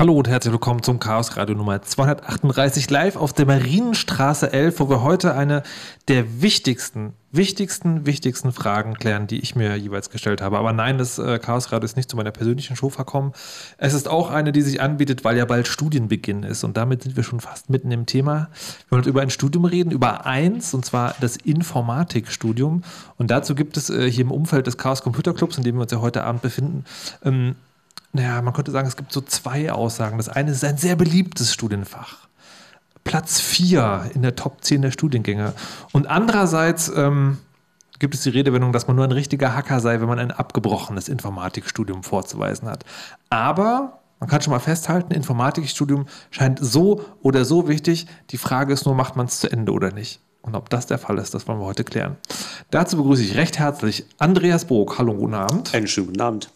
Hallo und herzlich willkommen zum Chaos Radio Nummer 238 live auf der Marienstraße 11, wo wir heute eine der wichtigsten, wichtigsten, wichtigsten Fragen klären, die ich mir jeweils gestellt habe. Aber nein, das äh, Chaos Radio ist nicht zu meiner persönlichen Show verkommen. Es ist auch eine, die sich anbietet, weil ja bald Studienbeginn ist und damit sind wir schon fast mitten im Thema. Wir wollen über ein Studium reden, über eins und zwar das Informatikstudium. Und dazu gibt es äh, hier im Umfeld des Chaos Computer Clubs, in dem wir uns ja heute Abend befinden, ähm, naja, man könnte sagen, es gibt so zwei Aussagen. Das eine ist ein sehr beliebtes Studienfach. Platz 4 in der Top 10 der Studiengänge. Und andererseits ähm, gibt es die Redewendung, dass man nur ein richtiger Hacker sei, wenn man ein abgebrochenes Informatikstudium vorzuweisen hat. Aber man kann schon mal festhalten, Informatikstudium scheint so oder so wichtig. Die Frage ist nur, macht man es zu Ende oder nicht? Und ob das der Fall ist, das wollen wir heute klären. Dazu begrüße ich recht herzlich Andreas Burg. Hallo, guten Abend. Einen schönen guten Abend.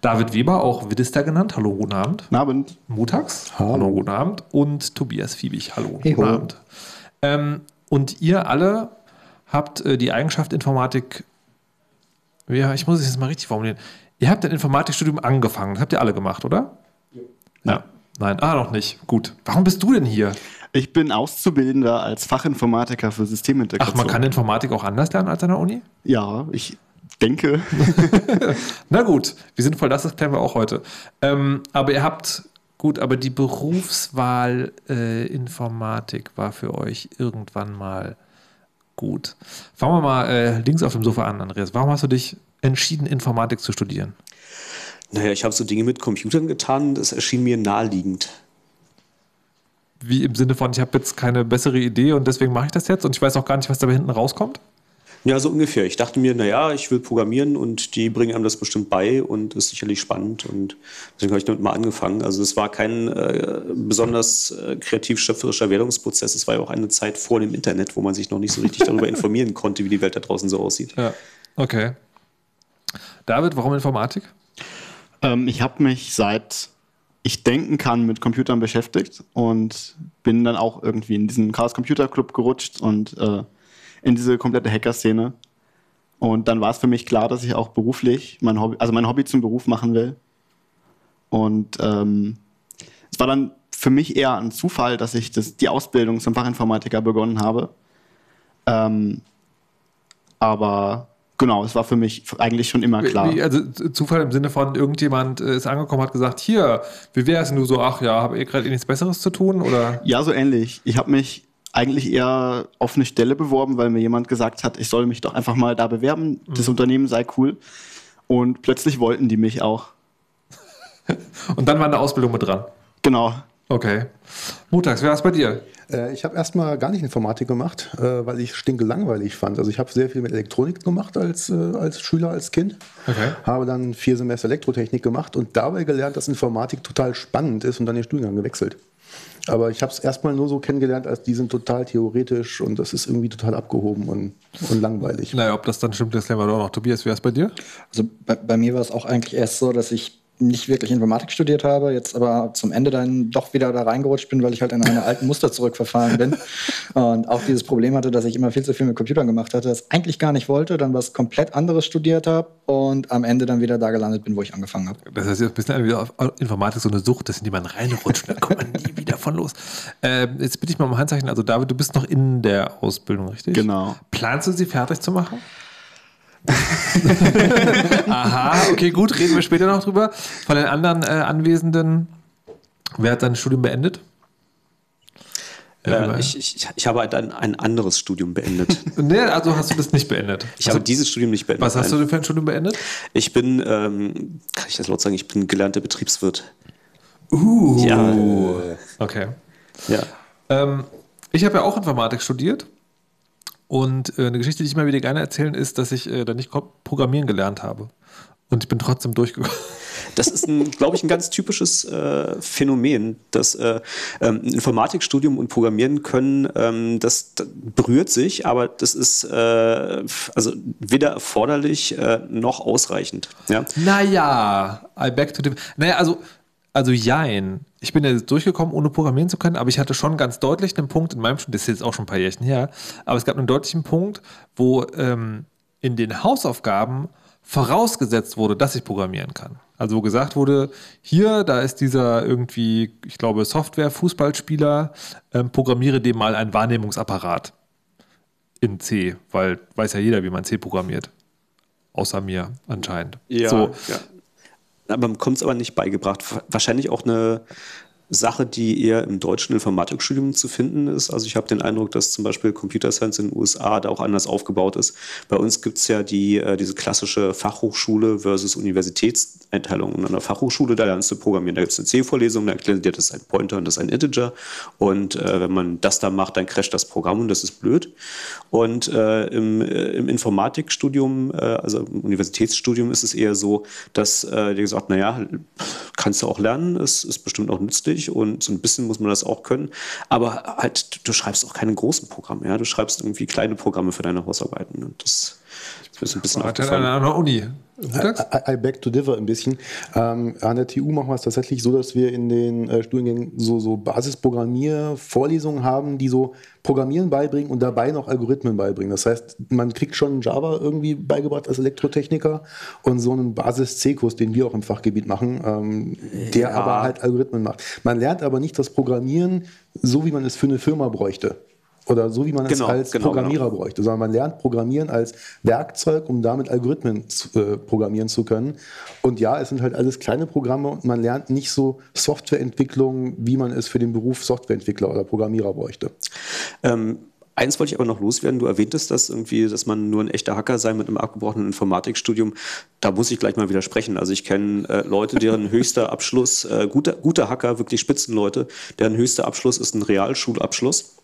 David Weber, auch Widister genannt. Hallo, guten Abend. Guten Abend. Mutax. Hallo. Hallo, guten Abend. Und Tobias Fiebig. Hallo, hey, guten Abend. Ähm, und ihr alle habt äh, die Eigenschaft Informatik, ja, ich muss es jetzt mal richtig formulieren. Ihr habt ein Informatikstudium angefangen. Das habt ihr alle gemacht, oder? Ja. ja. Nein, ah, noch nicht. Gut. Warum bist du denn hier? Ich bin Auszubildender als Fachinformatiker für Systemintegration. Ach, man kann Informatik auch anders lernen als an der Uni? Ja, ich denke. Na gut, wie sinnvoll das ist, klären wir auch heute. Ähm, aber ihr habt, gut, aber die Berufswahl äh, Informatik war für euch irgendwann mal gut. Fangen wir mal äh, links auf dem Sofa an, Andreas. Warum hast du dich entschieden, Informatik zu studieren? Naja, ich habe so Dinge mit Computern getan, das erschien mir naheliegend wie im Sinne von, ich habe jetzt keine bessere Idee und deswegen mache ich das jetzt und ich weiß auch gar nicht, was da hinten rauskommt? Ja, so ungefähr. Ich dachte mir, naja, ich will programmieren und die bringen einem das bestimmt bei und ist sicherlich spannend und deswegen habe ich damit mal angefangen. Also es war kein äh, besonders äh, kreativ-schöpferischer Werdungsprozess. Es war ja auch eine Zeit vor dem Internet, wo man sich noch nicht so richtig darüber informieren konnte, wie die Welt da draußen so aussieht. Ja, okay. David, warum Informatik? Ähm, ich habe mich seit ich denken kann, mit Computern beschäftigt und bin dann auch irgendwie in diesen Chaos Computer Club gerutscht und äh, in diese komplette Hacker-Szene. Und dann war es für mich klar, dass ich auch beruflich mein Hobby, also mein Hobby zum Beruf machen will. Und ähm, es war dann für mich eher ein Zufall, dass ich das, die Ausbildung zum Fachinformatiker begonnen habe. Ähm, aber Genau, es war für mich eigentlich schon immer klar. Also Zufall im Sinne von irgendjemand äh, ist angekommen, hat gesagt, hier, wie wäre es denn du so, ach ja, habe ich gerade eh nichts Besseres zu tun? Oder? Ja, so ähnlich. Ich habe mich eigentlich eher auf eine Stelle beworben, weil mir jemand gesagt hat, ich soll mich doch einfach mal da bewerben, mhm. das Unternehmen sei cool. Und plötzlich wollten die mich auch. Und dann war eine Ausbildung mit dran. Genau. Okay. Montags, wer ist bei dir? Äh, ich habe erstmal gar nicht Informatik gemacht, äh, weil ich stinke langweilig fand. Also ich habe sehr viel mit Elektronik gemacht als, äh, als Schüler, als Kind. Okay. Habe dann vier Semester Elektrotechnik gemacht und dabei gelernt, dass Informatik total spannend ist und dann den Studiengang gewechselt. Aber ich habe es erstmal nur so kennengelernt, als die sind total theoretisch und das ist irgendwie total abgehoben und, und langweilig. Naja, ob das dann stimmt, das lernen wir doch noch. Tobias, wie war es bei dir? Also bei, bei mir war es auch eigentlich erst so, dass ich nicht wirklich Informatik studiert habe, jetzt aber zum Ende dann doch wieder da reingerutscht bin, weil ich halt in eine alten Muster zurückverfahren bin und auch dieses Problem hatte, dass ich immer viel zu viel mit Computern gemacht hatte, das eigentlich gar nicht wollte, dann was komplett anderes studiert habe und am Ende dann wieder da gelandet bin, wo ich angefangen habe. Das heißt, ein bisschen wieder auf Informatik so eine Sucht, dass in die man reinrutscht, da kommt man nie wieder von los. Äh, jetzt bitte ich mal um Handzeichen, also David, du bist noch in der Ausbildung, richtig? Genau. Planst du sie fertig zu machen? Aha, okay, gut, reden wir später noch drüber. Von den anderen äh, Anwesenden, wer hat sein Studium beendet? Äh, ich, ich, ich, habe ein, ein anderes Studium beendet. nee, also hast du das nicht beendet? Ich also, habe dieses Studium nicht beendet. Was hast du denn für ein Studium beendet? Ich bin, ähm, kann ich das laut sagen, ich bin gelernter Betriebswirt. Uh. Ja. Okay. Ja. Ähm, ich habe ja auch Informatik studiert und äh, eine Geschichte, die ich mal wieder gerne erzählen, ist, dass ich äh, da nicht Programmieren gelernt habe. Und ich bin trotzdem durchgekommen. Das ist, glaube ich, ein ganz typisches äh, Phänomen, dass äh, ähm, Informatikstudium und Programmieren können, ähm, das, das, berührt sich, aber das ist äh, also weder erforderlich äh, noch ausreichend. Ja? Naja, I back to the. Naja, also, also jein ich bin ja durchgekommen, ohne programmieren zu können, aber ich hatte schon ganz deutlich einen Punkt in meinem Studium, das ist jetzt auch schon ein paar Jährchen her, aber es gab einen deutlichen Punkt, wo ähm, in den Hausaufgaben vorausgesetzt wurde, dass ich programmieren kann. Also wo gesagt wurde, hier, da ist dieser irgendwie, ich glaube, Software-Fußballspieler, ähm, programmiere dem mal einen Wahrnehmungsapparat in C, weil weiß ja jeder, wie man C programmiert. Außer mir anscheinend. Ja, so. ja. Aber man bekommt es aber nicht beigebracht. Wahrscheinlich auch eine Sache, die eher im deutschen Informatikstudium zu finden ist. Also ich habe den Eindruck, dass zum Beispiel Computer Science in den USA da auch anders aufgebaut ist. Bei uns gibt es ja die, äh, diese klassische Fachhochschule versus Universitätseinteilung. Und an der Fachhochschule, da lernst du programmieren. Da gibt es eine C-Vorlesung, da erklären dir, das ist ein Pointer und das ist ein Integer. Und äh, wenn man das da macht, dann crasht das Programm und das ist blöd. Und äh, im, äh, im Informatikstudium, äh, also im Universitätsstudium ist es eher so, dass äh, dir gesagt, naja, kannst du auch lernen, es ist bestimmt auch nützlich natürlich und so ein bisschen muss man das auch können. Aber halt, du schreibst auch keine großen Programme, ja. Du schreibst irgendwie kleine Programme für deine Hausarbeiten. Und das ist ein bisschen aufgefallen. An der Uni. I, I, beg to differ ein bisschen. Ähm, an der TU machen wir es tatsächlich so, dass wir in den äh, Studiengängen so, so Basisprogrammiervorlesungen haben, die so Programmieren beibringen und dabei noch Algorithmen beibringen. Das heißt, man kriegt schon Java irgendwie beigebracht als Elektrotechniker und so einen Basis-C-Kurs, den wir auch im Fachgebiet machen, ähm, der ja. aber halt Algorithmen macht. Man lernt aber nicht das Programmieren so, wie man es für eine Firma bräuchte oder so wie man genau, es als genau, Programmierer genau. bräuchte, sondern man lernt Programmieren als Werkzeug, um damit Algorithmen zu, äh, programmieren zu können. Und ja, es sind halt alles kleine Programme und man lernt nicht so Softwareentwicklung, wie man es für den Beruf Softwareentwickler oder Programmierer bräuchte. Ähm Eins wollte ich aber noch loswerden. Du erwähntest das irgendwie, dass man nur ein echter Hacker sei mit einem abgebrochenen Informatikstudium. Da muss ich gleich mal widersprechen. Also ich kenne äh, Leute, deren höchster Abschluss, äh, guter, guter Hacker, wirklich Spitzenleute, deren höchster Abschluss ist ein Realschulabschluss.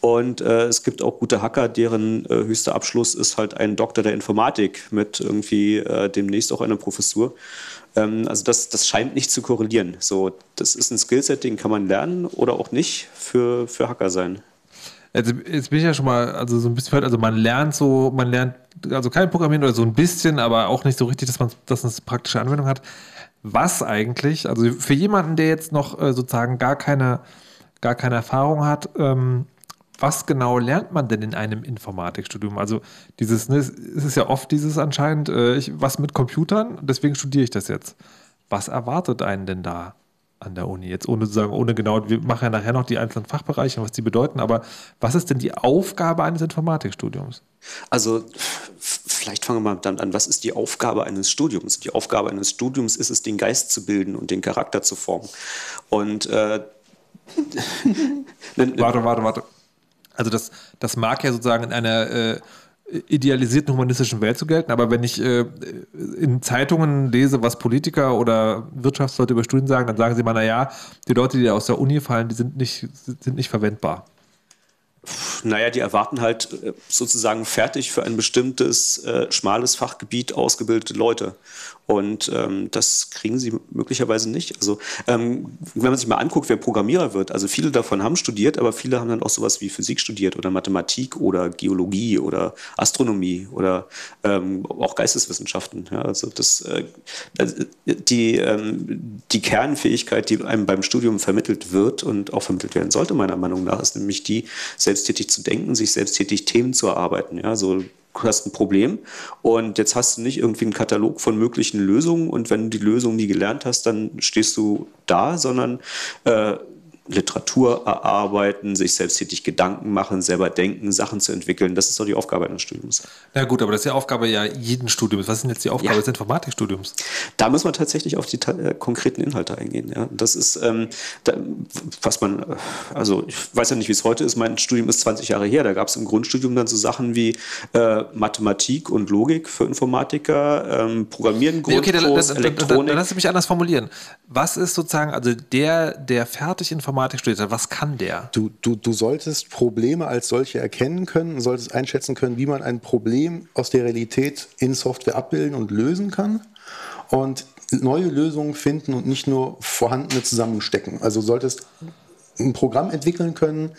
Und äh, es gibt auch gute Hacker, deren äh, höchster Abschluss ist halt ein Doktor der Informatik mit irgendwie äh, demnächst auch einer Professur. Ähm, also das, das scheint nicht zu korrelieren. So, das ist ein Skillset, den kann man lernen oder auch nicht für, für Hacker sein. Also jetzt bin ich ja schon mal, also so ein bisschen, also man lernt so, man lernt also kein Programmieren oder so ein bisschen, aber auch nicht so richtig, dass man, dass eine praktische Anwendung hat. Was eigentlich, also für jemanden, der jetzt noch äh, sozusagen gar keine, gar keine Erfahrung hat, ähm, was genau lernt man denn in einem Informatikstudium? Also dieses, ne, es ist ja oft dieses anscheinend, äh, ich, was mit Computern, deswegen studiere ich das jetzt. Was erwartet einen denn da? An der Uni. Jetzt ohne zu sagen, ohne genau, wir machen ja nachher noch die einzelnen Fachbereiche und was die bedeuten, aber was ist denn die Aufgabe eines Informatikstudiums? Also vielleicht fangen wir mal damit an, was ist die Aufgabe eines Studiums? Die Aufgabe eines Studiums ist es, den Geist zu bilden und den Charakter zu formen. Und äh, warte, warte, warte. Also das, das mag ja sozusagen in einer äh, idealisierten humanistischen Welt zu gelten, aber wenn ich äh, in Zeitungen lese, was Politiker oder Wirtschaftsleute über Studien sagen, dann sagen sie mal, naja, die Leute, die aus der Uni fallen, die sind nicht, sind nicht verwendbar. Naja, die erwarten halt äh, sozusagen fertig für ein bestimmtes äh, schmales Fachgebiet ausgebildete Leute. Und ähm, das kriegen sie möglicherweise nicht. Also ähm, wenn man sich mal anguckt, wer Programmierer wird, also viele davon haben studiert, aber viele haben dann auch sowas wie Physik studiert oder Mathematik oder Geologie oder Astronomie oder ähm, auch Geisteswissenschaften. Ja, also das, äh, die, ähm, die Kernfähigkeit, die einem beim Studium vermittelt wird und auch vermittelt werden sollte, meiner Meinung nach, ist nämlich die, selbsttätig zu denken, sich selbsttätig Themen zu erarbeiten. Ja, so du hast ein Problem und jetzt hast du nicht irgendwie einen Katalog von möglichen Lösungen und wenn du die Lösung nie gelernt hast, dann stehst du da, sondern äh, Literatur erarbeiten, sich selbsttätig Gedanken machen, selber denken, Sachen zu entwickeln. Das ist doch die Aufgabe eines Studiums. Na gut, aber das ist die Aufgabe ja jeden Studiums. Was ist denn jetzt die Aufgabe ja. des Informatikstudiums? Da muss man tatsächlich auf die äh, konkreten Inhalte eingehen. Ja. Das ist, ähm, da, was man, also ich weiß ja nicht, wie es heute ist. Mein Studium ist 20 Jahre her. Da gab es im Grundstudium dann so Sachen wie äh, Mathematik und Logik für Informatiker, ähm, Programmieren, nee, okay, Grundkurs, dann, dann, Elektronik. Dann, dann, lass mich anders formulieren. Was ist sozusagen, also der, der fertig Informatik Informatik studiert hat, was kann der? Du, du, du solltest Probleme als solche erkennen können, solltest einschätzen können, wie man ein Problem aus der Realität in Software abbilden und lösen kann. Und neue Lösungen finden und nicht nur vorhandene zusammenstecken. Also solltest ein Programm entwickeln können,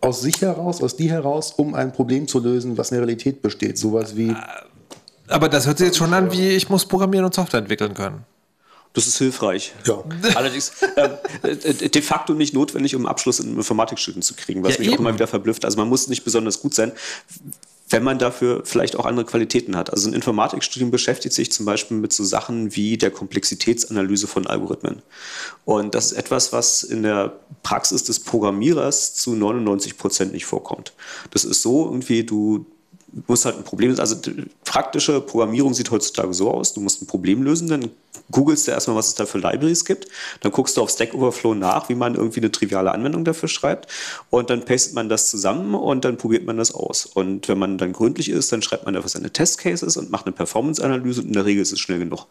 aus sich heraus, aus dir heraus, um ein Problem zu lösen, was in der Realität besteht. Sowas wie. Aber das hört sich jetzt schon an, wie ich muss programmieren und Software entwickeln können. Das ist hilfreich. Ja. Allerdings äh, de facto nicht notwendig, um einen Abschluss in Informatikstudium zu kriegen, was ja, mich eben. auch immer wieder verblüfft. Also man muss nicht besonders gut sein. wenn man dafür vielleicht auch andere Qualitäten hat. Also ein Informatikstudium beschäftigt sich zum Beispiel mit so Sachen wie der Komplexitätsanalyse von Algorithmen. Und das ist etwas, was in der Praxis des Programmierers zu 99 Prozent nicht vorkommt. Das ist so irgendwie, du musst halt ein Problem, also praktische Programmierung sieht heutzutage so aus, du musst ein Problem lösen, dann googelst du erstmal, was es da für Libraries gibt, dann guckst du auf Stack Overflow nach, wie man irgendwie eine triviale Anwendung dafür schreibt und dann pastet man das zusammen und dann probiert man das aus. Und wenn man dann gründlich ist, dann schreibt man dafür seine Testcases und macht eine Performance-Analyse und in der Regel ist es schnell genug.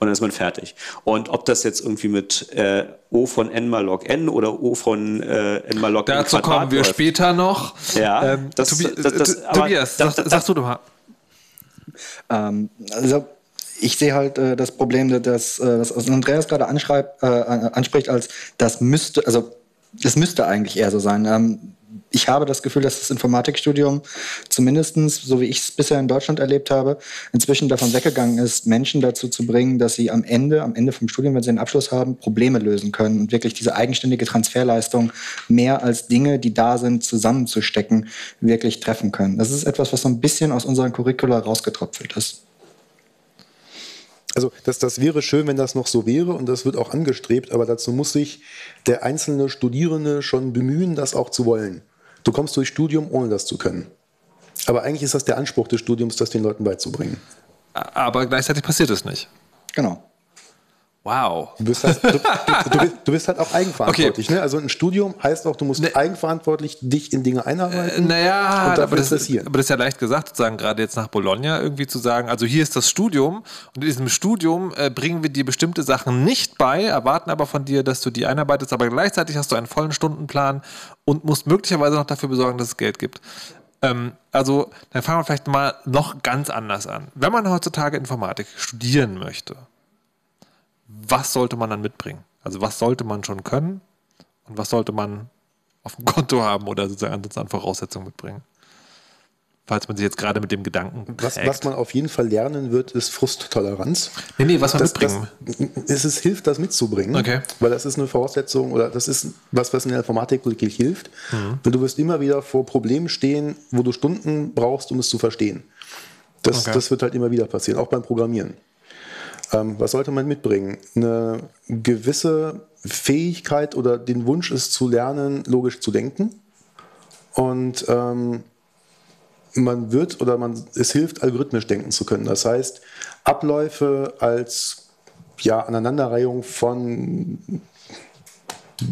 Und dann ist man fertig. Und ob das jetzt irgendwie mit äh, O von n mal log n oder O von äh, n mal log n Dazu kommen wir läuft. später noch. Ja, ähm, das, Tobi das, das, Tobias, das, sag, sagst du doch mal. Ähm, also ich sehe halt äh, das Problem, dass, äh, was Andreas gerade äh, anspricht, als das müsste, also das müsste eigentlich eher so sein. Ähm, ich habe das Gefühl, dass das Informatikstudium zumindest, so wie ich es bisher in Deutschland erlebt habe, inzwischen davon weggegangen ist, Menschen dazu zu bringen, dass sie am Ende, am Ende vom Studium, wenn sie einen Abschluss haben, Probleme lösen können und wirklich diese eigenständige Transferleistung mehr als Dinge, die da sind, zusammenzustecken, wirklich treffen können. Das ist etwas, was so ein bisschen aus unseren Curricula rausgetröpfelt ist. Also das, das wäre schön, wenn das noch so wäre und das wird auch angestrebt, aber dazu muss sich der einzelne Studierende schon bemühen, das auch zu wollen. Du kommst durch Studium, ohne das zu können. Aber eigentlich ist das der Anspruch des Studiums, das den Leuten beizubringen. Aber gleichzeitig passiert es nicht. Genau. Wow. Du bist halt, du, du, du bist halt auch eigenverantwortlich. Okay. Ne? Also ein Studium heißt auch, du musst ne, eigenverantwortlich dich in Dinge einarbeiten. Äh, naja, aber das, ist, aber das ist ja leicht gesagt, sozusagen gerade jetzt nach Bologna irgendwie zu sagen, also hier ist das Studium und in diesem Studium äh, bringen wir dir bestimmte Sachen nicht bei, erwarten aber von dir, dass du die einarbeitest, aber gleichzeitig hast du einen vollen Stundenplan und musst möglicherweise noch dafür besorgen, dass es Geld gibt. Ähm, also dann fangen wir vielleicht mal noch ganz anders an. Wenn man heutzutage Informatik studieren möchte, was sollte man dann mitbringen? Also was sollte man schon können und was sollte man auf dem Konto haben oder sozusagen an Voraussetzungen mitbringen? Falls man sich jetzt gerade mit dem Gedanken was, was, man auf jeden Fall lernen wird, ist Frusttoleranz. Nee, nee, was man das, mitbringen. Das, es hilft, das mitzubringen, okay. weil das ist eine Voraussetzung oder das ist was, was in der Informatik wirklich hilft. Mhm. Du wirst immer wieder vor Problemen stehen, wo du Stunden brauchst, um es zu verstehen. Das, okay. das wird halt immer wieder passieren, auch beim Programmieren. Ähm, was sollte man mitbringen? Eine gewisse Fähigkeit oder den Wunsch, es zu lernen, logisch zu denken. Und ähm, man wird oder man, es hilft, algorithmisch denken zu können. Das heißt, Abläufe als ja, Aneinanderreihung von,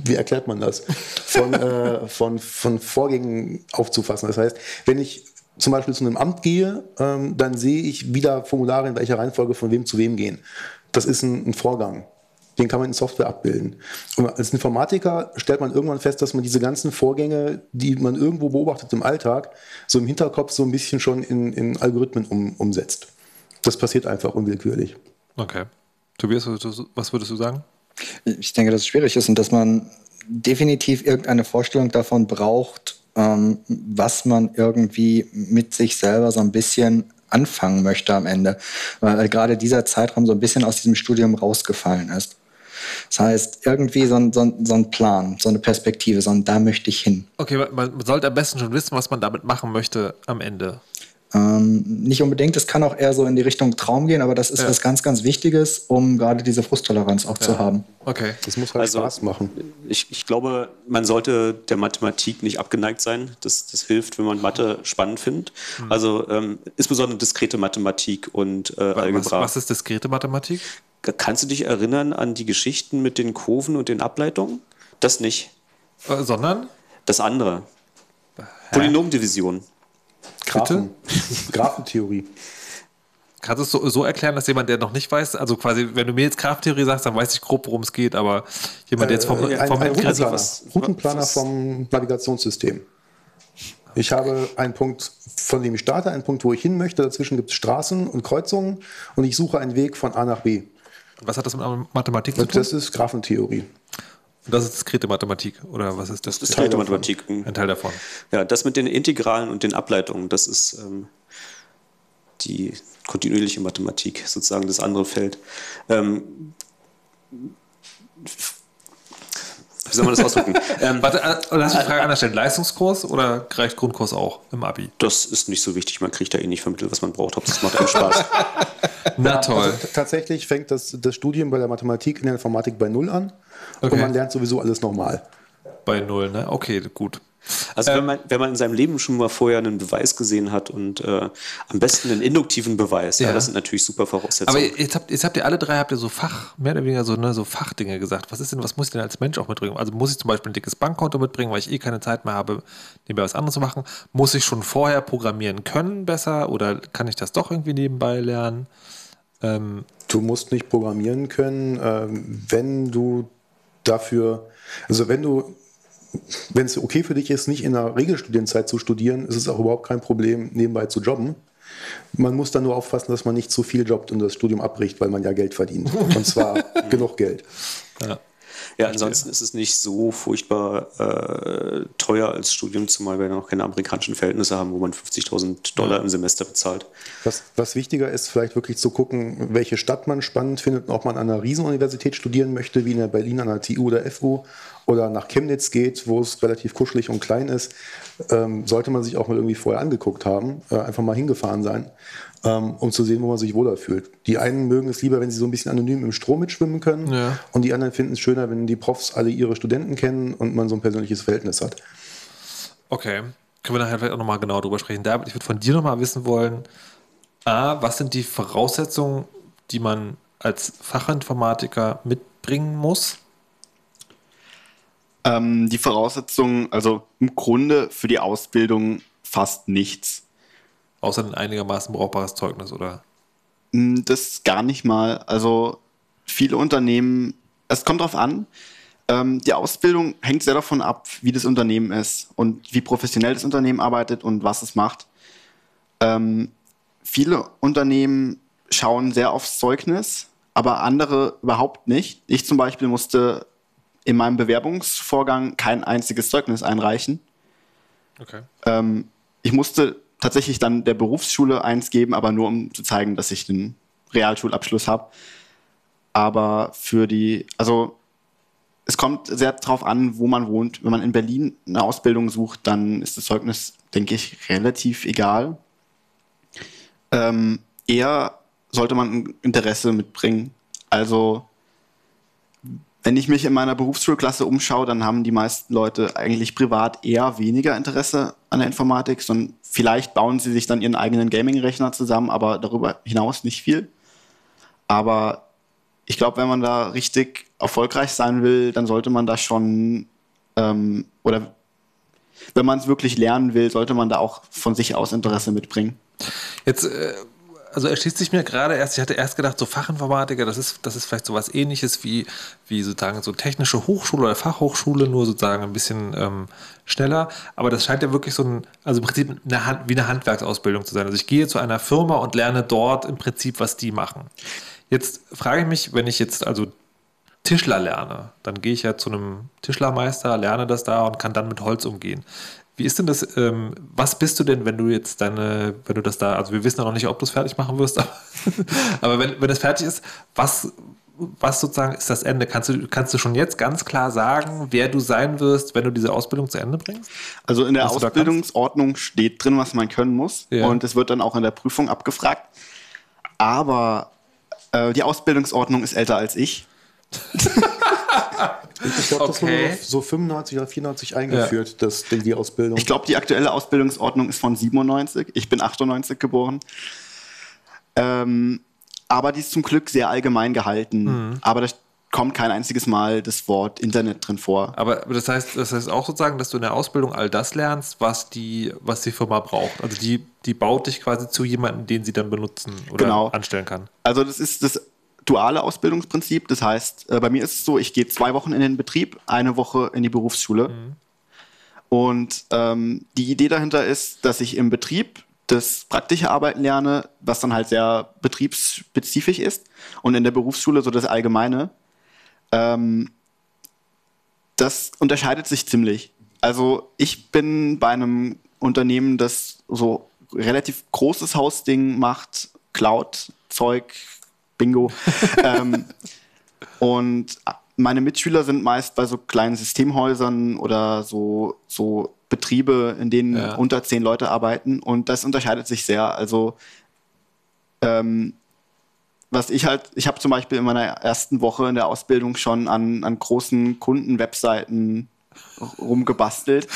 wie erklärt man das, von, äh, von, von Vorgängen aufzufassen. Das heißt, wenn ich zum Beispiel zu einem Amt gehe, ähm, dann sehe ich wieder Formulare, in welcher Reihenfolge von wem zu wem gehen. Das ist ein, ein Vorgang. Den kann man in Software abbilden. Und als Informatiker stellt man irgendwann fest, dass man diese ganzen Vorgänge, die man irgendwo beobachtet im Alltag, so im Hinterkopf so ein bisschen schon in, in Algorithmen um, umsetzt. Das passiert einfach unwillkürlich. Okay. Tobias, was würdest du sagen? Ich denke, dass es schwierig ist und dass man definitiv irgendeine Vorstellung davon braucht, ähm, was man irgendwie mit sich selber so ein bisschen anfangen möchte am Ende. Weil gerade dieser Zeitraum so ein bisschen aus diesem Studium rausgefallen ist. Das heißt, irgendwie so ein, so, ein, so ein Plan, so eine Perspektive, so ein da möchte ich hin. Okay, man sollte am besten schon wissen, was man damit machen möchte am Ende. Ähm, nicht unbedingt, es kann auch eher so in die Richtung Traum gehen, aber das ist ja. was ganz, ganz Wichtiges, um gerade diese Frusttoleranz auch ja. zu haben. Okay. Das muss halt also, Spaß machen. Ich, ich glaube, man sollte der Mathematik nicht abgeneigt sein. Das, das hilft, wenn man Mathe spannend findet. Mhm. Also ähm, insbesondere diskrete Mathematik und äh, Algebra. Was, was ist diskrete Mathematik? Kannst du dich erinnern an die Geschichten mit den Kurven und den Ableitungen? Das nicht. Äh, sondern? Das andere. Hä? Polynomdivision. Graphen. Graphentheorie. Kannst du es so, so, erklären, dass jemand, der noch nicht weiß, also quasi, wenn du mir jetzt Graphentheorie sagst, dann weiß ich grob, worum es geht, aber jemand, der jetzt vom, äh, vom ein, Routenplaner, was, Routenplaner was, vom Navigationssystem. Ich habe einen Punkt, von dem ich starte, einen Punkt, wo ich hin möchte. Dazwischen gibt es Straßen und Kreuzungen und ich suche einen Weg von A nach B. Was hat das mit Mathematik zu tun? Das ist Graphentheorie. Und das ist diskrete Mathematik oder was ist das? Das ist Teil der Mathematik. Ein Teil davon. Ja, das mit den Integralen und den Ableitungen, das ist ähm, die kontinuierliche Mathematik, sozusagen das andere Feld. Ähm, wie soll man das ausdrücken? ähm, Warte, äh, lass mich die Frage anders stellen. Leistungskurs oder reicht Grundkurs auch im Abi? Das ist nicht so wichtig. Man kriegt da eh nicht vermittelt, was man braucht. Hauptsache, es macht einem Spaß. Na toll. Also, tatsächlich fängt das, das Studium bei der Mathematik in der Informatik bei Null an okay. und man lernt sowieso alles normal. Bei Null, ne? Okay, gut. Also ähm, wenn, man, wenn man in seinem Leben schon mal vorher einen Beweis gesehen hat und äh, am besten einen induktiven Beweis, ja. ja. das sind natürlich super Voraussetzungen. Aber jetzt habt, jetzt habt ihr alle drei, habt ihr so Fach, mehr oder weniger so, ne, so Fachdinge gesagt. Was ist denn, was muss ich denn als Mensch auch mitbringen? Also muss ich zum Beispiel ein dickes Bankkonto mitbringen, weil ich eh keine Zeit mehr habe, nebenbei was anderes zu machen? Muss ich schon vorher programmieren können besser oder kann ich das doch irgendwie nebenbei lernen? Ähm, du musst nicht programmieren können, ähm, wenn du dafür, also wenn du wenn es okay für dich ist, nicht in der Regelstudienzeit zu studieren, ist es auch überhaupt kein Problem, nebenbei zu jobben. Man muss dann nur aufpassen, dass man nicht zu viel jobbt und das Studium abbricht, weil man ja Geld verdient. Und zwar genug Geld. Ja. Ja, ansonsten ist es nicht so furchtbar äh, teuer als Studium, zumal wir noch keine amerikanischen Verhältnisse haben, wo man 50.000 Dollar im Semester bezahlt. Was, was wichtiger ist, vielleicht wirklich zu gucken, welche Stadt man spannend findet und ob man an einer Riesenuniversität studieren möchte, wie in der Berlin an der TU oder FU oder nach Chemnitz geht, wo es relativ kuschelig und klein ist, ähm, sollte man sich auch mal irgendwie vorher angeguckt haben, äh, einfach mal hingefahren sein, um zu sehen, wo man sich wohler fühlt. Die einen mögen es lieber, wenn sie so ein bisschen anonym im Strom mitschwimmen können ja. und die anderen finden es schöner, wenn die Profs alle ihre Studenten kennen und man so ein persönliches Verhältnis hat. Okay, können wir nachher vielleicht auch nochmal genau drüber sprechen. David, ich würde von dir nochmal wissen wollen, A, was sind die Voraussetzungen, die man als Fachinformatiker mitbringen muss? Ähm, die Voraussetzungen, also im Grunde für die Ausbildung fast nichts. Außer ein einigermaßen brauchbares Zeugnis, oder? Hm, das gar nicht mal. Also viele Unternehmen, es kommt darauf an, ähm, die Ausbildung hängt sehr davon ab, wie das Unternehmen ist und wie professionell das Unternehmen arbeitet und was es macht. Ähm, viele Unternehmen schauen sehr aufs Zeugnis, aber andere überhaupt nicht. Ich zum Beispiel musste in meinem Bewerbungsvorgang kein einziges Zeugnis einreichen. Okay. Ähm, ich musste tatsächlich dann der Berufsschule eins geben, aber nur um zu zeigen, dass ich den Realschulabschluss habe. Aber für die, also es kommt sehr darauf an, wo man wohnt. Wenn man in Berlin eine Ausbildung sucht, dann ist das Zeugnis, denke ich, relativ egal. Ähm, eher sollte man ein Interesse mitbringen. Also wenn ich mich in meiner Berufsschulklasse umschaue, dann haben die meisten Leute eigentlich privat eher weniger Interesse an der Informatik, sondern vielleicht bauen sie sich dann ihren eigenen Gaming-Rechner zusammen, aber darüber hinaus nicht viel. Aber ich glaube, wenn man da richtig erfolgreich sein will, dann sollte man da schon, ähm, oder wenn man es wirklich lernen will, sollte man da auch von sich aus Interesse mitbringen. Jetzt äh, also erschließt sich mir gerade erst, ich hatte erst gedacht, so Fachinformatiker, das ist, das ist vielleicht so was ähnliches wie, wie sozusagen so technische Hochschule oder Fachhochschule, nur sozusagen ein bisschen ähm, schneller. Aber das scheint ja wirklich so ein, also im Prinzip eine Hand, wie eine Handwerksausbildung zu sein. Also ich gehe zu einer Firma und lerne dort im Prinzip, was die machen. Jetzt frage ich mich, wenn ich jetzt also Tischler lerne, dann gehe ich ja zu einem Tischlermeister, lerne das da und kann dann mit Holz umgehen. Wie ist denn das? Ähm, was bist du denn, wenn du jetzt deine, wenn du das da, also wir wissen ja noch nicht, ob du es fertig machen wirst, aber, aber wenn, wenn das fertig ist, was, was sozusagen ist das Ende? Kannst du, kannst du schon jetzt ganz klar sagen, wer du sein wirst, wenn du diese Ausbildung zu Ende bringst? Also in der Ausbildungsordnung steht drin, was man können muss. Ja. Und es wird dann auch in der Prüfung abgefragt. Aber äh, die Ausbildungsordnung ist älter als ich. Ich glaube, das okay. wurde so 95 oder 94 eingeführt, ja. das, die Ausbildung. Ich glaube, die aktuelle Ausbildungsordnung ist von 97. Ich bin 98 geboren. Ähm, aber die ist zum Glück sehr allgemein gehalten. Mhm. Aber da kommt kein einziges Mal das Wort Internet drin vor. Aber, aber, das, heißt, das heißt auch sozusagen, dass du in der Ausbildung all das lernst, was die, was die Firma braucht. Also die, die baut dich quasi zu jemandem, den sie dann benutzen oder genau. anstellen kann. Also das ist das duale Ausbildungsprinzip. Das heißt, äh, bei mir ist es so, ich gehe zwei Wochen in den Betrieb, eine Woche in die Berufsschule. Mhm. Und ähm, die Idee dahinter ist, dass ich im Betrieb das praktische Arbeiten lerne, was dann halt sehr betriebsspezifisch ist. Und in der Berufsschule so das Allgemeine. Ähm, das unterscheidet sich ziemlich. Also ich bin bei einem Unternehmen, das so relativ großes Hausding macht, Cloud-Zeug, Bingo. ähm, und meine Mitschüler sind meist bei so kleinen Systemhäusern oder so, so Betriebe, in denen ja. unter zehn Leute arbeiten und das unterscheidet sich sehr. Also ähm, was ich halt, ich habe zum Beispiel in meiner ersten Woche in der Ausbildung schon an, an großen Kundenwebseiten rumgebastelt.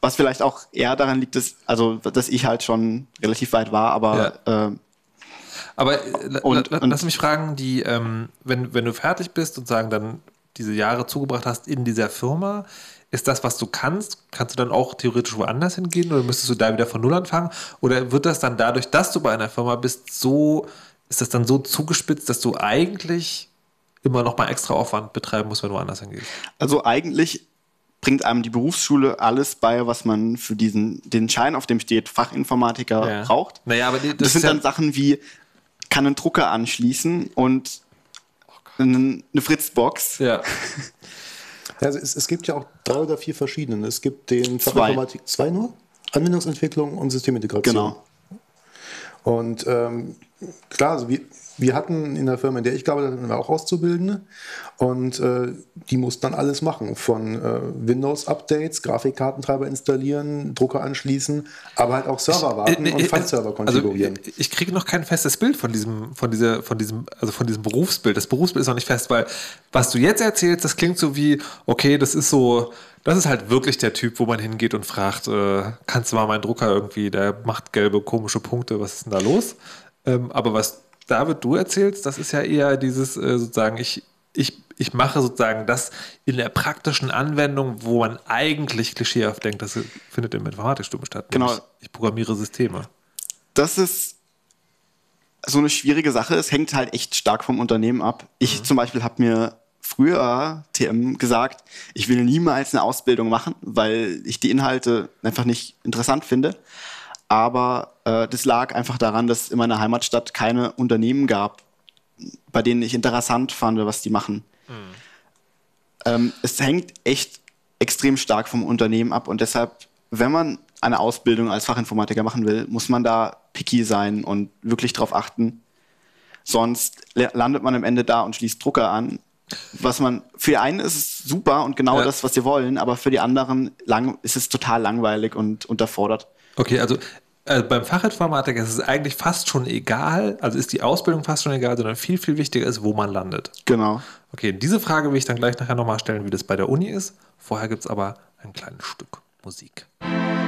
Was vielleicht auch eher daran liegt, dass, also, dass ich halt schon relativ weit war, aber. Ja. Äh, aber äh, und, la, lass mich fragen, die, ähm, wenn, wenn du fertig bist und sagen, dann diese Jahre zugebracht hast in dieser Firma, ist das, was du kannst? Kannst du dann auch theoretisch woanders hingehen oder müsstest du da wieder von Null anfangen? Oder wird das dann dadurch, dass du bei einer Firma bist, so ist das dann so zugespitzt, dass du eigentlich immer noch mal extra Aufwand betreiben musst, wenn du woanders hingehst? Also eigentlich bringt einem die Berufsschule alles bei, was man für diesen, den Schein, auf dem steht, Fachinformatiker ja. braucht. Naja, aber das, das sind ja dann Sachen wie, kann einen Drucker anschließen und eine, Fritzbox. Ja. Also es, es, gibt ja auch drei oder vier verschiedene. Es gibt den Fachinformatik zwei nur, Anwendungsentwicklung und Systemintegration. Genau. Und ähm, klar, also wir, wir hatten in der Firma, in der ich gearbeitet habe, auch Auszubildende und äh, die mussten dann alles machen, von äh, Windows-Updates, Grafikkartentreiber installieren, Drucker anschließen, aber halt auch Server warten ich, äh, und File-Server konfigurieren. Also, ich kriege noch kein festes Bild von diesem, von dieser, von diesem, also von diesem Berufsbild. Das Berufsbild ist noch nicht fest, weil was du jetzt erzählst, das klingt so wie, okay, das ist so, das ist halt wirklich der Typ, wo man hingeht und fragt, äh, kannst du mal meinen Drucker irgendwie, der macht gelbe komische Punkte, was ist denn da los? Ähm, aber was David, du erzählst, das ist ja eher dieses äh, sozusagen, ich, ich, ich mache sozusagen das in der praktischen Anwendung, wo man eigentlich klischeehaft denkt, das findet im Informatikstudium statt. Genau. Ich, ich programmiere Systeme. Das ist so eine schwierige Sache. Es hängt halt echt stark vom Unternehmen ab. Ich mhm. zum Beispiel habe mir früher TM gesagt, ich will niemals eine Ausbildung machen, weil ich die Inhalte einfach nicht interessant finde. Aber äh, das lag einfach daran, dass es in meiner Heimatstadt keine Unternehmen gab, bei denen ich interessant fand, was die machen. Mhm. Ähm, es hängt echt extrem stark vom Unternehmen ab und deshalb, wenn man eine Ausbildung als Fachinformatiker machen will, muss man da picky sein und wirklich drauf achten. Sonst landet man am Ende da und schließt Drucker an. Was man für die einen ist es super und genau ja. das, was sie wollen, aber für die anderen lang, ist es total langweilig und unterfordert. Okay, also äh, beim Fachinformatiker ist es eigentlich fast schon egal, also ist die Ausbildung fast schon egal, sondern viel, viel wichtiger ist, wo man landet. Genau. Okay, diese Frage will ich dann gleich nachher nochmal stellen, wie das bei der Uni ist. Vorher gibt es aber ein kleines Stück Musik. Musik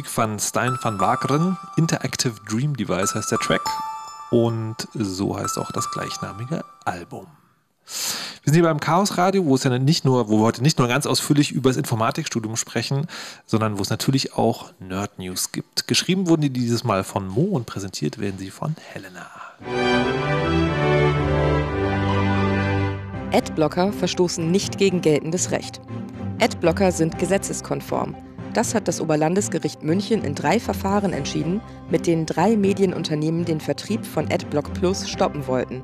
von Stein van Wakeren. Interactive Dream Device heißt der Track. Und so heißt auch das gleichnamige Album. Wir sind hier beim Chaos Radio, wo es ja nicht nur, wo wir heute nicht nur ganz ausführlich über das Informatikstudium sprechen, sondern wo es natürlich auch Nerd News gibt. Geschrieben wurden die dieses Mal von Mo und präsentiert werden sie von Helena. Adblocker verstoßen nicht gegen geltendes Recht. Adblocker sind gesetzeskonform. Das hat das Oberlandesgericht München in drei Verfahren entschieden, mit denen drei Medienunternehmen den Vertrieb von Adblock Plus stoppen wollten.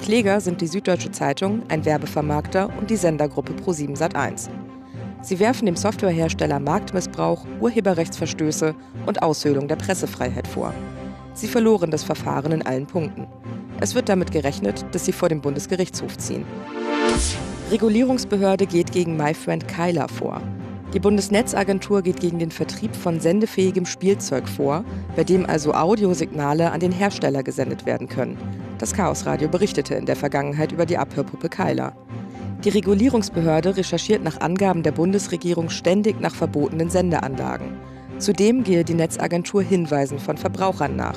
Kläger sind die Süddeutsche Zeitung, ein Werbevermarkter und die Sendergruppe Pro7 Sat1. Sie werfen dem Softwarehersteller Marktmissbrauch, Urheberrechtsverstöße und Aushöhlung der Pressefreiheit vor. Sie verloren das Verfahren in allen Punkten. Es wird damit gerechnet, dass sie vor dem Bundesgerichtshof ziehen. Regulierungsbehörde geht gegen MyFriend Kyler vor. Die Bundesnetzagentur geht gegen den Vertrieb von sendefähigem Spielzeug vor, bei dem also Audiosignale an den Hersteller gesendet werden können. Das Chaosradio berichtete in der Vergangenheit über die Abhörpuppe Kyler. Die Regulierungsbehörde recherchiert nach Angaben der Bundesregierung ständig nach verbotenen Sendeanlagen. Zudem gehe die Netzagentur Hinweisen von Verbrauchern nach.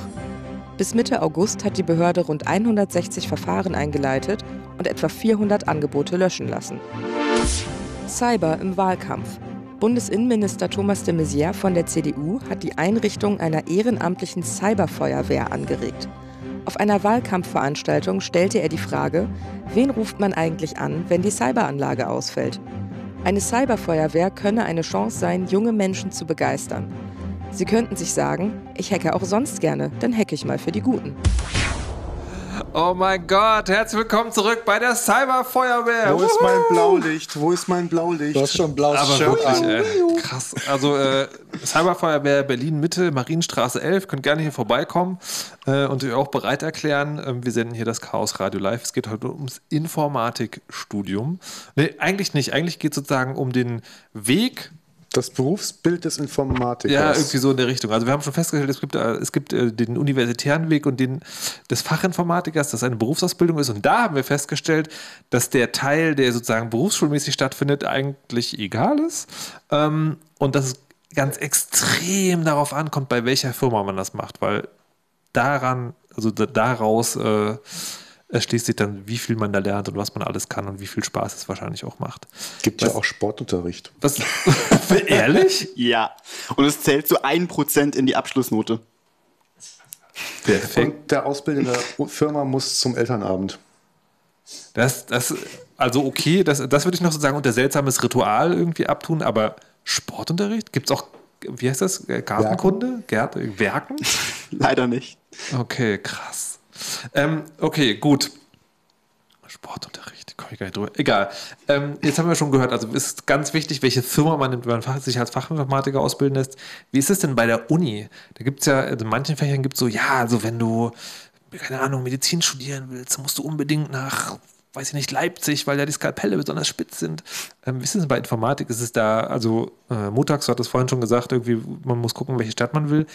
Bis Mitte August hat die Behörde rund 160 Verfahren eingeleitet und etwa 400 Angebote löschen lassen. Cyber im Wahlkampf. Bundesinnenminister Thomas de Maizière von der CDU hat die Einrichtung einer ehrenamtlichen Cyberfeuerwehr angeregt. Auf einer Wahlkampfveranstaltung stellte er die Frage, wen ruft man eigentlich an, wenn die Cyberanlage ausfällt? Eine Cyberfeuerwehr könne eine Chance sein, junge Menschen zu begeistern. Sie könnten sich sagen, ich hacke auch sonst gerne, dann hacke ich mal für die Guten. Oh mein Gott, herzlich willkommen zurück bei der Cyberfeuerwehr. Wo ist mein Blaulicht? Wo ist mein Blaulicht? Du hast schon blaues Aber Shirt wirklich, an. ey, krass. Also äh, Cyberfeuerwehr Berlin Mitte, Marienstraße 11, könnt gerne hier vorbeikommen äh, und euch auch bereit erklären. Ähm, wir senden hier das Chaos Radio Live. Es geht heute ums Informatikstudium. Nee, eigentlich nicht. Eigentlich geht es sozusagen um den Weg Das Berufsbild des Informatikers. Ja, irgendwie so in der Richtung. Also wir haben schon festgestellt, es gibt, äh, es gibt äh, den universitären Weg und den des Fachinformatikers, das eine Berufsausbildung ist. Und da haben wir festgestellt, dass der Teil, der sozusagen berufsschulmäßig stattfindet, eigentlich egal ist. Ähm, und dass es ganz extrem darauf ankommt, bei welcher Firma man das macht, weil daran, also da- daraus äh, erschließt sich dann, wie viel man da lernt und was man alles kann und wie viel Spaß es wahrscheinlich auch macht. Gibt ja auch Sportunterricht. Was? Ehrlich? Ja. Und es zählt zu 1% in die Abschlussnote. Perfekt. Und der Ausbilder in der Firma muss zum Elternabend. Das, das, also okay, das, das würde ich noch sozusagen unter seltsames Ritual irgendwie abtun, aber Sportunterricht? Gibt es auch, wie heißt das? Gartenkunde? Gert, Werken? Leider nicht. Okay, krass. Ähm, okay, gut. Sportunterricht, komm ich gar nicht drüber. Egal. Ähm, jetzt haben wir schon gehört, also es ist ganz wichtig, welche Firma man nimmt, wenn man sich als Fachinformatiker ausbilden lässt. Wie ist es denn bei der Uni? Da gibt es ja, also in manchen Fächern gibt es so, ja, also wenn du, keine Ahnung, Medizin studieren willst, musst du unbedingt nach, weiß ich nicht, Leipzig, weil da die Skalpelle besonders spitz sind. Ähm, wie ist es denn bei Informatik? Ist es da, also äh, Mutax hat es vorhin schon gesagt, irgendwie, man muss gucken, welche Stadt man will.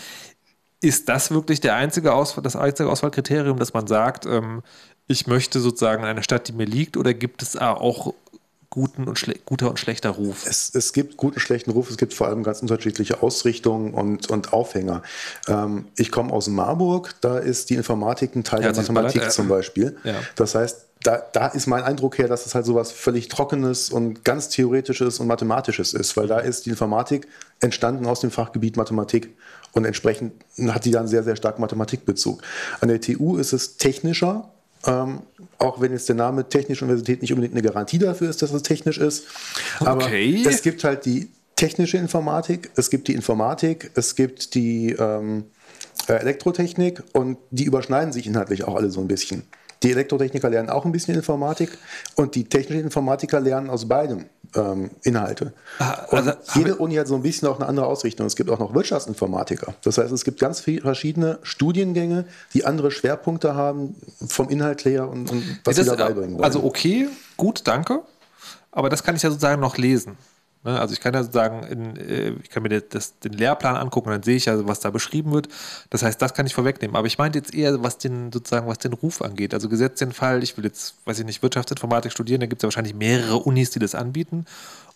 Ist das wirklich der einzige Auswahl, das einzige Auswahlkriterium, dass man sagt, ähm, ich möchte sozusagen in einer Stadt, die mir liegt, oder gibt es auch guten und guter und schlechter Ruf? Es, es gibt guten, schlechten Ruf, es gibt vor allem ganz unterschiedliche Ausrichtungen und, und Aufhänger. Ähm, ich komme aus Marburg, da ist die Informatik ein Teil der Herzliches Mathematik Beileid, äh, zum Beispiel. ja. Das heißt, da, da ist mein Eindruck her, dass es halt sowas völlig Trockenes und ganz Theoretisches und Mathematisches ist, weil da ist die Informatik entstanden aus dem Fachgebiet Mathematik und entsprechend hat die dann sehr, sehr stark Mathematikbezug. An der TU ist es technischer, ähm, auch wenn jetzt der Name Technische Universität nicht unbedingt eine Garantie dafür ist, dass es technisch ist. Aber Okay. es gibt halt die technische Informatik, es gibt die Informatik, es gibt die ähm, äh, Elektrotechnik und die überschneiden sich inhaltlich auch alle so ein bisschen. Die Elektrotechniker lernen auch ein bisschen Informatik und die technischen Informatiker lernen aus beidem ähm, Inhalte. Ah, also jede Uni hat so ein bisschen auch eine andere Ausrichtung. Es gibt auch noch Wirtschaftsinformatiker. Das heißt, es gibt ganz viele verschiedene Studiengänge, die andere Schwerpunkte haben vom Inhalt her und, und was sie da beibringen wollen. Also okay, gut, danke. Aber das kann ich ja sozusagen noch lesen. Ne? Also ich kann ja sozusagen, in, äh, ich kann mir das, den Lehrplan angucken und dann sehe ich ja, was da beschrieben wird. Das heißt, das kann ich vorwegnehmen. Aber ich meinte jetzt eher, was den sozusagen, was den Ruf angeht. Also gesetzt den Fall, ich will jetzt, weiß ich nicht, Wirtschaftsinformatik studieren, da gibt es ja wahrscheinlich mehrere Unis, die das anbieten.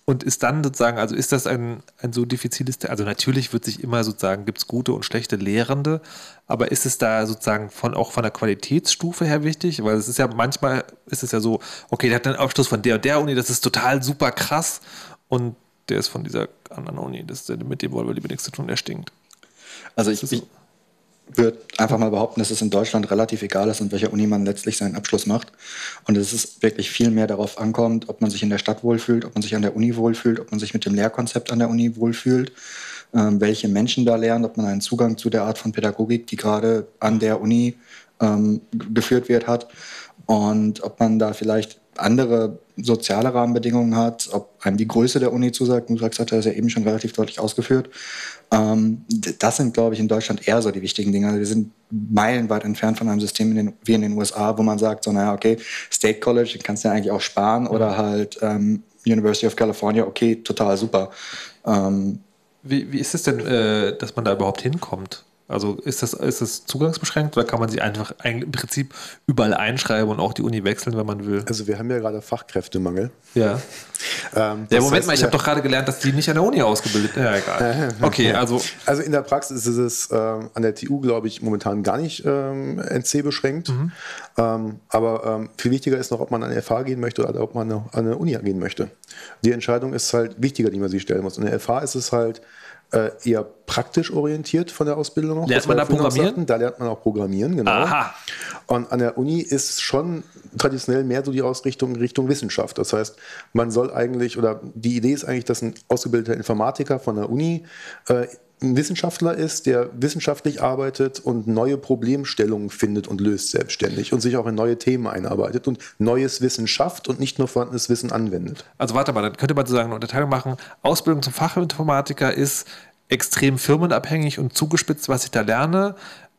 Und ist dann sozusagen, also ist das ein, ein so diffiziles, also natürlich wird sich immer sozusagen, gibt es gute und schlechte Lehrende, aber ist es da sozusagen von, auch von der Qualitätsstufe her wichtig? Weil es ist ja manchmal, ist es ja so, okay, der hat einen Abschluss von der und der Uni, das ist total super krass und der ist von dieser anderen Uni, das, mit dem wollen wir lieber nichts zu tun, der stinkt. Also ich, ich würde einfach mal behaupten, dass es in Deutschland relativ egal ist, an welcher Uni man letztlich seinen Abschluss macht. Und dass es wirklich viel mehr darauf ankommt, ob man sich in der Stadt wohlfühlt, ob man sich an der Uni wohlfühlt, ob man sich mit dem Lehrkonzept an der Uni wohlfühlt, ähm, welche Menschen da lernen, ob man einen Zugang zu der Art von Pädagogik, die gerade an der Uni ähm, geführt wird, hat. Und ob man da vielleicht andere soziale Rahmenbedingungen hat, ob einem die Größe der Uni zusagt. Musax hat das ja eben schon relativ deutlich ausgeführt. Ähm, das sind, glaube ich, in Deutschland eher so die wichtigen Dinge. Wir sind meilenweit entfernt von einem System in den, wie in den USA, wo man sagt, so, naja, okay, State College, kannst du ja eigentlich auch sparen oder halt ähm, University of California, okay, total super. Ähm, wie, wie ist es denn, äh, dass man da überhaupt hinkommt? Also ist das, ist das zugangsbeschränkt oder kann man sich einfach im Prinzip überall einschreiben und auch die Uni wechseln, wenn man will? Also wir haben ja gerade Fachkräftemangel. Ja. Ähm, ja, Moment heißt, mal, ich habe doch gerade gelernt, dass die nicht an der Uni ausgebildet sind. Ja, egal. Okay, also. Also in der Praxis ist es ähm, an der TU, glaube ich, momentan gar nicht ähm, NC beschränkt. Mhm. Ähm, aber ähm, viel wichtiger ist noch, ob man an eine FH gehen möchte oder ob man an eine Uni gehen möchte. Die Entscheidung ist halt wichtiger, die man sich stellen muss. In der FH ist es halt äh, eher praktisch orientiert von der Ausbildung. Noch, lernt man da Programmieren? Da lernt man auch Programmieren, genau. Aha. Und an der Uni ist schon traditionell mehr so die Ausrichtung Richtung Wissenschaft. Das heißt, man soll eigentlich, oder die Idee ist eigentlich, dass ein ausgebildeter Informatiker von der Uni äh, ein Wissenschaftler ist, der wissenschaftlich arbeitet und neue Problemstellungen findet und löst selbstständig und sich auch in neue Themen einarbeitet und neues Wissen schafft und nicht nur vorhandenes Wissen anwendet. Also warte mal, dann könnte man sozusagen eine Unterteilung machen. Ausbildung zum Fachinformatiker ist extrem firmenabhängig und zugespitzt, was ich da lerne.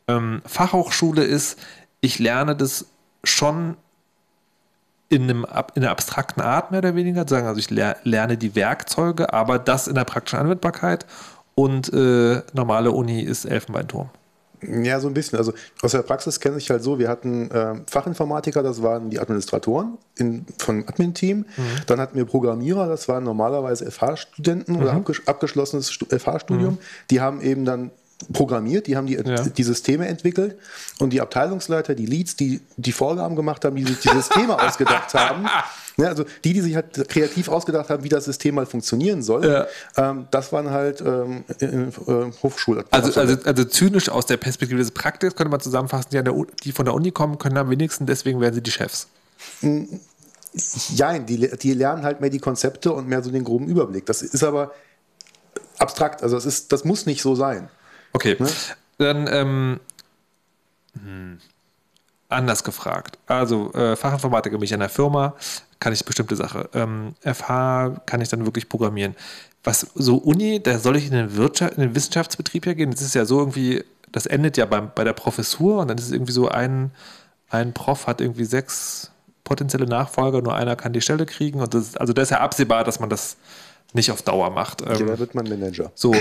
Ähm, Fachhochschule ist, ich lerne das schon in, einem, in einer abstrakten Art mehr oder weniger, sagen, also ich lerne die Werkzeuge, aber das in der praktischen Anwendbarkeit und äh, normale Uni ist Elfenbeinturm. Ja, so ein bisschen. Also aus der Praxis kenne ich halt so, wir hatten äh, Fachinformatiker, das waren die Administratoren in, vom Admin-Team. Mhm. Dann hatten wir Programmierer, das waren normalerweise FH-Studenten mhm. oder abges abgeschlossenes FH-Studium. Mhm. Die haben eben dann programmiert, die haben die, ja. die Systeme entwickelt und die Abteilungsleiter, die Leads, die die Vorgaben gemacht haben, die sich die Systeme ausgedacht haben. Ja, also die, die sich halt kreativ ausgedacht haben, wie das System mal funktionieren soll, ja. ähm, das waren halt ähm, äh, Hochschul. Also, also, also zynisch aus der Perspektive des Praktikers könnte man zusammenfassen, die, der, die von der Uni kommen, können am wenigsten, deswegen werden sie die Chefs. Ja, die, die lernen halt mehr die Konzepte und mehr so den groben Überblick. Das ist aber abstrakt, also das, ist, das muss nicht so sein. Okay, ne? dann ähm, hm, anders gefragt. Also äh, Fachinformatiker bin ich in einer Firma, kann ich bestimmte Sache. Ähm, FH kann ich dann wirklich programmieren. Was so Uni, da soll ich in den, Wirtschaft, in den Wissenschaftsbetrieb ja gehen. Das ist ja so irgendwie, das endet ja beim, bei der Professur und dann ist es irgendwie so, ein, ein Prof hat irgendwie sechs potenzielle Nachfolger, nur einer kann die Stelle kriegen. Und das, also da ist ja absehbar, dass man das nicht auf Dauer macht. Ja, da wird man Manager. So,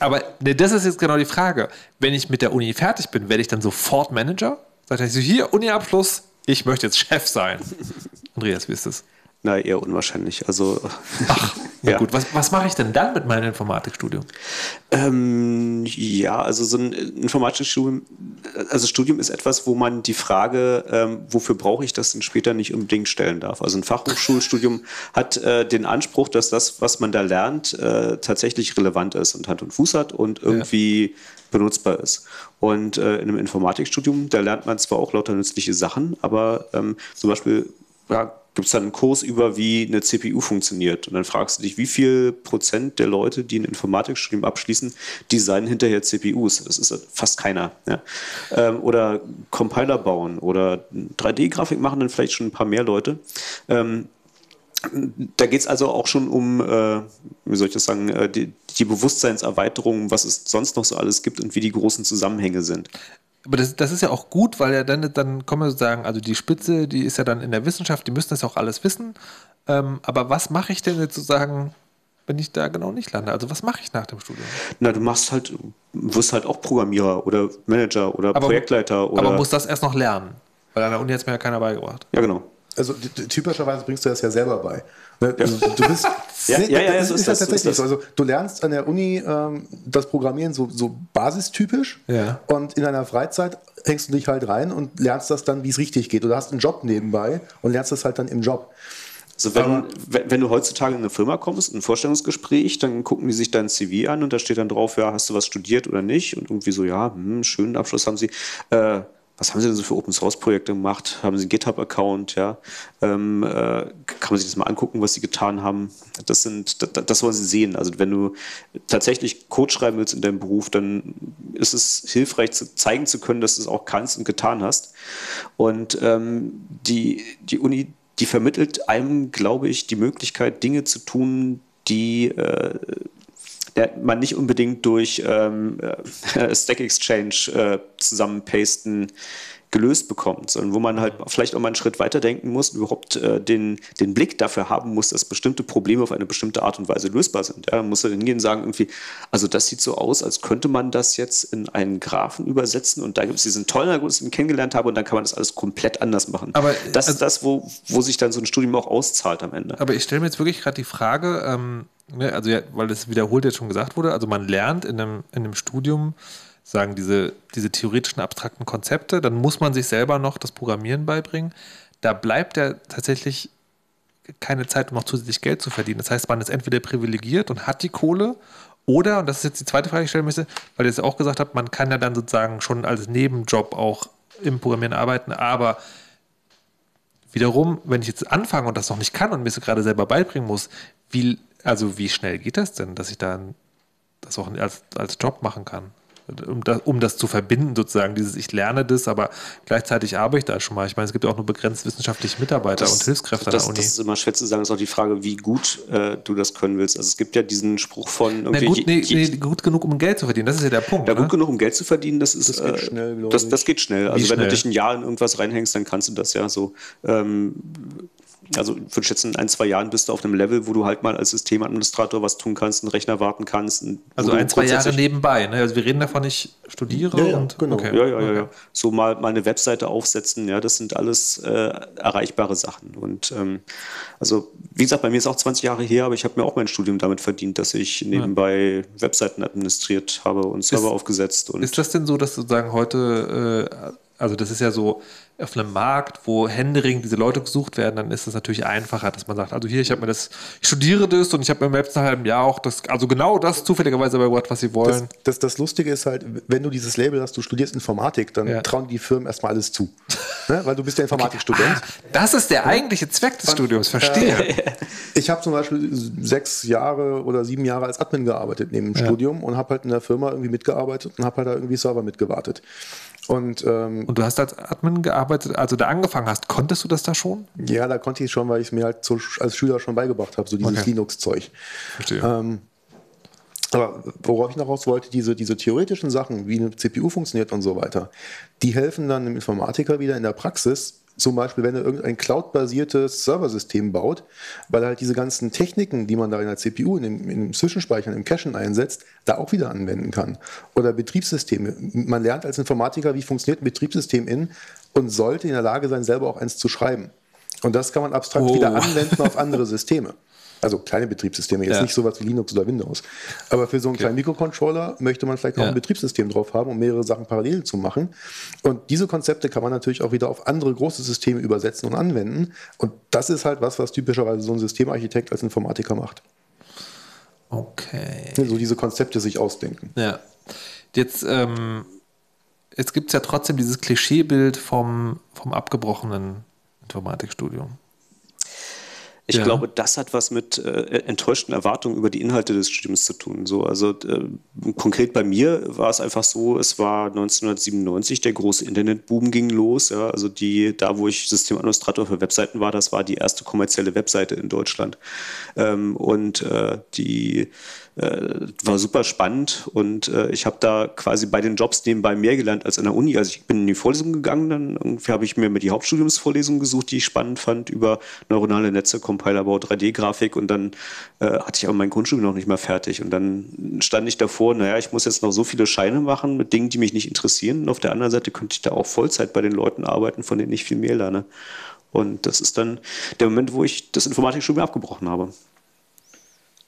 aber ne, das ist jetzt genau die Frage. Wenn ich mit der Uni fertig bin, werde ich dann sofort Manager? Sagt er so, hier, Uni-Abschluss, ich möchte jetzt Chef sein. Andreas, wie ist das? Na, eher unwahrscheinlich. Also, Ach, ja. gut. Was, was mache ich denn dann mit meinem Informatikstudium? Ähm, ja, also so ein Informatikstudium, also Studium ist etwas, wo man die Frage, ähm, wofür brauche ich das denn später nicht unbedingt stellen darf. Also ein Fachhochschulstudium hat äh, den Anspruch, dass das, was man da lernt, äh, tatsächlich relevant ist und Hand und Fuß hat und irgendwie ja. benutzbar ist. Und äh, in einem Informatikstudium, da lernt man zwar auch lauter nützliche Sachen, aber ähm, zum Beispiel ja, gibt es dann einen Kurs über, wie eine CPU funktioniert. Und dann fragst du dich, wie viel Prozent der Leute, die ein Informatikstudium abschließen, designen hinterher CPUs. Das ist fast keiner. Ja. Ähm, oder Compiler bauen oder 3D-Grafik machen dann vielleicht schon ein paar mehr Leute. Ähm, da geht es also auch schon um, äh, wie soll ich das sagen, äh, die, die Bewusstseinserweiterung, was es sonst noch so alles gibt und wie die großen Zusammenhänge sind. Aber das, das ist ja auch gut, weil ja dann, dann kommen wir sozusagen, also die Spitze, die ist ja dann in der Wissenschaft, die müssen das auch alles wissen. Ähm, aber was mache ich denn jetzt sozusagen, wenn ich da genau nicht lande? Also was mache ich nach dem Studium? Na, du machst halt, wirst halt auch Programmierer oder Manager oder aber, Projektleiter. Oder aber muss das erst noch lernen? Weil an der Uni hat es mir ja keiner beigebracht. Ja, genau. Also typischerweise bringst du das ja selber bei. Ne? Also, du bist Ja, ja, ja, das so ist, ja das, ist tatsächlich das. so. Also du lernst an der Uni ähm, das Programmieren so, so basistypisch Ja. und in deiner Freizeit hängst du dich halt rein und lernst das dann, wie es richtig geht. Oder hast einen Job nebenbei und lernst das halt dann im Job. Also wenn, wenn, wenn du heutzutage in eine Firma kommst, ein Vorstellungsgespräch, dann gucken die sich dein CV an und da steht dann drauf, ja, hast du was studiert oder nicht? Und irgendwie so, ja, hm, schönen Abschluss haben sie. Äh, was haben sie denn so für Open Source Projekte gemacht? Haben sie einen GitHub-Account? Ja? Ähm, äh, kann man sich das mal angucken, was sie getan haben? Das sind, das, das wollen sie sehen. Also wenn du tatsächlich Code schreiben willst in deinem Beruf, dann ist es hilfreich, zu, zeigen zu können, dass du es auch kannst und getan hast. Und ähm, die, die Uni, die vermittelt einem, glaube ich, die Möglichkeit, Dinge zu tun, die äh, der man nicht unbedingt durch ähm, äh, Stack Exchange äh, zusammenpasten gelöst bekommt, sondern wo man halt vielleicht auch mal einen Schritt weiter denken muss, und überhaupt äh, den, den Blick dafür haben muss, dass bestimmte Probleme auf eine bestimmte Art und Weise lösbar sind. Ja, man muss dann hingehen und sagen, irgendwie, also das sieht so aus, als könnte man das jetzt in einen Graphen übersetzen und da gibt es diesen tollen Algorithmus, den ich kennengelernt habe und dann kann man das alles komplett anders machen. Aber, das also- ist das, wo, wo sich dann so ein Studium auch auszahlt am Ende. Aber ich stelle mir jetzt wirklich gerade die Frage, ähm, ne, also ja, weil das wiederholt jetzt schon gesagt wurde, also man lernt in einem, in einem Studium, sagen diese, diese theoretischen abstrakten Konzepte, dann muss man sich selber noch das Programmieren beibringen. Da bleibt ja tatsächlich keine Zeit, um noch zusätzlich Geld zu verdienen. Das heißt, man ist entweder privilegiert und hat die Kohle oder, und das ist jetzt die zweite Frage, die ich stellen müsste, weil ihr es auch gesagt habt, man kann ja dann sozusagen schon als Nebenjob auch im Programmieren arbeiten, aber wiederum, wenn ich jetzt anfange und das noch nicht kann und mir es gerade selber beibringen muss, wie, also wie schnell geht das denn, dass ich dann das auch als, als Job machen kann? Um das, um das zu verbinden, sozusagen, dieses Ich lerne das, aber gleichzeitig arbeite ich da schon mal. Ich meine, es gibt ja auch nur begrenzt wissenschaftliche Mitarbeiter und Hilfskräfte das, an der Das Uni. ist immer schwer zu sagen, das ist auch die Frage, wie gut äh, du das können willst. Also es gibt ja diesen Spruch von Na irgendwie. gut, nee, je- nee, gut genug, um Geld zu verdienen, das ist ja der Punkt. ja, ne? gut genug, um Geld zu verdienen, das ist. Das geht äh, schnell, glaub das, ich. das geht schnell. Also wenn schnell? du dich ein Jahr in irgendwas reinhängst, dann kannst du das ja so. Ähm, also ich würde schätzen, in ein, zwei Jahren bist du auf einem Level, wo du halt mal als Systemadministrator was tun kannst, einen Rechner warten kannst. Also ein, zwei Jahre nebenbei. Ne? Also wir reden davon, ich studiere Ja, ja, und genau. okay. Ja, ja, ja, ja. So mal, mal eine Webseite aufsetzen, ja, das sind alles äh, erreichbare Sachen. Und ähm, also, wie gesagt, bei mir ist auch 20 Jahre her, aber ich habe mir auch mein Studium damit verdient, dass ich nebenbei Webseiten administriert habe und Server Ist- aufgesetzt. Und Ist das denn so, dass sozusagen heute, äh, also das ist ja so auf einem Markt, wo händeringend diese Leute gesucht werden, dann ist es natürlich einfacher, dass man sagt, also hier, ich habe mir das, ich studiere das und ich habe mir im letzten halben Jahr auch das, also genau das zufälligerweise beigebracht, was sie Das, wollen. das, das Lustige ist halt, wenn du dieses Label hast, du studierst Informatik, dann Ja. trauen die Firmen erstmal alles zu. ne? Weil du bist ja Informatikstudent. Das ist der eigentliche Zweck des Studiums, verstehe. Ich habe zum Beispiel sechs Jahre oder sieben Jahre als Admin gearbeitet neben dem Studium und habe halt in der Firma irgendwie mitgearbeitet und habe halt da irgendwie Server mitgewartet. Und ähm, Und du hast als Admin gearbeitet, also da angefangen hast, konntest du das da schon? ja, da konnte ich schon, weil ich es mir halt so als Schüler schon beigebracht habe, so dieses Okay. Linux-Zeug. Verstehe. Ähm, aber worauf ich noch raus wollte, diese, diese theoretischen Sachen, wie eine CPU funktioniert und so weiter, die helfen dann dem Informatiker wieder in der Praxis. Zum Beispiel, wenn er irgendein cloud-basiertes Serversystem baut, weil er halt diese ganzen Techniken, die man da in der CPU, in dem, in dem Zwischenspeichern, im Cachen einsetzt, da auch wieder anwenden kann. Oder Betriebssysteme. Man lernt als Informatiker, wie funktioniert ein Betriebssystem in und sollte in der Lage sein, selber auch eins zu schreiben. Und das kann man abstrakt Oh. wieder anwenden auf andere Systeme. Also kleine Betriebssysteme, jetzt Ja. nicht sowas wie Linux oder Windows. Aber für so einen kleinen Mikrocontroller möchte man vielleicht noch Ja. ein Betriebssystem drauf haben, um mehrere Sachen parallel zu machen. Und diese Konzepte kann man natürlich auch wieder auf andere große Systeme übersetzen und anwenden. Und das ist halt was, was typischerweise so ein Systemarchitekt als Informatiker macht. Okay. So diese Konzepte sich ausdenken. Ja. Jetzt, ähm, jetzt gibt es ja trotzdem dieses Klischeebild vom, vom abgebrochenen Informatikstudium. Ich Ja. glaube, das hat was mit äh, enttäuschten Erwartungen über die Inhalte des Studiums zu tun. So, also äh, konkret bei mir war es einfach so, es war 1997, der große Internetboom ging los. Ja, also die, da wo ich Systemadministrator für Webseiten war, das war die erste kommerzielle Webseite in Deutschland. Ähm, und äh, die äh, war super spannend und äh, ich habe da quasi bei den Jobs nebenbei mehr gelernt als an der Uni. Also ich bin in die Vorlesung gegangen, dann irgendwie habe ich mir die Hauptstudiumsvorlesung gesucht, die ich spannend fand über neuronale Netze, Compilerbau, 3D-Grafik und dann äh, hatte ich aber mein Grundstudium noch nicht mal fertig und dann stand ich davor, naja, ich muss jetzt noch so viele Scheine machen mit Dingen, die mich nicht interessieren und auf der anderen Seite könnte ich da auch Vollzeit bei den Leuten arbeiten, von denen ich viel mehr lerne. Und das ist dann der Moment, wo ich das Informatikstudium abgebrochen habe.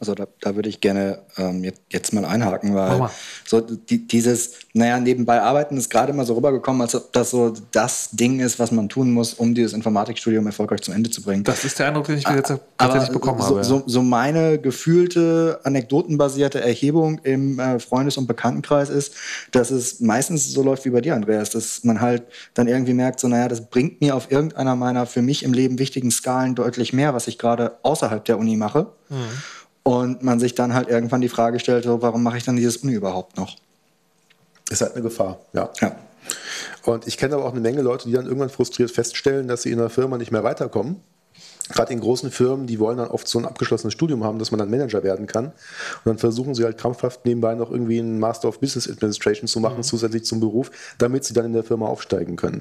Also da, da würde ich gerne ähm, jetzt, jetzt, mal einhaken, weil mal. so die, dieses, naja, nebenbei arbeiten ist gerade mal so rübergekommen, als ob das so das Ding ist, was man tun muss, um dieses Informatikstudium erfolgreich zum Ende zu bringen. Das ist der Eindruck, den ich jetzt tatsächlich bekommen so, habe. So, so, meine gefühlte, anekdotenbasierte Erhebung im äh, Freundes- und Bekanntenkreis ist, dass es meistens so läuft wie bei dir, Andreas, dass man halt dann irgendwie merkt, so, naja, das bringt mir auf irgendeiner meiner für mich im Leben wichtigen Skalen deutlich mehr, was ich gerade außerhalb der Uni mache. Mhm und man sich dann halt irgendwann die Frage stellt, so, warum mache ich dann dieses Uni überhaupt noch? Ist halt eine Gefahr, ja. ja. Und ich kenne aber auch eine Menge Leute, die dann irgendwann frustriert feststellen, dass sie in der Firma nicht mehr weiterkommen. Gerade in großen Firmen, die wollen dann oft so ein abgeschlossenes Studium haben, dass man dann Manager werden kann. Und dann versuchen sie halt krampfhaft nebenbei noch irgendwie einen Master of Business Administration zu machen, mhm. zusätzlich zum Beruf, damit sie dann in der Firma aufsteigen können.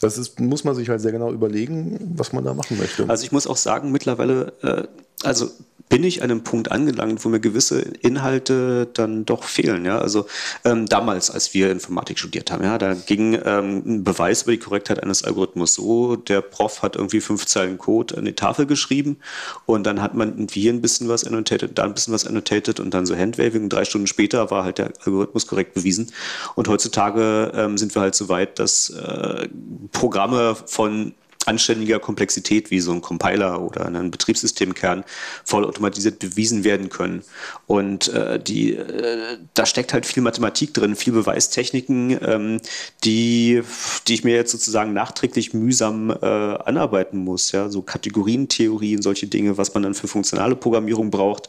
Das ist, muss man sich halt sehr genau überlegen, was man da machen möchte. Also ich muss auch sagen, mittlerweile, äh, also bin ich an einem Punkt angelangt, wo mir gewisse Inhalte dann doch fehlen. Ja? Also ähm, damals, als wir Informatik studiert haben, ja, da ging ähm, ein Beweis über die Korrektheit eines Algorithmus so, der Prof hat irgendwie fünf Zeilen Code an die Tafel geschrieben und dann hat man hier ein bisschen was annotated, da ein bisschen was annotated und dann so Handwaving und drei Stunden später war halt der Algorithmus korrekt bewiesen. Und heutzutage ähm, sind wir halt so weit, dass äh, Programme von anständiger Komplexität wie so ein Compiler oder ein Betriebssystemkern vollautomatisiert bewiesen werden können. Und äh, die, äh, da steckt halt viel Mathematik drin, viel Beweistechniken, ähm, die, die ich mir jetzt sozusagen nachträglich mühsam äh, anarbeiten muss. Ja? So Kategorientheorien, solche Dinge, was man dann für funktionale Programmierung braucht.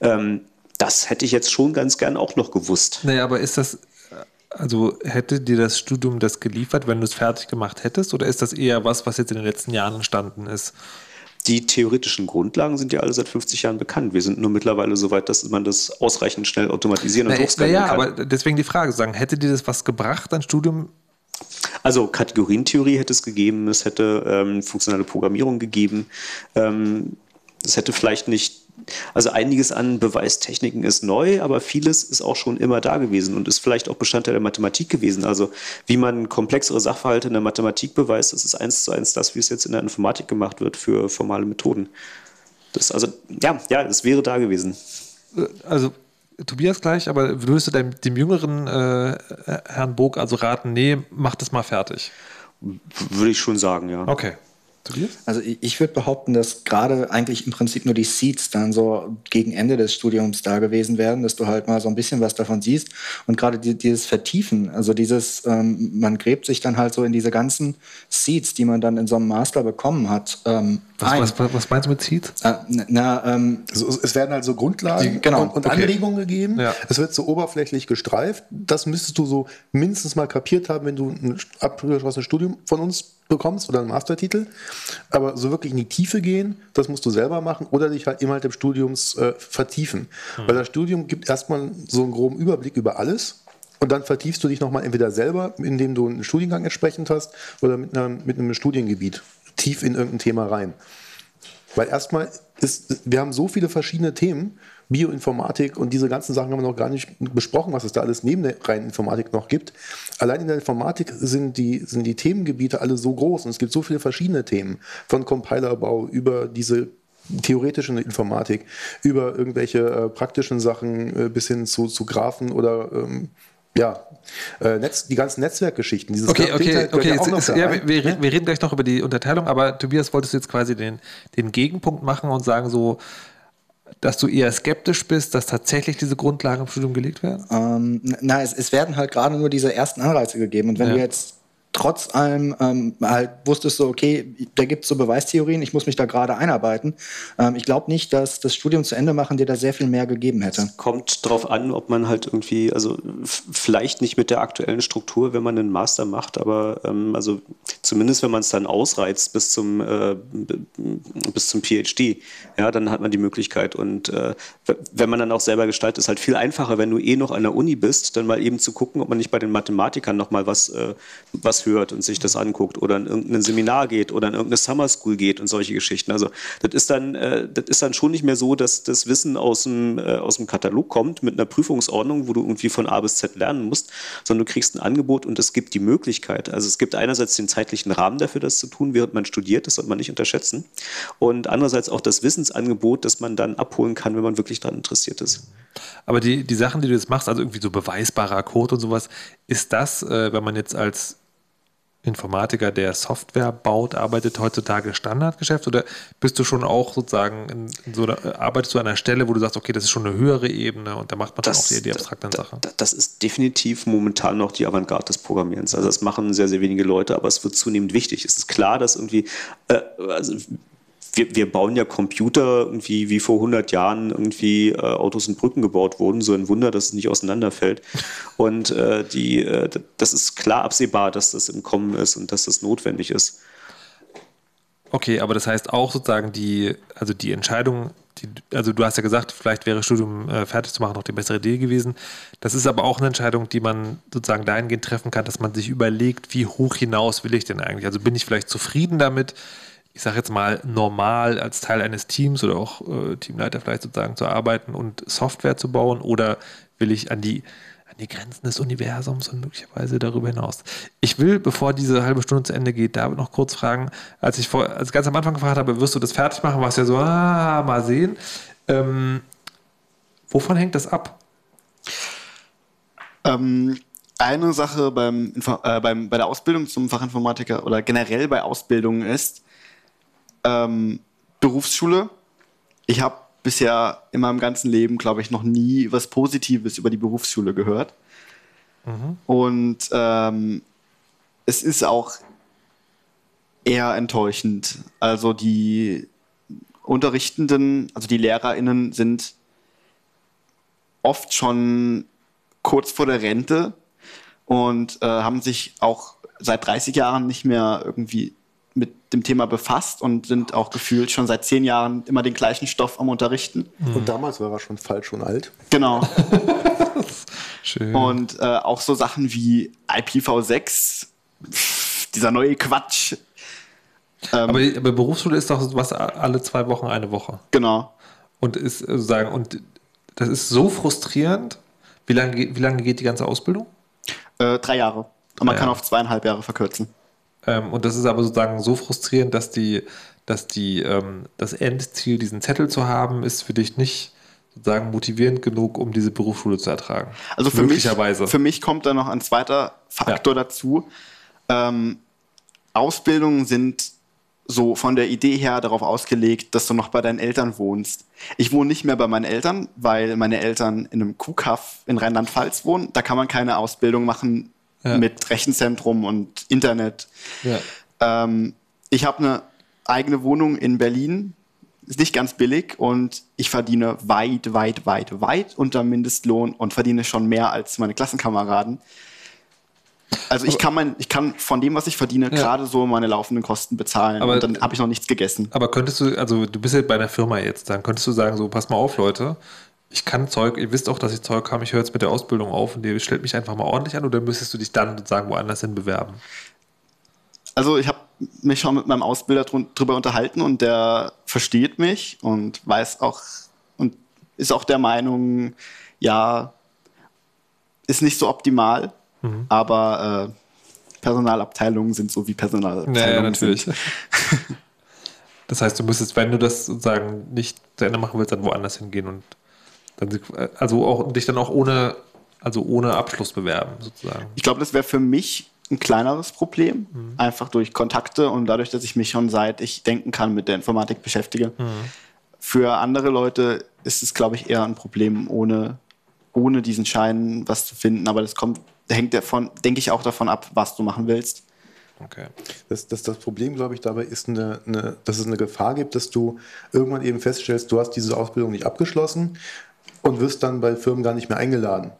Ähm, das hätte ich jetzt schon ganz gern auch noch gewusst. Naja, aber ist das, also hätte dir das Studium das geliefert, wenn du es fertig gemacht hättest, oder ist das eher was, was jetzt in den letzten Jahren entstanden ist? Die theoretischen Grundlagen sind ja alle seit 50 Jahren bekannt. Wir sind nur mittlerweile so weit, dass man das ausreichend schnell automatisieren und hochskalieren na ja, kann. aber deswegen die Frage sagen, hätte dir das was gebracht, dein Studium? Also Kategorientheorie hätte es gegeben, es hätte ähm, funktionale Programmierung gegeben. Ähm, es hätte vielleicht nicht also einiges an Beweistechniken ist neu, aber vieles ist auch schon immer da gewesen und ist vielleicht auch Bestandteil der Mathematik gewesen. Also wie man komplexere Sachverhalte in der Mathematik beweist, das ist eins zu eins das, wie es jetzt in der Informatik gemacht wird für formale Methoden. Das also ja, ja, es wäre da gewesen. Also Tobias gleich, aber würdest du dem, dem jüngeren äh, Herrn Bog also raten, nee, mach das mal fertig? Würde ich schon sagen, ja. Okay. Tobias? Also ich würde behaupten, dass gerade eigentlich im Prinzip nur die Seeds dann so gegen Ende des Studiums da gewesen wären, dass du halt mal so ein bisschen was davon siehst und gerade die, dieses Vertiefen, also dieses, ähm, man gräbt sich dann halt so in diese ganzen Seeds, die man dann in so einem Master bekommen hat. Ähm, was, was, was, meinst du mit Seeds? Äh, na, ähm, also es werden halt so Grundlagen die, genau, und, und okay. Anregungen gegeben. Ja. Es wird so oberflächlich gestreift. Das müsstest du so mindestens mal kapiert haben, wenn du ein abgeschlossenes Studium von uns bekommst oder einen Mastertitel. Aber so wirklich in die Tiefe gehen, das musst du selber machen oder dich halt innerhalb des Studiums äh, vertiefen. Mhm. Weil das Studium gibt erstmal so einen groben Überblick über alles. Und dann vertiefst du dich nochmal entweder selber, indem du einen Studiengang entsprechend hast, oder mit, einer, mit einem Studiengebiet tief in irgendein Thema rein. Weil erstmal ist, wir haben so viele verschiedene Themen, Bioinformatik und diese ganzen Sachen haben wir noch gar nicht besprochen, was es da alles neben der reinen Informatik noch gibt. Allein in der Informatik sind die, sind die Themengebiete alle so groß und es gibt so viele verschiedene Themen, von Compilerbau über diese theoretische Informatik, über irgendwelche äh, praktischen Sachen äh, bis hin zu, zu Graphen oder ähm, ja, äh, Netz, die ganzen Netzwerkgeschichten. Dieses okay, okay, okay. Ist, ist, ja, wir, wir, wir, reden gleich noch über die Unterteilung, aber Tobias, wolltest du jetzt quasi den, den Gegenpunkt machen und sagen so, dass du eher skeptisch bist, dass tatsächlich diese Grundlagen im Studium gelegt werden? Ähm, na, es, es, werden halt gerade nur diese ersten Anreize gegeben. Und wenn ja. du jetzt trotz allem ähm, halt wusstest du, okay, da gibt es so Beweistheorien, ich muss mich da gerade einarbeiten. Ähm, ich glaube nicht, dass das Studium zu Ende machen dir da sehr viel mehr gegeben hätte. Es kommt darauf an, ob man halt irgendwie, also vielleicht nicht mit der aktuellen Struktur, wenn man einen Master macht, aber ähm, also zumindest wenn man es dann ausreizt bis zum, äh, bis zum PhD, ja, dann hat man die Möglichkeit. Und äh, wenn man dann auch selber gestaltet, ist halt viel einfacher, wenn du eh noch an der Uni bist, dann mal eben zu gucken, ob man nicht bei den Mathematikern nochmal was, äh, was hört und sich das anguckt oder in irgendein Seminar geht oder in irgendeine Summer School geht und solche Geschichten. Also das ist dann, äh, das ist dann schon nicht mehr so, dass das Wissen aus dem, äh, aus dem Katalog kommt mit einer Prüfungsordnung, wo du irgendwie von A bis Z lernen musst, sondern du kriegst ein Angebot und es gibt die Möglichkeit. Also es gibt einerseits den zeitlichen Rahmen dafür, das zu tun, während man studiert, das sollte man nicht unterschätzen. Und andererseits auch das Wissensangebot, das man dann abholen kann, wenn man wirklich daran interessiert ist. Aber die, die Sachen, die du jetzt machst, also irgendwie so beweisbarer Code und sowas, ist das, äh, wenn man jetzt als Informatiker, der Software baut, arbeitet heutzutage Standardgeschäft oder bist du schon auch sozusagen in, in so einer, arbeitest du an einer Stelle, wo du sagst, okay, das ist schon eine höhere Ebene und da macht man das, dann auch die, die abstrakten da, Sachen? Das ist definitiv momentan noch die Avantgarde des Programmierens. Also das machen sehr, sehr wenige Leute, aber es wird zunehmend wichtig. Es ist klar, dass irgendwie, äh, also wir, wir bauen ja Computer irgendwie wie vor 100 Jahren irgendwie äh, Autos und Brücken gebaut wurden. So ein Wunder, dass es nicht auseinanderfällt. Und äh, die, äh, das ist klar absehbar, dass das im Kommen ist und dass das notwendig ist. Okay, aber das heißt auch sozusagen die, also die Entscheidung, die, also du hast ja gesagt, vielleicht wäre Studium äh, fertig zu machen noch die bessere Idee gewesen. Das ist aber auch eine Entscheidung, die man sozusagen dahingehend treffen kann, dass man sich überlegt, wie hoch hinaus will ich denn eigentlich? Also bin ich vielleicht zufrieden damit, ich sage jetzt mal, normal als Teil eines Teams oder auch äh, Teamleiter vielleicht sozusagen zu arbeiten und Software zu bauen oder will ich an die, an die Grenzen des Universums und möglicherweise darüber hinaus? Ich will, bevor diese halbe Stunde zu Ende geht, David noch kurz fragen, als ich vor, als ganz am Anfang gefragt habe, wirst du das fertig machen, war es ja so, ah, mal sehen. Ähm, wovon hängt das ab? Ähm, eine Sache beim, äh, beim, bei der Ausbildung zum Fachinformatiker oder generell bei Ausbildungen ist, ähm, Berufsschule. Ich habe bisher in meinem ganzen Leben, glaube ich, noch nie was Positives über die Berufsschule gehört. Mhm. Und ähm, es ist auch eher enttäuschend. Also die Unterrichtenden, also die LehrerInnen sind oft schon kurz vor der Rente und äh, haben sich auch seit 30 Jahren nicht mehr irgendwie dem Thema befasst und sind auch gefühlt schon seit zehn Jahren immer den gleichen Stoff am Unterrichten. Mhm. Und damals war er schon falsch und alt. Genau. Schön. Und äh, auch so Sachen wie IPv6, dieser neue Quatsch. Ähm, aber, aber Berufsschule ist doch was alle zwei Wochen eine Woche. Genau. Und ist sozusagen, äh, und das ist so frustrierend. Wie lange, wie lange geht die ganze Ausbildung? Äh, drei Jahre. Und man ja. kann auf zweieinhalb Jahre verkürzen. Ähm, und das ist aber sozusagen so frustrierend, dass die, dass die, ähm, das Endziel, diesen Zettel zu haben, ist für dich nicht sozusagen motivierend genug, um diese Berufsschule zu ertragen. Also für mich, für mich kommt da noch ein zweiter Faktor ja. dazu. Ähm, Ausbildungen sind so von der Idee her darauf ausgelegt, dass du noch bei deinen Eltern wohnst. Ich wohne nicht mehr bei meinen Eltern, weil meine Eltern in einem Kuhkaff in Rheinland-Pfalz wohnen. Da kann man keine Ausbildung machen, ja. mit Rechenzentrum und Internet. Ja. Ähm, ich habe eine eigene Wohnung in Berlin, ist nicht ganz billig und ich verdiene weit, weit, weit, weit unter Mindestlohn und verdiene schon mehr als meine Klassenkameraden. Also ich kann, mein, ich kann von dem, was ich verdiene, ja. gerade so meine laufenden Kosten bezahlen aber, und dann habe ich noch nichts gegessen. Aber könntest du, also du bist ja bei einer Firma jetzt, dann könntest du sagen, so pass mal auf, Leute, ich kann Zeug, ihr wisst auch, dass ich Zeug habe, ich höre jetzt mit der Ausbildung auf und ihr stellt mich einfach mal ordentlich an oder müsstest du dich dann sozusagen woanders hin bewerben? Also ich habe mich schon mit meinem Ausbilder drüber unterhalten und der versteht mich und weiß auch und ist auch der Meinung, ja, ist nicht so optimal, mhm. aber äh, Personalabteilungen sind so wie Personalabteilungen. Ja, ja natürlich. das heißt, du müsstest, wenn du das sozusagen nicht zu Ende machen willst, dann woanders hingehen und also auch dich dann auch ohne, also ohne Abschluss bewerben, sozusagen. Ich glaube, das wäre für mich ein kleineres Problem, mhm. einfach durch Kontakte und dadurch, dass ich mich schon seit ich denken kann mit der Informatik beschäftige. Mhm. Für andere Leute ist es, glaube ich, eher ein Problem, ohne, ohne diesen Schein was zu finden. Aber das kommt, hängt davon, denke ich, auch davon ab, was du machen willst. Okay. Das, das, das Problem, glaube ich, dabei ist, eine, eine, dass es eine Gefahr gibt, dass du irgendwann eben feststellst, du hast diese Ausbildung nicht abgeschlossen und wirst dann bei Firmen gar nicht mehr eingeladen.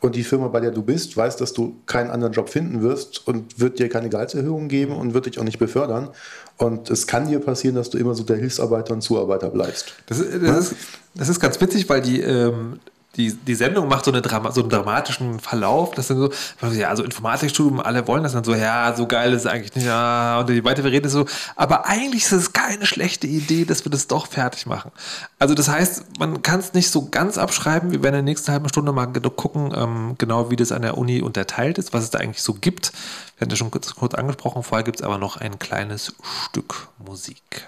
Und die Firma, bei der du bist, weiß, dass du keinen anderen Job finden wirst und wird dir keine Gehaltserhöhung geben und wird dich auch nicht befördern. Und es kann dir passieren, dass du immer so der Hilfsarbeiter und Zuarbeiter bleibst. Das, das, ist, das ist, ganz witzig, weil die, ähm, die, die Sendung macht so, eine Drama, so einen dramatischen Verlauf, das dann so, ja, also Informatikstudium, alle wollen das dann so, ja, so geil ist es eigentlich nicht, ja, und die weitere Rede ist so, aber eigentlich ist es keine schlechte Idee, dass wir das doch fertig machen. Also das heißt, man kann es nicht so ganz abschreiben, wir werden in der nächsten halben Stunde mal gucken, ähm, genau wie das an der Uni unterteilt ist, was es da eigentlich so gibt. Wir hatten ja schon kurz, kurz angesprochen, vorher gibt es aber noch ein kleines Stück Musik.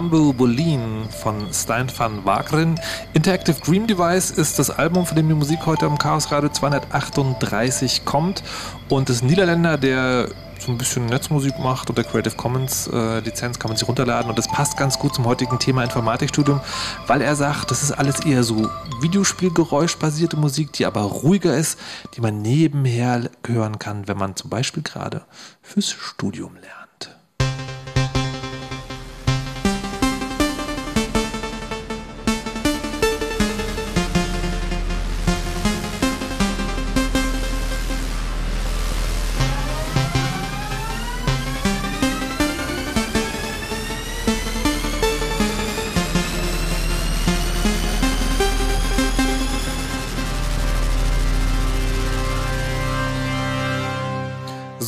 Bamboo Bolin von Stein van Wagren. Interactive Dream Device ist das Album, von dem die Musik heute am Chaos Radio 238 kommt. Und das Niederländer, der so ein bisschen Netzmusik macht unter Creative Commons äh, Lizenz kann man sich runterladen und das passt ganz gut zum heutigen Thema Informatikstudium, weil er sagt, das ist alles eher so Videospielgeräuschbasierte Musik, die aber ruhiger ist, die man nebenher hören kann, wenn man zum Beispiel gerade fürs Studium lernt.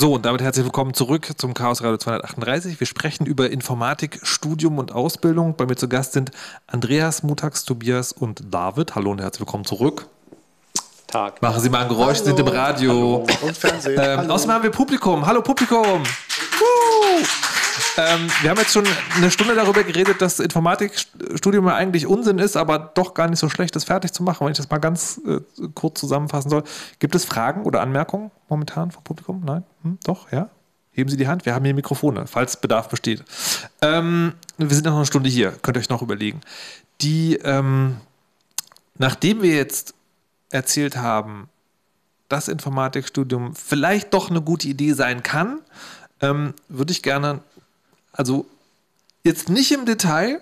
So, und damit herzlich willkommen zurück zum Chaos Radio 238. Wir sprechen über Informatik, Studium und Ausbildung. Bei mir zu Gast sind Andreas, Mutax, Tobias und David. Hallo und herzlich willkommen zurück. Tag. Machen Sie mal ein Geräusch, Hallo. sind im Radio. Hallo. Und Fernsehen. Ähm, außerdem haben wir Publikum. Hallo Publikum. Ähm, wir haben jetzt schon eine Stunde darüber geredet, dass Informatikstudium ja eigentlich Unsinn ist, aber doch gar nicht so schlecht ist, fertig zu machen, wenn ich das mal ganz äh, kurz zusammenfassen soll. Gibt es Fragen oder Anmerkungen momentan vom Publikum? Nein? Hm, doch, ja? Heben Sie die Hand, wir haben hier Mikrofone, falls Bedarf besteht. Ähm, wir sind noch eine Stunde hier, könnt ihr euch noch überlegen. Die, ähm, nachdem wir jetzt erzählt haben, dass Informatikstudium vielleicht doch eine gute Idee sein kann, ähm, würde ich gerne, also jetzt nicht im Detail,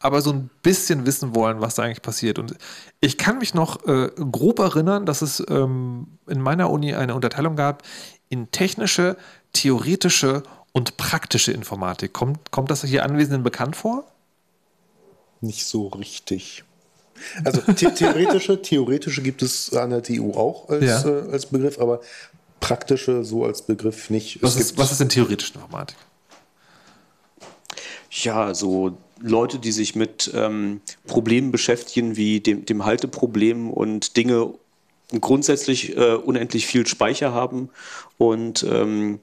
aber so ein bisschen wissen wollen, was da eigentlich passiert. Und ich kann mich noch äh, grob erinnern, dass es ähm, in meiner Uni eine Unterteilung gab in technische, theoretische und praktische Informatik. Kommt, kommt das hier Anwesenden bekannt vor? Nicht so richtig. Also the theoretische, theoretische gibt es an der TU auch als, ja. äh, als Begriff, aber praktische so als Begriff nicht. Was, ist, was ist denn theoretische Informatik? Ja, so Leute, die sich mit ähm, Problemen beschäftigen, wie dem, dem Halteproblem und Dinge grundsätzlich äh, unendlich viel Speicher haben und ähm,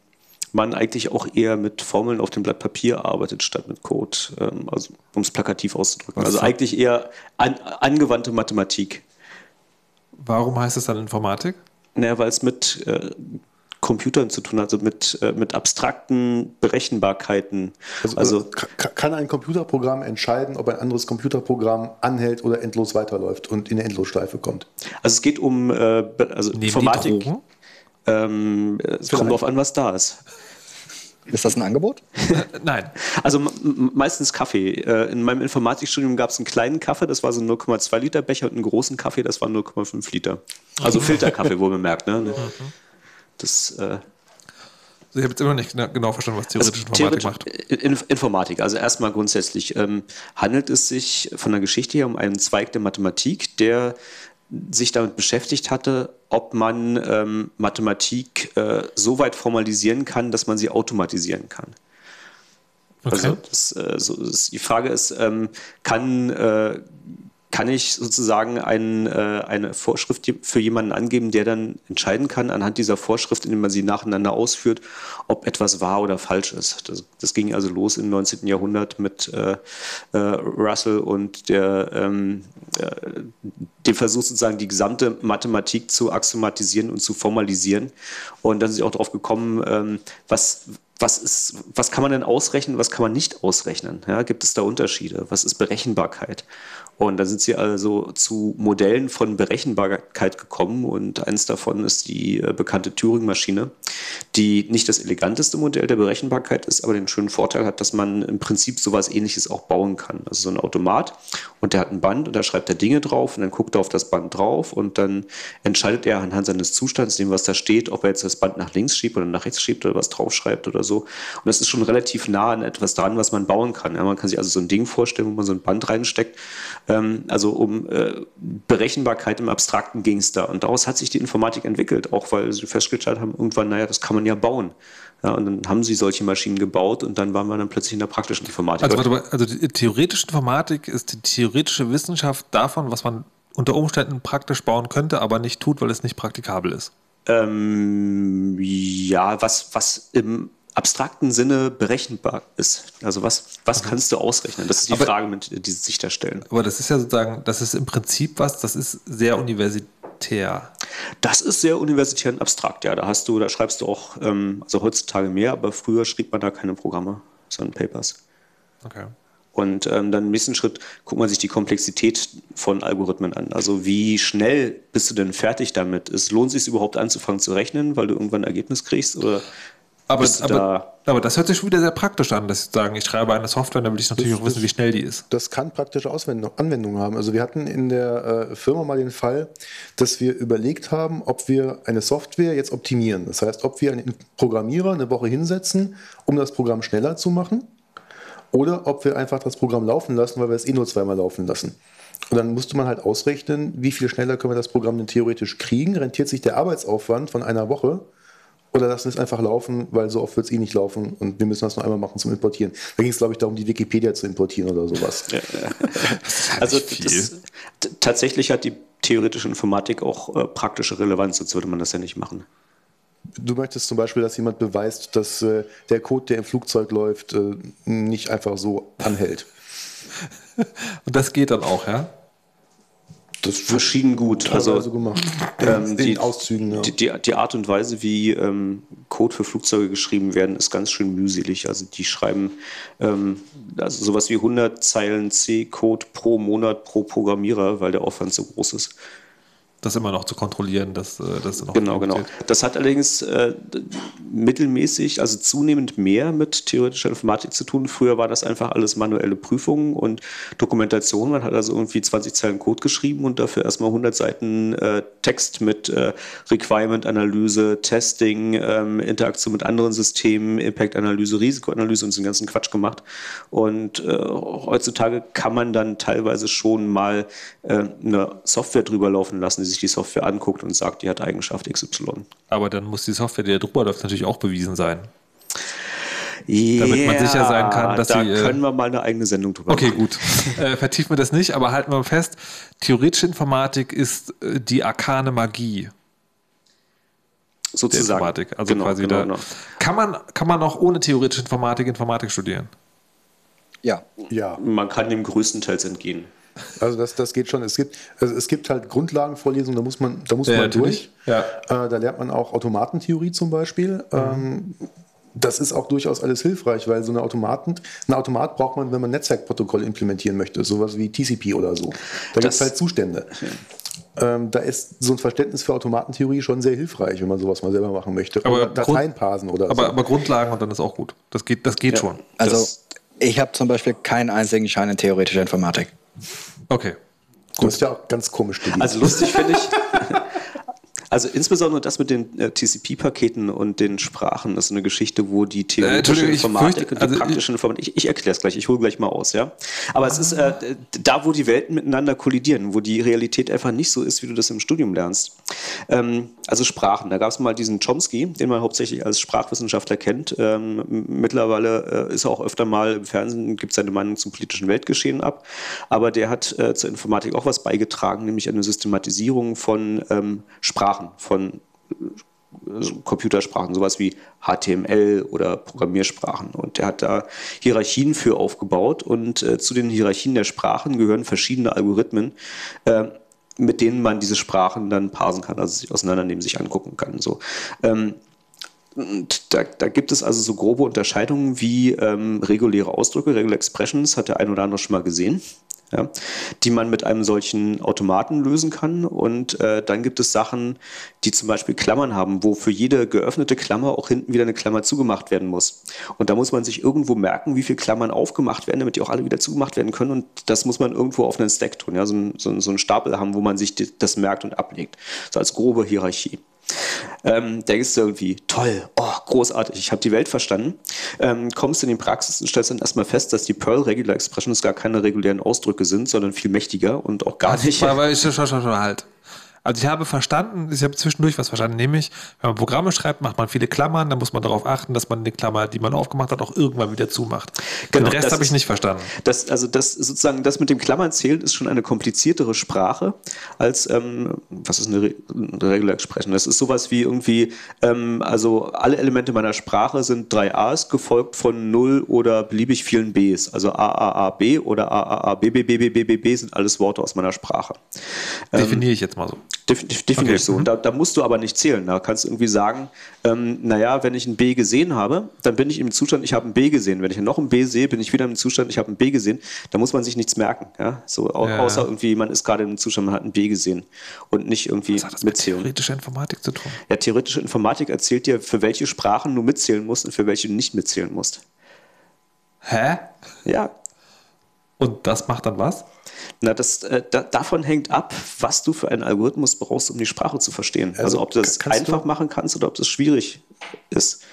man eigentlich auch eher mit Formeln auf dem Blatt Papier arbeitet, statt mit Code, ähm, also, um es plakativ auszudrücken. Was also eigentlich eher an, angewandte Mathematik. Warum heißt es dann Informatik? Naja, weil es mit äh, Computern zu tun hat, also mit, äh, mit abstrakten Berechenbarkeiten. Also, also kann ein Computerprogramm entscheiden, ob ein anderes Computerprogramm anhält oder endlos weiterläuft und in eine Endlosschleife kommt? Also es geht um äh, also Informatik. Ähm, es kommt darauf an, was da ist. Ist das ein Angebot? Nein. Also meistens Kaffee. Äh, in meinem Informatikstudium gab es einen kleinen Kaffee, das war so ein 0,2 Liter Becher und einen großen Kaffee, das war 0,5 Liter. Also Filterkaffee, wo man merkt. Ne? Mhm. Das, äh, ich habe jetzt immer nicht genau verstanden, was theoretische also, Informatik macht. Informatik, also erstmal grundsätzlich ähm, handelt es sich von der Geschichte her um einen Zweig der Mathematik, der sich damit beschäftigt hatte, ob man ähm, Mathematik äh, so weit formalisieren kann, dass man sie automatisieren kann. Okay. Also das, äh, so, das, die Frage ist, ähm, kann, äh, kann ich sozusagen ein, äh, eine Vorschrift für jemanden angeben, der dann entscheiden kann, anhand dieser Vorschrift, indem man sie nacheinander ausführt, ob etwas wahr oder falsch ist. Das, das ging also los im 19. Jahrhundert mit äh, äh, Russell und der, ähm, äh, dem Versuch sozusagen die gesamte Mathematik zu axiomatisieren und zu formalisieren. Und dann sind sie auch darauf gekommen, ähm, was, was, ist, was kann man denn ausrechnen, was kann man nicht ausrechnen? Ja, gibt es da Unterschiede? Was ist Berechenbarkeit? Und da sind sie also zu Modellen von Berechenbarkeit gekommen und eins davon ist die äh, bekannte Turing-Maschine, die nicht das eleganteste Modell der Berechenbarkeit ist, aber den schönen Vorteil hat, dass man im Prinzip sowas ähnliches auch bauen kann. Also so ein Automat und der hat ein Band und da schreibt er Dinge drauf und dann guckt er auf das Band drauf und dann entscheidet er anhand seines Zustands, dem was da steht, ob er jetzt das Band nach links schiebt oder nach rechts schiebt oder was draufschreibt oder so. Und das ist schon relativ nah an etwas dran, was man bauen kann. Ja, man kann sich also so ein Ding vorstellen, wo man so ein Band reinsteckt ähm, also um äh, Berechenbarkeit im Abstrakten ging es da. Und daraus hat sich die Informatik entwickelt, auch weil sie festgestellt haben, irgendwann, naja, das kann man ja bauen. Ja, und dann haben sie solche Maschinen gebaut und dann waren wir dann plötzlich in der praktischen Informatik. Also, warte mal, also die theoretische Informatik ist die theoretische Wissenschaft davon, was man unter Umständen praktisch bauen könnte, aber nicht tut, weil es nicht praktikabel ist. Ähm, ja, was, was im abstrakten Sinne berechenbar ist. Also was, was kannst du ausrechnen? Das ist die aber, Frage, mit die sich da stellen. Aber das ist ja sozusagen, das ist im Prinzip was, das ist sehr universitär. Das ist sehr universitär und abstrakt, ja. Da hast du, da schreibst du auch, ähm, also heutzutage mehr, aber früher schrieb man da keine Programme, sondern Papers. Okay. Und ähm, dann im nächsten Schritt guckt man sich die Komplexität von Algorithmen an. Also wie schnell bist du denn fertig damit? Es lohnt sich überhaupt anzufangen zu rechnen, weil du irgendwann ein Ergebnis kriegst? Oder aber, aber, da aber, das hört sich schon wieder sehr praktisch an, dass ich sagen, ich schreibe eine Software, dann will ich natürlich das, auch wissen, wie schnell die ist. Das kann praktische Auswendung, Anwendungen haben. Also wir hatten in der äh, Firma mal den Fall, dass wir überlegt haben, ob wir eine Software jetzt optimieren. Das heißt, ob wir einen Programmierer eine Woche hinsetzen, um das Programm schneller zu machen, oder ob wir einfach das Programm laufen lassen, weil wir es eh nur zweimal laufen lassen. Und dann musste man halt ausrechnen, wie viel schneller können wir das Programm denn theoretisch kriegen, rentiert sich der Arbeitsaufwand von einer Woche oder lassen es einfach laufen, weil so oft wird es eh nicht laufen und wir müssen das noch einmal machen zum Importieren. Da ging es, glaube ich, darum, die Wikipedia zu importieren oder sowas. Ja, ja. also das, tatsächlich hat die theoretische Informatik auch äh, praktische Relevanz, sonst würde man das ja nicht machen. Du möchtest zum Beispiel, dass jemand beweist, dass äh, der Code, der im Flugzeug läuft, äh, nicht einfach so anhält. Und das geht dann auch, ja? Das verschieden gut. Also gemacht. Ähm, die, Auszügen, ja. die, die, die, Art und Weise, wie ähm, Code für Flugzeuge geschrieben werden, ist ganz schön mühselig. Also die schreiben ähm, also sowas wie 100 Zeilen C-Code pro Monat pro Programmierer, weil der Aufwand so groß ist das immer noch zu kontrollieren, dass äh, das noch Genau, genau. Das hat allerdings äh, mittelmäßig, also zunehmend mehr mit theoretischer Informatik zu tun. Früher war das einfach alles manuelle Prüfungen und Dokumentation. Man hat also irgendwie 20 Zeilen Code geschrieben und dafür erstmal 100 Seiten äh, Text mit äh, Requirement-Analyse, Testing, ähm, Interaktion mit anderen Systemen, Impact-Analyse, Risikoanalyse und den ganzen Quatsch gemacht. Und äh, heutzutage kann man dann teilweise schon mal äh, eine Software drüber laufen lassen, die sich die Software anguckt und sagt, die hat Eigenschaft XY. Aber dann muss die Software, die da drüber läuft, natürlich auch bewiesen sein. Yeah, damit man sicher sein kann, dass da sie. Da äh, können wir mal eine eigene Sendung drüber okay, machen. Okay, gut. äh, vertiefen wir das nicht, aber halten wir fest: theoretische Informatik ist äh, die arkane Magie. Sozusagen. Informatik. Also genau, quasi genau, da, genau. Kann, man, kann man auch ohne theoretische Informatik Informatik studieren? Ja. ja. Man kann dem größtenteils entgehen. Also das, das geht schon. Es gibt, also es gibt halt Grundlagenvorlesungen, da muss man, da muss ja, man durch. Ja. Äh, da lernt man auch Automatentheorie zum Beispiel. Mhm. Ähm, das ist auch durchaus alles hilfreich, weil so eine Automaten, ein Automat braucht man, wenn man Netzwerkprotokoll implementieren möchte, sowas wie TCP oder so. Da gibt es halt Zustände. Ähm, da ist so ein Verständnis für Automatentheorie schon sehr hilfreich, wenn man sowas mal selber machen möchte. Aber oder Dateien parsen oder aber, so. Aber Grundlagen und dann ist auch gut. Das geht, das geht ja. schon. Also das ich habe zum Beispiel keinen einzigen Schein in theoretischer Informatik. Okay. Gut. Das ist ja auch ganz komisch. Also lustig finde ich, Also insbesondere das mit den äh, TCP-Paketen und den Sprachen ist eine Geschichte, wo die theoretische äh, Informatik und die also praktische Informatik, ich, ich erkläre es gleich, ich hole gleich mal aus, ja. Aber ah. es ist äh, da, wo die Welten miteinander kollidieren, wo die Realität einfach nicht so ist, wie du das im Studium lernst. Ähm, also Sprachen, da gab es mal diesen Chomsky, den man hauptsächlich als Sprachwissenschaftler kennt. Ähm, mittlerweile äh, ist er auch öfter mal im Fernsehen, gibt seine Meinung zum politischen Weltgeschehen ab. Aber der hat äh, zur Informatik auch was beigetragen, nämlich eine Systematisierung von ähm, Sprachen. Sprachen, von äh, Computersprachen, sowas wie HTML oder Programmiersprachen. Und er hat da Hierarchien für aufgebaut und äh, zu den Hierarchien der Sprachen gehören verschiedene Algorithmen, äh, mit denen man diese Sprachen dann parsen kann, also sich auseinandernehmen, sich angucken kann. So. Ähm, da, da, gibt es also so grobe Unterscheidungen wie ähm, reguläre Ausdrücke, Regular Expressions, hat der ein oder andere schon mal gesehen ja, die man mit einem solchen Automaten lösen kann. Und äh, dann gibt es Sachen, die zum Beispiel Klammern haben, wo für jede geöffnete Klammer auch hinten wieder eine Klammer zugemacht werden muss. Und da muss man sich irgendwo merken, wie viele Klammern aufgemacht werden, damit die auch alle wieder zugemacht werden können. Und das muss man irgendwo auf einen Stack tun, ja, so, so, so einen Stapel haben, wo man sich das merkt und ablegt. So als grobe Hierarchie. Ähm, denkst du irgendwie, toll, oh, großartig, ich habe die Welt verstanden. Ähm, kommst in die Praxis und stellst dann erstmal fest, dass die Perl Regular Expressions gar keine regulären Ausdrücke sind, sondern viel mächtiger und auch gar nicht. Aber ich, schon, schon, schon halt. Also ich habe verstanden, ich habe zwischendurch was verstanden, nämlich, wenn man Programme schreibt, macht man viele Klammern, dann muss man darauf achten, dass man die Klammer, die man aufgemacht hat, auch irgendwann wieder zumacht. Genau, Den Rest habe ich nicht verstanden. Das, also das sozusagen, das mit dem Klammern zählt, ist schon eine kompliziertere Sprache als, ähm, was ist eine, Re eine Regular Expression? Das ist sowas wie irgendwie, ähm, also alle Elemente meiner Sprache sind drei A's, gefolgt von null oder beliebig vielen B's. Also A, A, A, B oder A, A, A, B, B, B, B, B, B, B sind alles Worte aus meiner Sprache. Definiere ich jetzt mal so. Definitiv okay. so. Und mhm. da, da, musst du aber nicht zählen. Da kannst du irgendwie sagen, ähm, naja, wenn ich ein B gesehen habe, dann bin ich im Zustand, ich habe ein B gesehen. Wenn ich noch ein B sehe, bin ich wieder im Zustand, ich habe ein B gesehen. Da muss man sich nichts merken. Ja? So, ja. Außer irgendwie, man ist gerade im Zustand, man hat ein B gesehen. Und nicht irgendwie Was hat das mitzählen. Mit theoretische Informatik zu tun. Ja, theoretische Informatik erzählt dir, für welche Sprachen du mitzählen musst und für welche du nicht mitzählen musst. Hä? Ja. Und das macht dann was? Na, das, äh, da, davon hängt ab, was du für einen Algorithmus brauchst, um die Sprache zu verstehen. Also, also ob du das einfach du? machen kannst oder ob das schwierig ist.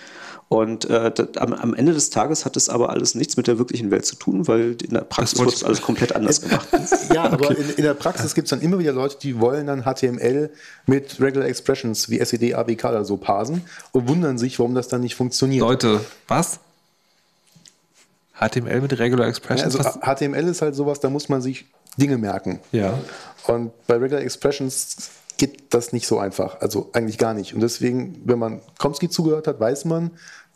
Und äh, das, am, am, Ende des Tages hat es aber alles nichts mit der wirklichen Welt zu tun, weil in der Praxis wird das alles komplett anders gemacht. ja, aber okay. in, in, der Praxis gibt es dann immer wieder Leute, die wollen dann HTML mit Regular Expressions wie SED, ABK oder so parsen und wundern sich, warum das dann nicht funktioniert. Leute, was? HTML mit Regular Expressions? Ja, also HTML ist halt sowas, da muss man sich Dinge merken. Ja. Und bei Regular Expressions geht das nicht so einfach. Also eigentlich gar nicht. Und deswegen, wenn man Komsky zugehört hat, weiß man,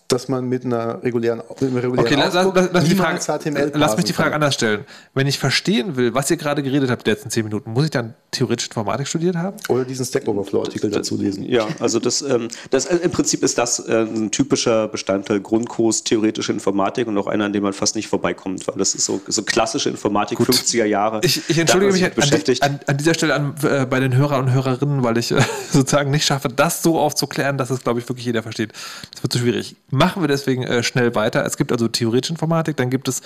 dass man mit einer regulären, mit einem regulären okay, lass, lass, lass, die Frage, HTML lass mich die Frage kann. anders stellen. Wenn ich verstehen will, was ihr gerade geredet habt die letzten zehn Minuten, muss ich dann theoretisch Informatik studiert haben? Oder diesen Stack Overflow-Artikel dazu lesen. Ja, also das, ähm, das äh, im Prinzip ist das äh, ein typischer Bestandteil Grundkurs theoretische Informatik und auch einer, an dem man fast nicht vorbeikommt, weil das ist so, so klassische Informatik Gut. 50er Jahre. Ich, ich entschuldige mich an, an, an, dieser Stelle an, äh, bei den Hörern und Hörerinnen, weil ich äh, sozusagen nicht schaffe, das so aufzuklären, dass es, glaube ich, wirklich jeder versteht. Das wird zu so schwierig. Machen wir deswegen äh, schnell weiter. Es gibt also theoretische Informatik, dann gibt es,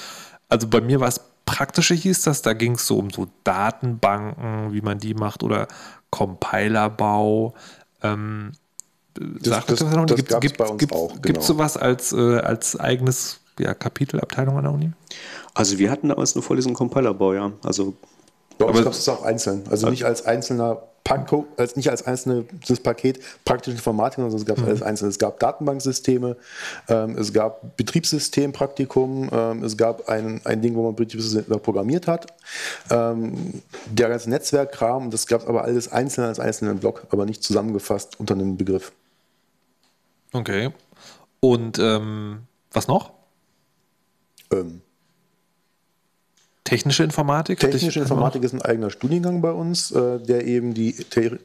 also bei mir war es praktische hieß das, da ging es so um so Datenbanken, wie man die macht oder Compilerbau. Ähm, das, das, das, das gibt, gibt, bei uns gibt, auch. Genau. Gibt es sowas als, äh, als eigenes ja, Kapitelabteilung an der Uni? Also wir hatten damals eine Vorlesung Compilerbau, ja. Also bei uns gab es auch einzeln. Also nicht als einzelner Panko, als nicht als einzelnes Paket praktische Informatik, sondern es gab mhm. alles einzeln. Es gab Datenbanksysteme, ähm, es gab Betriebssystempraktikum, ähm, es gab ein, ein Ding, wo man Betriebssysteme programmiert hat. Ähm, der ganze Netzwerkkram, das gab es aber alles einzeln als einzelnen Block, aber nicht zusammengefasst unter einem Begriff. Okay. Und ähm, was noch? Ähm, Technische Informatik? Technische Informatik ist ein eigener Studiengang bei uns, äh, der eben die,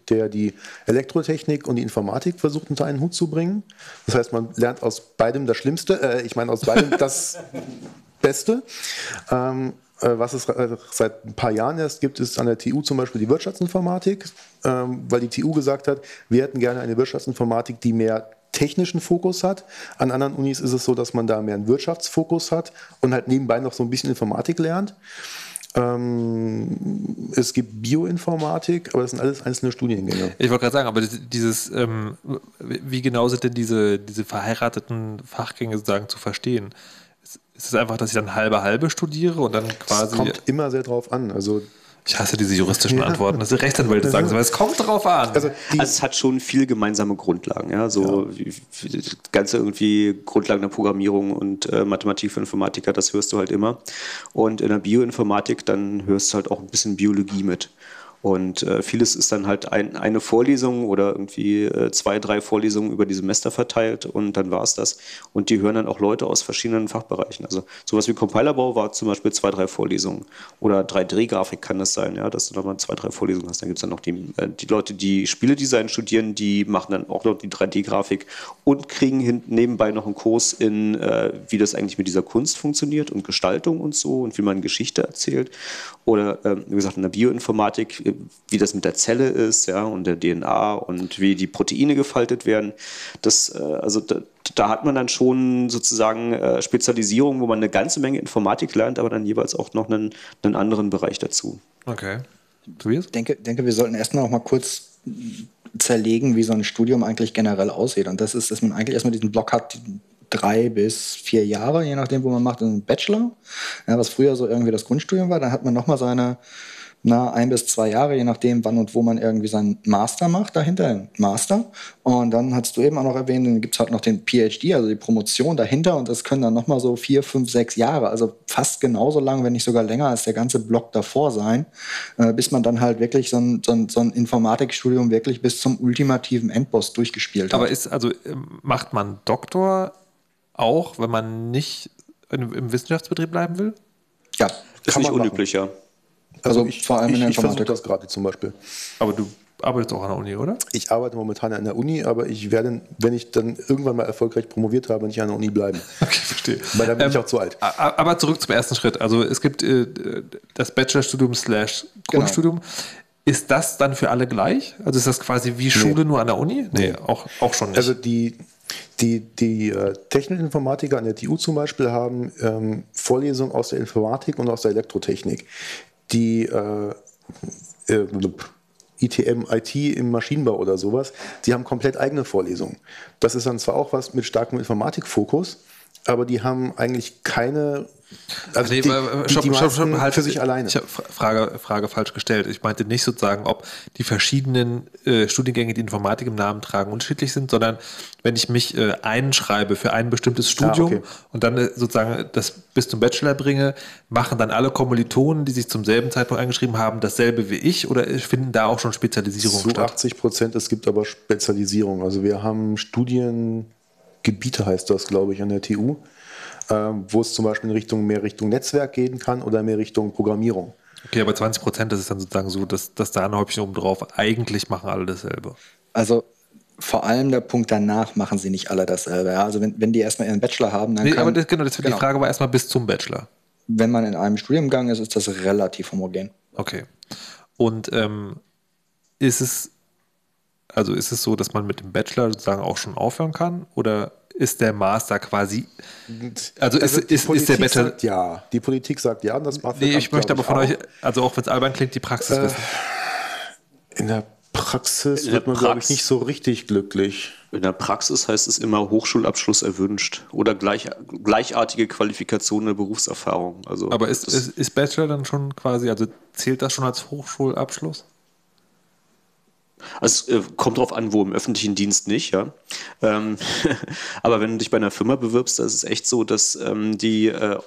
der die Elektrotechnik und die Informatik versucht unter einen Hut zu bringen. Das heißt, man lernt aus beidem das Schlimmste, äh, ich meine aus beidem das Beste. Ähm, äh, was es seit ein paar Jahren erst gibt, ist an der TU zum Beispiel die Wirtschaftsinformatik, ähm, weil die TU gesagt hat, wir hätten gerne eine Wirtschaftsinformatik, die mehr technischen Fokus hat. An anderen Unis ist es so, dass man da mehr einen Wirtschaftsfokus hat und halt nebenbei noch so ein bisschen Informatik lernt. Ähm, es gibt Bioinformatik, aber das sind alles einzelne Studiengänge. Ich wollte gerade sagen, aber dieses, ähm, wie genau sind denn diese, diese verheirateten Fachgänge sozusagen zu verstehen? Ist es einfach, dass ich dann halbe halbe studiere und dann quasi. Es kommt immer sehr drauf an. Also ich hasse diese juristischen ja. Antworten, dass die Rechtsanwälte sagen, aber es kommt drauf an. Also, also, es hat schon viele gemeinsame Grundlagen, ja, so ja. Ganze irgendwie Grundlagen der Programmierung und äh, Mathematik für Informatiker, das hörst du halt immer. Und in der Bioinformatik, dann hörst du halt auch ein bisschen Biologie mit. Und äh, vieles ist dann halt ein, eine Vorlesung oder irgendwie äh, zwei, drei Vorlesungen über die Semester verteilt und dann war es das. Und die hören dann auch Leute aus verschiedenen Fachbereichen. Also sowas wie Compilerbau war zum Beispiel zwei, drei Vorlesungen. Oder 3D-Grafik kann das sein, ja, dass du dann mal zwei, drei Vorlesungen hast. Dann gibt es dann noch die, äh, die Leute, die Spieledesign studieren, die machen dann auch noch die 3D-Grafik und kriegen hin, nebenbei noch einen Kurs in, äh, wie das eigentlich mit dieser Kunst funktioniert und Gestaltung und so und wie man Geschichte erzählt. Oder, ähm, wie gesagt, in der Bioinformatik, äh, wie das mit der Zelle ist, ja, und der DNA und wie die Proteine gefaltet werden. Das, äh, also da, da, hat man dann schon sozusagen äh, Spezialisierung, wo man eine ganze Menge Informatik lernt, aber dann jeweils auch noch einen, einen anderen Bereich dazu. Okay. Tobias? Ich denke, denke, wir sollten erstmal noch mal kurz zerlegen, wie so ein Studium eigentlich generell aussieht. Und das ist, dass man eigentlich erstmal diesen Block hat, drei bis vier Jahre, je nachdem, wo man macht, einen Bachelor, ja, was früher so irgendwie das Grundstudium war. Dann hat man nochmal seine na, ein bis zwei Jahre, je nachdem, wann und wo man irgendwie seinen Master macht, dahinter, einen Master. Und dann hast du eben auch noch erwähnt, dann gibt es halt noch den PhD, also die Promotion dahinter. Und das können dann nochmal so vier, fünf, sechs Jahre, also fast genauso lang, wenn nicht sogar länger als der ganze Block davor sein, äh, bis man dann halt wirklich so ein, so ein, so ein Informatikstudium wirklich bis zum ultimativen Endboss durchgespielt hat. Aber ist, also ähm, macht man Doktor auch, wenn man nicht im Wissenschaftsbetrieb bleiben will? Ja, ist nicht unüblich, ja. Also, also ich, vor allem ich, in der Informatik. Ich das gerade zum Beispiel. Aber du arbeitest auch an der Uni, oder? Ich arbeite momentan an der Uni, aber ich werde, wenn ich dann irgendwann mal erfolgreich promoviert habe, nicht an der Uni bleiben. Okay, verstehe. Weil dann bin ähm, ich auch zu alt. Aber zurück zum ersten Schritt. Also es gibt äh, das Bachelorstudium slash genau. Grundstudium. Genau. Ist das dann für alle gleich? Also ist das quasi wie Schule nee. nur an der Uni? Nee, nee, Auch, auch schon nicht. Also die, die, die äh, Technikinformatiker an der TU zum Beispiel haben ähm, Vorlesungen aus der Informatik und aus der Elektrotechnik die, äh, äh, ITM, IT im Maschinenbau oder sowas, die haben komplett eigene Vorlesungen. Das ist dann zwar auch was mit starkem Informatikfokus, aber die haben eigentlich keine also nee, die, stopp, die stopp, stopp, halt, für sich alleine. Ich habe Frage, Frage falsch gestellt. Ich meinte nicht sozusagen, ob die verschiedenen äh, Studiengänge, die Informatik im Namen tragen, unterschiedlich sind, sondern wenn ich mich äh, einschreibe für ein bestimmtes Studium ah, okay. und dann äh, sozusagen das bis zum Bachelor bringe, machen dann alle Kommilitonen, die sich zum selben Zeitpunkt eingeschrieben haben, dasselbe wie ich oder finden da auch schon Spezialisierungen Zu statt? 80 Prozent, es gibt aber Spezialisierung. Also wir haben Studiengebiete, heißt das, glaube ich, an der TU wo es zum Beispiel in Richtung mehr Richtung Netzwerk gehen kann oder mehr Richtung Programmierung. Okay, aber 20 Prozent, das ist dann sozusagen so, dass, dass da ein Häubchen oben drauf, eigentlich machen alle dasselbe. Also vor allem der Punkt danach machen sie nicht alle dasselbe. Ja? Also wenn, wenn die erstmal ihren Bachelor haben, dann nee, aber das, genau, das genau. die Frage war erstmal bis zum Bachelor. Wenn man in einem Studiengang ist, ist das relativ homogen. Okay. Und ähm, ist es also ist es so, dass man mit dem Bachelor sozusagen auch schon aufhören kann oder ist der Master quasi. Also, also ist, ist, ist, der Bachelor. Sagt ja, die Politik sagt ja das BAföG Nee, ich möchte aber von auch. euch, also auch wenn es albern klingt, die Praxis äh, wissen. In der Praxis in wird man, glaube ich, nicht so richtig glücklich. In der Praxis heißt es immer Hochschulabschluss erwünscht oder gleich, gleichartige Qualifikation der Berufserfahrung. Also aber ist, ist, ist Bachelor dann schon quasi, also zählt das schon als Hochschulabschluss? Also es äh, kommt drauf an, wo im öffentlichen Dienst nicht, ja. Ähm, aber wenn du dich bei einer Firma bewirbst, da ist es echt so, dass ähm, die, äh,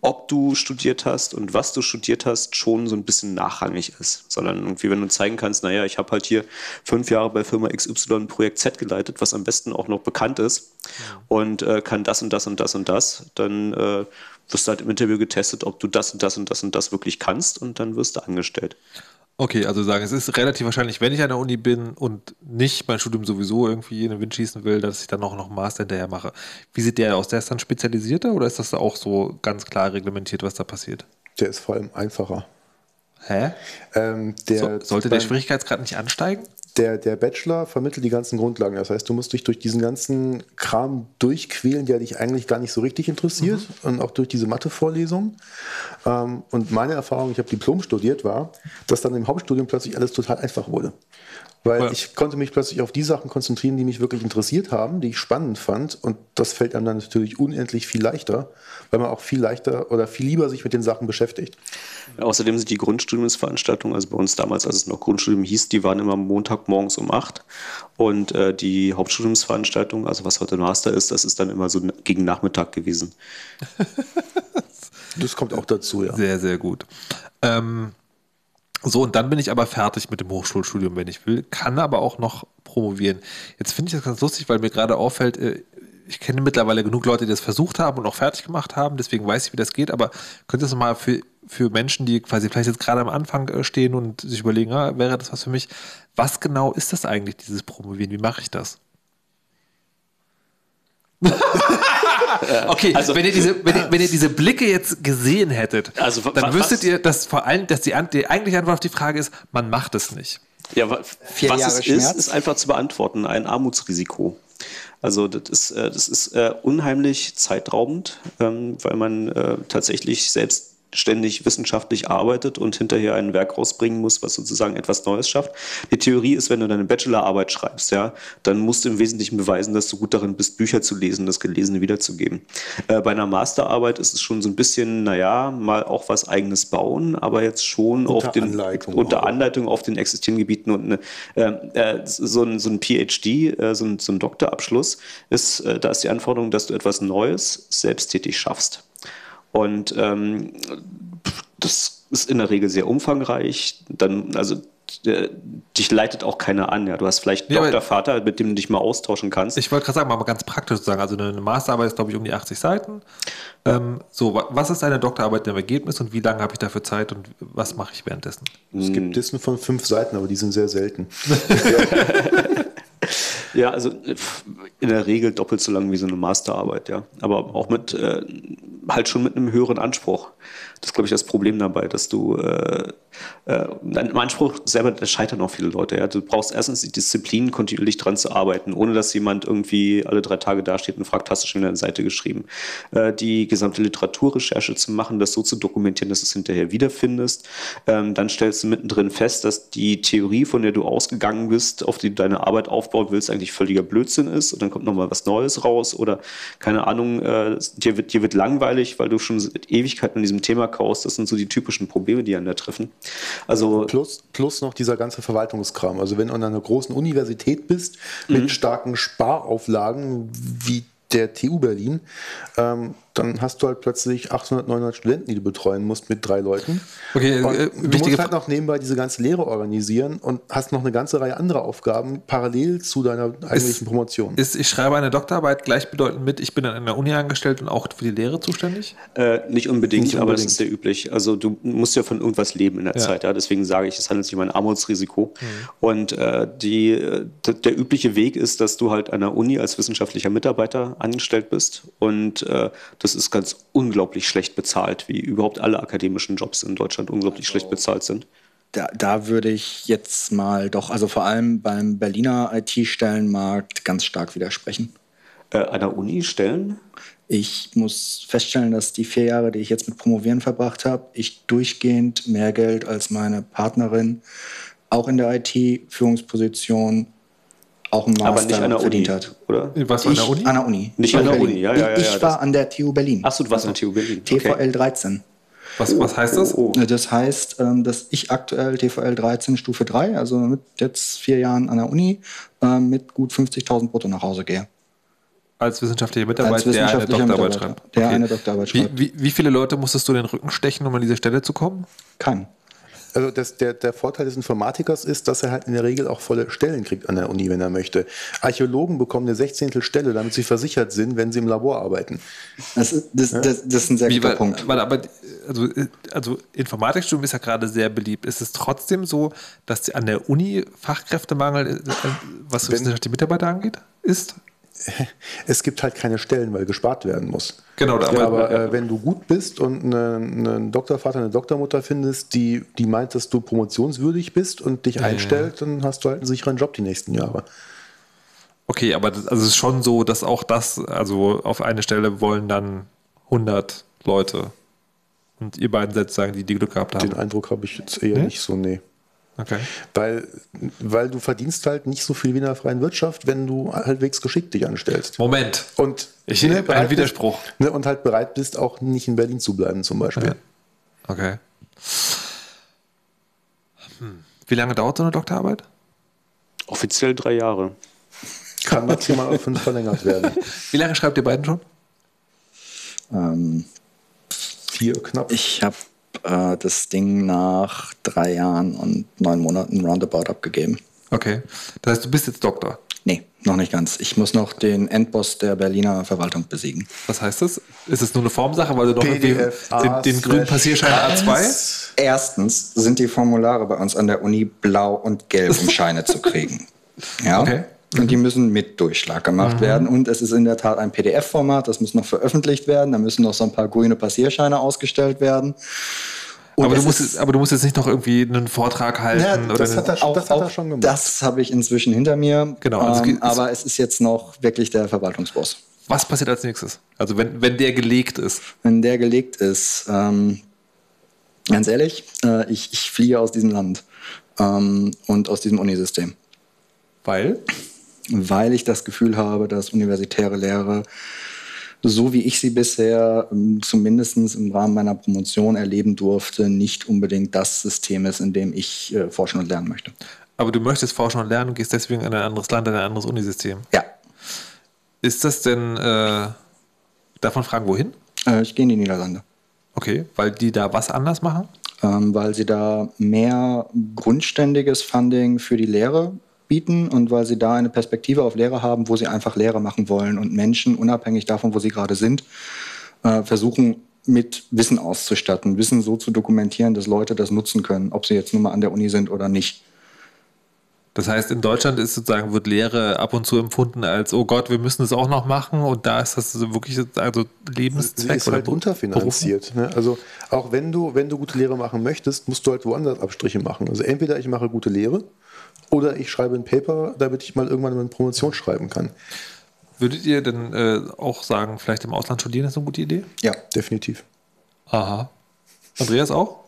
ob du studiert hast und was du studiert hast, schon so ein bisschen nachrangig ist. Sondern irgendwie, wenn du zeigen kannst, naja, ich habe halt hier fünf Jahre bei Firma XY Projekt Z geleitet, was am besten auch noch bekannt ist ja. und äh, kann das und das und das und das, dann äh, wirst du halt im Interview getestet, ob du das und das und das und das wirklich kannst und dann wirst du angestellt. Okay, also sagen, es ist relativ wahrscheinlich, wenn ich an der Uni bin und nicht mein Studium sowieso irgendwie in den Wind schießen will, dass ich dann auch noch einen Master hinterher mache. Wie sieht der aus? Der ist dann spezialisierter oder ist das auch so ganz klar reglementiert, was da passiert? Der ist vor allem einfacher. Hä? Ähm, der, so, sollte der Schwierigkeitsgrad nicht ansteigen? der, der Bachelor vermittelt die ganzen Grundlagen. Das heißt, du musst dich durch diesen ganzen Kram durchquälen, der dich eigentlich gar nicht so richtig interessiert mhm. und auch durch diese Mathe-Vorlesungen. Ähm, und meine Erfahrung, ich habe Diplom studiert, war, dass dann im Hauptstudium plötzlich alles total einfach wurde. Weil ja. ich konnte mich plötzlich auf die Sachen konzentrieren, die mich wirklich interessiert haben, die ich spannend fand. Und das fällt einem dann natürlich unendlich viel leichter, weil man auch viel leichter oder viel lieber sich mit den Sachen beschäftigt. Außerdem sind die Grundstudiumsveranstaltungen, also bei uns damals, als es noch Grundstudium hieß, die waren immer Montagmorgens um acht. Und äh, die Hauptstudiumsveranstaltung, also was heute Master ist, das ist dann immer so gegen Nachmittag gewesen. das kommt auch dazu, ja. Sehr, sehr gut. Ähm, so, und dann bin ich aber fertig mit dem Hochschulstudium, wenn ich will, kann aber auch noch promovieren. Jetzt finde ich das ganz lustig, weil mir gerade auffällt, äh, ich kenne mittlerweile genug Leute, die das versucht haben und auch fertig gemacht haben, deswegen weiß ich, wie das geht, aber könntest du mal für, für Menschen, die quasi vielleicht jetzt gerade am Anfang äh, stehen und sich überlegen, ah, wäre das was für mich, was genau ist das eigentlich, dieses Promovieren? Wie mache ich das? okay, also, wenn, ihr diese, wenn, ihr, wenn, ihr, diese Blicke jetzt gesehen hättet, also, dann wüsstet ihr, dass vor allem, dass die, die eigentliche Antwort auf die Frage ist, man macht es nicht. Ja, was es ist, ist einfach zu beantworten, ein Armutsrisiko. Also das ist, äh, das ist äh, unheimlich zeitraubend, ähm, weil man äh, tatsächlich selbst ständig wissenschaftlich arbeitet und hinterher ein Werk rausbringen muss, was sozusagen etwas Neues schafft. Die Theorie ist, wenn du deine Bachelorarbeit schreibst, ja, dann musst du im Wesentlichen beweisen, dass du gut darin bist, Bücher zu lesen, das Gelesene wiederzugeben. Äh, bei einer Masterarbeit ist es schon so ein bisschen, naja, mal auch was eigenes bauen, aber jetzt schon unter auf den, Anleitung unter Anleitung auf den existierenden Gebieten und eine, äh, äh so, ein, so ein PhD, äh, so, ein, so ein Doktorabschluss ist, äh, da ist die Anforderung, dass du etwas Neues selbsttätig schaffst. Und ähm, das ist in der Regel sehr umfangreich. Dann, also dich leitet auch keiner an. Ja. Du hast vielleicht einen ja, Doktorvater, mit dem du dich mal austauschen kannst. Ich wollte gerade sagen, mal ganz praktisch sagen. Also eine Masterarbeit ist, glaube ich, um die 80 Seiten. Ähm, so, was ist eine Doktorarbeit im Ergebnis und wie lange habe ich dafür Zeit und was mache ich währenddessen? Es gibt. Listen von fünf Seiten, aber die sind sehr selten. ja, also in der Regel doppelt so lang wie so eine Masterarbeit, ja. Aber auch mit äh, halt schon mit einem höheren Anspruch. Das ist, glaube ich, das Problem dabei, dass du äh, äh, im Anspruch selber, da scheitern auch viele Leute. Ja? Du brauchst erstens die Disziplin, kontinuierlich dran zu arbeiten, ohne dass jemand irgendwie alle drei Tage dasteht und fragt, hast du schon eine Seite geschrieben. Äh, die gesamte Literaturrecherche zu machen, das so zu dokumentieren, dass du es hinterher wiederfindest. Ähm, dann stellst du mittendrin fest, dass die Theorie, von der du ausgegangen bist, auf die du deine Arbeit aufbauen willst, eigentlich völliger Blödsinn ist und dann kommt nochmal was Neues raus oder keine Ahnung, äh, dir, wird, dir wird langweilig, weil du schon Ewigkeiten an diesem Thema kaust. Das sind so die typischen Probleme, die an der treffen. Also plus, plus noch dieser ganze Verwaltungskram. Also wenn du an einer großen Universität bist mit mhm. starken Sparauflagen wie der TU Berlin, ähm, dann hast du halt plötzlich 800, 900 Studenten, die du betreuen musst mit drei Leuten. Okay, äh, du musst halt noch nebenbei diese ganze Lehre organisieren und hast noch eine ganze Reihe anderer Aufgaben parallel zu deiner eigentlichen ist, Promotion. Ist, ich schreibe eine Doktorarbeit gleichbedeutend mit, ich bin an einer Uni angestellt und auch für die Lehre zuständig? Äh, nicht, unbedingt, nicht, unbedingt, aber das ist sehr üblich. Also du musst ja von irgendwas leben in der ja. Zeit. Ja? Deswegen sage ich, es handelt sich um ein Armutsrisiko. Mhm. Und äh, die, äh, der übliche Weg ist, dass du halt an der Uni als wissenschaftlicher Mitarbeiter angestellt bist und äh, das das ist ganz unglaublich schlecht bezahlt, wie überhaupt alle akademischen Jobs in Deutschland unglaublich also, schlecht bezahlt sind. Da, da würde ich jetzt mal doch, also vor allem beim Berliner IT-Stellenmarkt ganz stark widersprechen. Äh, an der Uni stellen? Ich muss feststellen, dass die vier Jahre, die ich jetzt mit Promovieren verbracht habe, ich durchgehend mehr Geld als meine Partnerin auch in der IT-Führungsposition auch einen Master Aber nicht an der verdient Uni, hat. Oder? Was an der Uni? An der Uni. Nicht an der Uni, ja, ja, ja. Ich ja, war an der TU Berlin. Achso, du warst an der TU Berlin. TVL 13. Was, was heißt das? Oh, oh. Das heißt, ähm, dass ich aktuell TVL 13 Stufe 3, also mit jetzt vier Jahren an der Uni, ähm, mit gut 50.000 brutto nach Hause gehe. Als wissenschaftlicher Mitarbeiter, Als wissenschaftlicher der eine Doktorarbeit schreibt. Der okay. eine Doktorarbeit schreibt. Wie, wie, wie, viele Leute musstest du den Rücken stechen, um an diese Stelle zu kommen? Keinen. Also das, der, der Vorteil des Informatikers ist, dass er halt in der Regel auch volle Stellen kriegt an der Uni, wenn er möchte. Archäologen bekommen eine Sechzehntel Stelle, damit sie versichert sind, wenn sie im Labor arbeiten. Das, das, ja? das, das ist ein sehr guter Punkt. Weil, aber also, also Informatikstudium ist ja gerade sehr beliebt. Ist es trotzdem so, dass an der Uni Fachkräftemangel, äh, was wissenschaftliche Mitarbeiter angeht, ist? es gibt halt keine Stellen, weil gespart werden muss. Genau, aber, aber äh, wenn du gut bist und einen eine Doktorvater, eine Doktormutter findest, die, die meint, dass du promotionswürdig bist und dich ja, einstellt, dann hast du halt einen sicheren Job die nächsten Jahre. Okay, aber das, also es ist schon so, dass auch das, also auf eine Stelle wollen dann 100 Leute. Und ihr beiden seid sagen, die, die Glück gehabt haben. Den Eindruck habe ich jetzt eher nee? nicht so, nee. Okay. Weil, weil du verdienst halt nicht so viel wie in der freien Wirtschaft, wenn du halbwegs geschickt dich anstellst. Moment. Und ich ne, ein Widerspruch. Bist, ne, und halt bereit bist, auch nicht in Berlin zu bleiben, zum Beispiel. Ja. Okay. Hm. Wie lange dauert so eine Doktorarbeit? Offiziell drei Jahre. Kann maximal auf fünf verlängert werden. Wie lange schreibt ihr beiden schon? Ähm, Vier knapp. Ich habe äh, das Ding nach drei Jahren und neun Monaten roundabout abgegeben. Okay. Das heißt, du bist jetzt Doktor? Nee, noch nicht ganz. Ich muss noch den Endboss der Berliner Verwaltung besiegen. Was heißt das? Ist es nur eine Formsache, weil du doch den, den grünen Passierschein A2? Erstens sind die Formulare bei uns an der Uni blau und gelb, um Scheine zu kriegen. Ja. Okay. Und die müssen mit Durchschlag gemacht mhm. werden. Und es ist in der Tat ein PDF-Format, das muss noch veröffentlicht werden. Da müssen noch so ein paar grüne Passierscheine ausgestellt werden. Aber du, musst, aber du musst jetzt nicht noch irgendwie einen Vortrag halten. Ja, das, hat er, auch, das hat er schon gemacht. Das habe ich inzwischen hinter mir. Genau. Also ähm, aber es ist jetzt noch wirklich der Verwaltungsboss. Was passiert als nächstes? Also wenn, wenn der gelegt ist? Wenn der gelegt ist, ähm, ganz ehrlich, äh, ich, ich fliehe aus diesem Land ähm, und aus diesem Unisystem. Weil? Weil ich das Gefühl habe, dass universitäre Lehre, so wie ich sie bisher ähm, zumindest im Rahmen meiner Promotion erleben durfte, nicht unbedingt das System ist, in dem ich äh, forschen und lernen möchte. Aber du möchtest forschen und lernen und gehst deswegen in ein anderes Land, in ein anderes Unisystem? Ja. Ist das denn, äh, davon fragen, wohin? Äh, ich gehe in die Niederlande. Okay, weil die da was anders machen? Ähm, weil sie da mehr grundständiges Funding für die Lehre bieten und weil sie da eine Perspektive auf Lehre haben, wo sie einfach Lehre machen wollen und Menschen, unabhängig davon, wo sie gerade sind, äh, versuchen mit Wissen auszustatten, Wissen so zu dokumentieren, dass Leute das nutzen können, ob sie jetzt nur mal an der Uni sind oder nicht. Das heißt, in Deutschland ist sozusagen, wird Lehre ab und zu empfunden als, oh Gott, wir müssen es auch noch machen und da ist das wirklich also Lebenszweck. Sie ist halt unterfinanziert. Ne? Also auch wenn du, wenn du gute Lehre machen möchtest, musst du halt woanders Abstriche machen. Also entweder ich mache gute Lehre oder ich schreibe ein Paper, damit ich mal irgendwann eine Promotion schreiben kann. Würdet ihr denn äh, auch sagen, vielleicht im Ausland studieren ist eine gute Idee? Ja, definitiv. Aha. Andreas auch?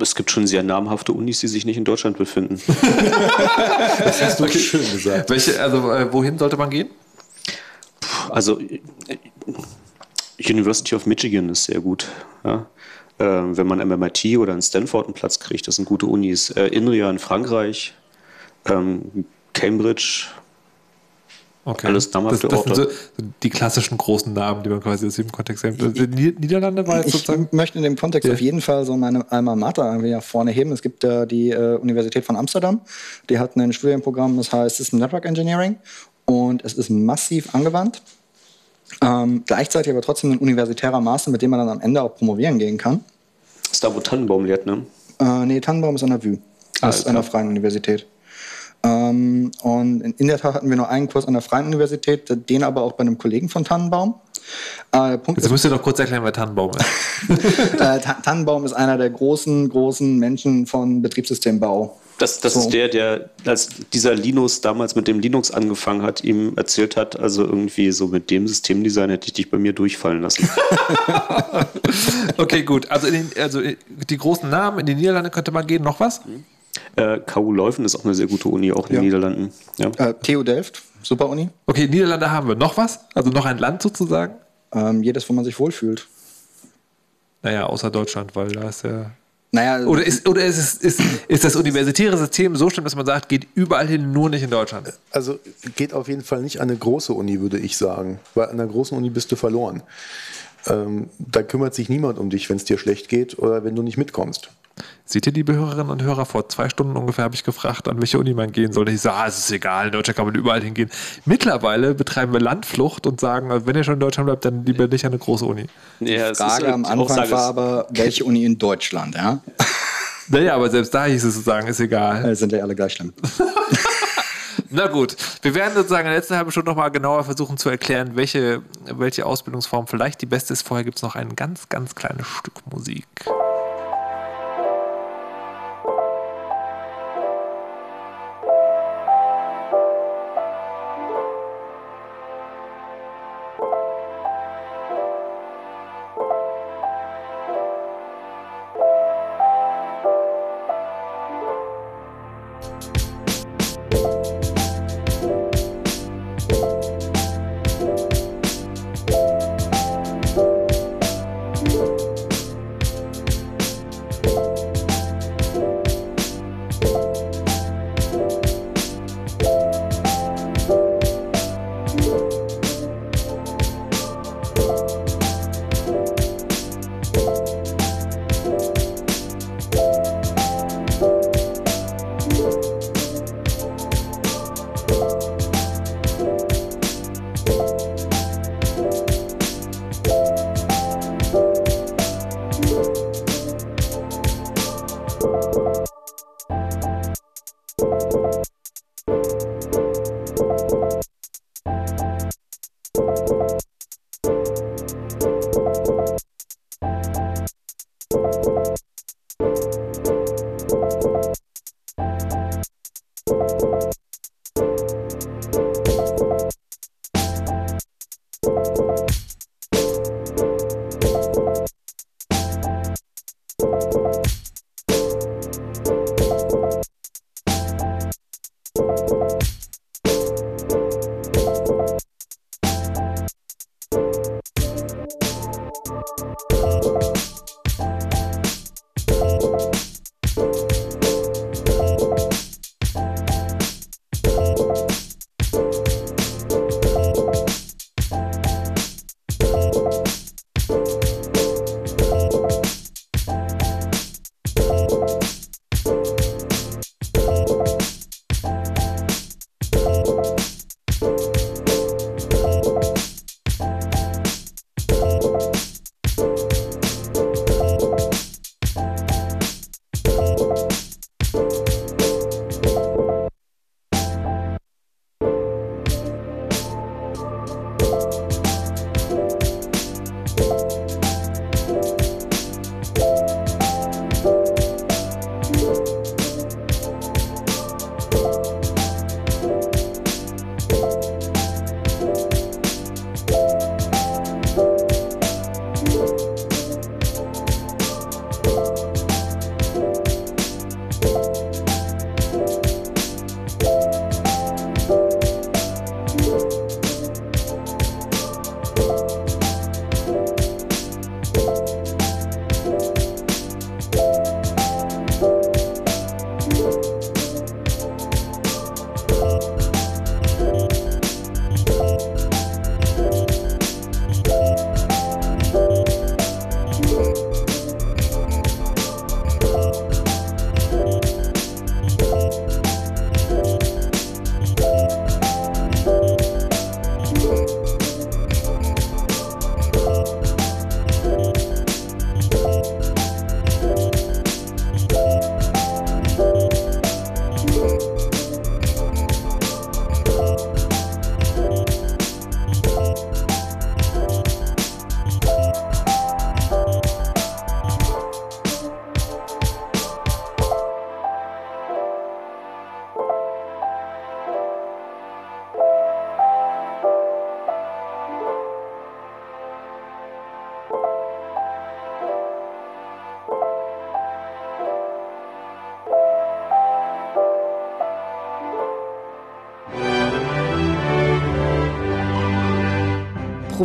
Es gibt schon sehr namhafte Unis, die sich nicht in Deutschland befinden. das hast du okay. schön gesagt. Welche, also äh, wohin sollte man gehen? Also äh, University of Michigan ist sehr gut. Ja? Äh, wenn man am MIT oder in Stanford einen Platz kriegt, das sind gute Unis. Äh, INRIA in Frankreich, ähm, Cambridge, Okay. Alles namhafte das, das Orte. So die klassischen großen Namen, die man quasi aus dem Kontext kennt. Die Niederlande war jetzt ich sozusagen. Ich möchte in dem Kontext ja. auf jeden Fall so meine Alma Mater irgendwie vorne heben. Es gibt äh, die äh, Universität von Amsterdam. Die hat ein Studienprogramm, das heißt System Network Engineering. Und es ist massiv angewandt. Ähm, gleichzeitig aber trotzdem ein universitärer Master, mit dem man dann am Ende auch promovieren gehen kann. Das ist da, wo Tannenbaum lehrt, ne? Äh, nee, Tannenbaum ist an der VU. Das ah, ist einer freien Universität. Ähm, und in der Tat hatten wir nur einen Kurs an der Freien Universität, den aber auch bei einem Kollegen von Tannenbaum. Äh, Jetzt müsst ihr doch kurz erklären, wer Tannenbaum ist. äh, Tannenbaum ist einer der großen, großen Menschen von Betriebssystembau. Das, das so. ist der, der, als dieser Linus damals mit dem Linux angefangen hat, ihm erzählt hat, also irgendwie so mit dem Systemdesign hätte ich dich bei mir durchfallen lassen. okay, gut. Also, den, also die großen Namen in die Niederlande könnte man gehen. Noch was? Mhm. Äh, KU Leuven ist auch eine sehr gute Uni, auch in ja. den Niederlanden. Ja. Äh, TU Delft, super Uni. Okay, Niederlande haben wir. Noch was? Also noch ein Land sozusagen? Ähm, jedes, wo man sich wohlfühlt. Naja, außer Deutschland, weil da ist ja. Naja, oder ist, oder ist, es, ist, ist das universitäre System so schlimm, dass man sagt, geht überall hin, nur nicht in Deutschland? Also geht auf jeden Fall nicht an eine große Uni, würde ich sagen. Weil an einer großen Uni bist du verloren. Ähm, da kümmert sich niemand um dich, wenn es dir schlecht geht oder wenn du nicht mitkommst. Seht ihr, liebe Hörerinnen und Hörer, vor zwei Stunden ungefähr habe ich gefragt, an welche Uni man gehen soll. Ich sage, ah, es ist egal, in Deutschland kann man überall hingehen. Mittlerweile betreiben wir Landflucht und sagen, wenn ihr schon in Deutschland bleibt, dann lieber nicht an eine große Uni. Ja, Die Frage am Anfang war aber, welche Uni in Deutschland, ja? Naja, aber selbst da hieß es sozusagen, ist egal. Ja, sind ja alle gleich schlimm. Na gut, wir werden sozusagen in der letzten halben Stunde nochmal genauer versuchen zu erklären, welche, welche Ausbildungsform vielleicht die beste ist. Vorher gibt es noch ein ganz, ganz kleines Stück Musik.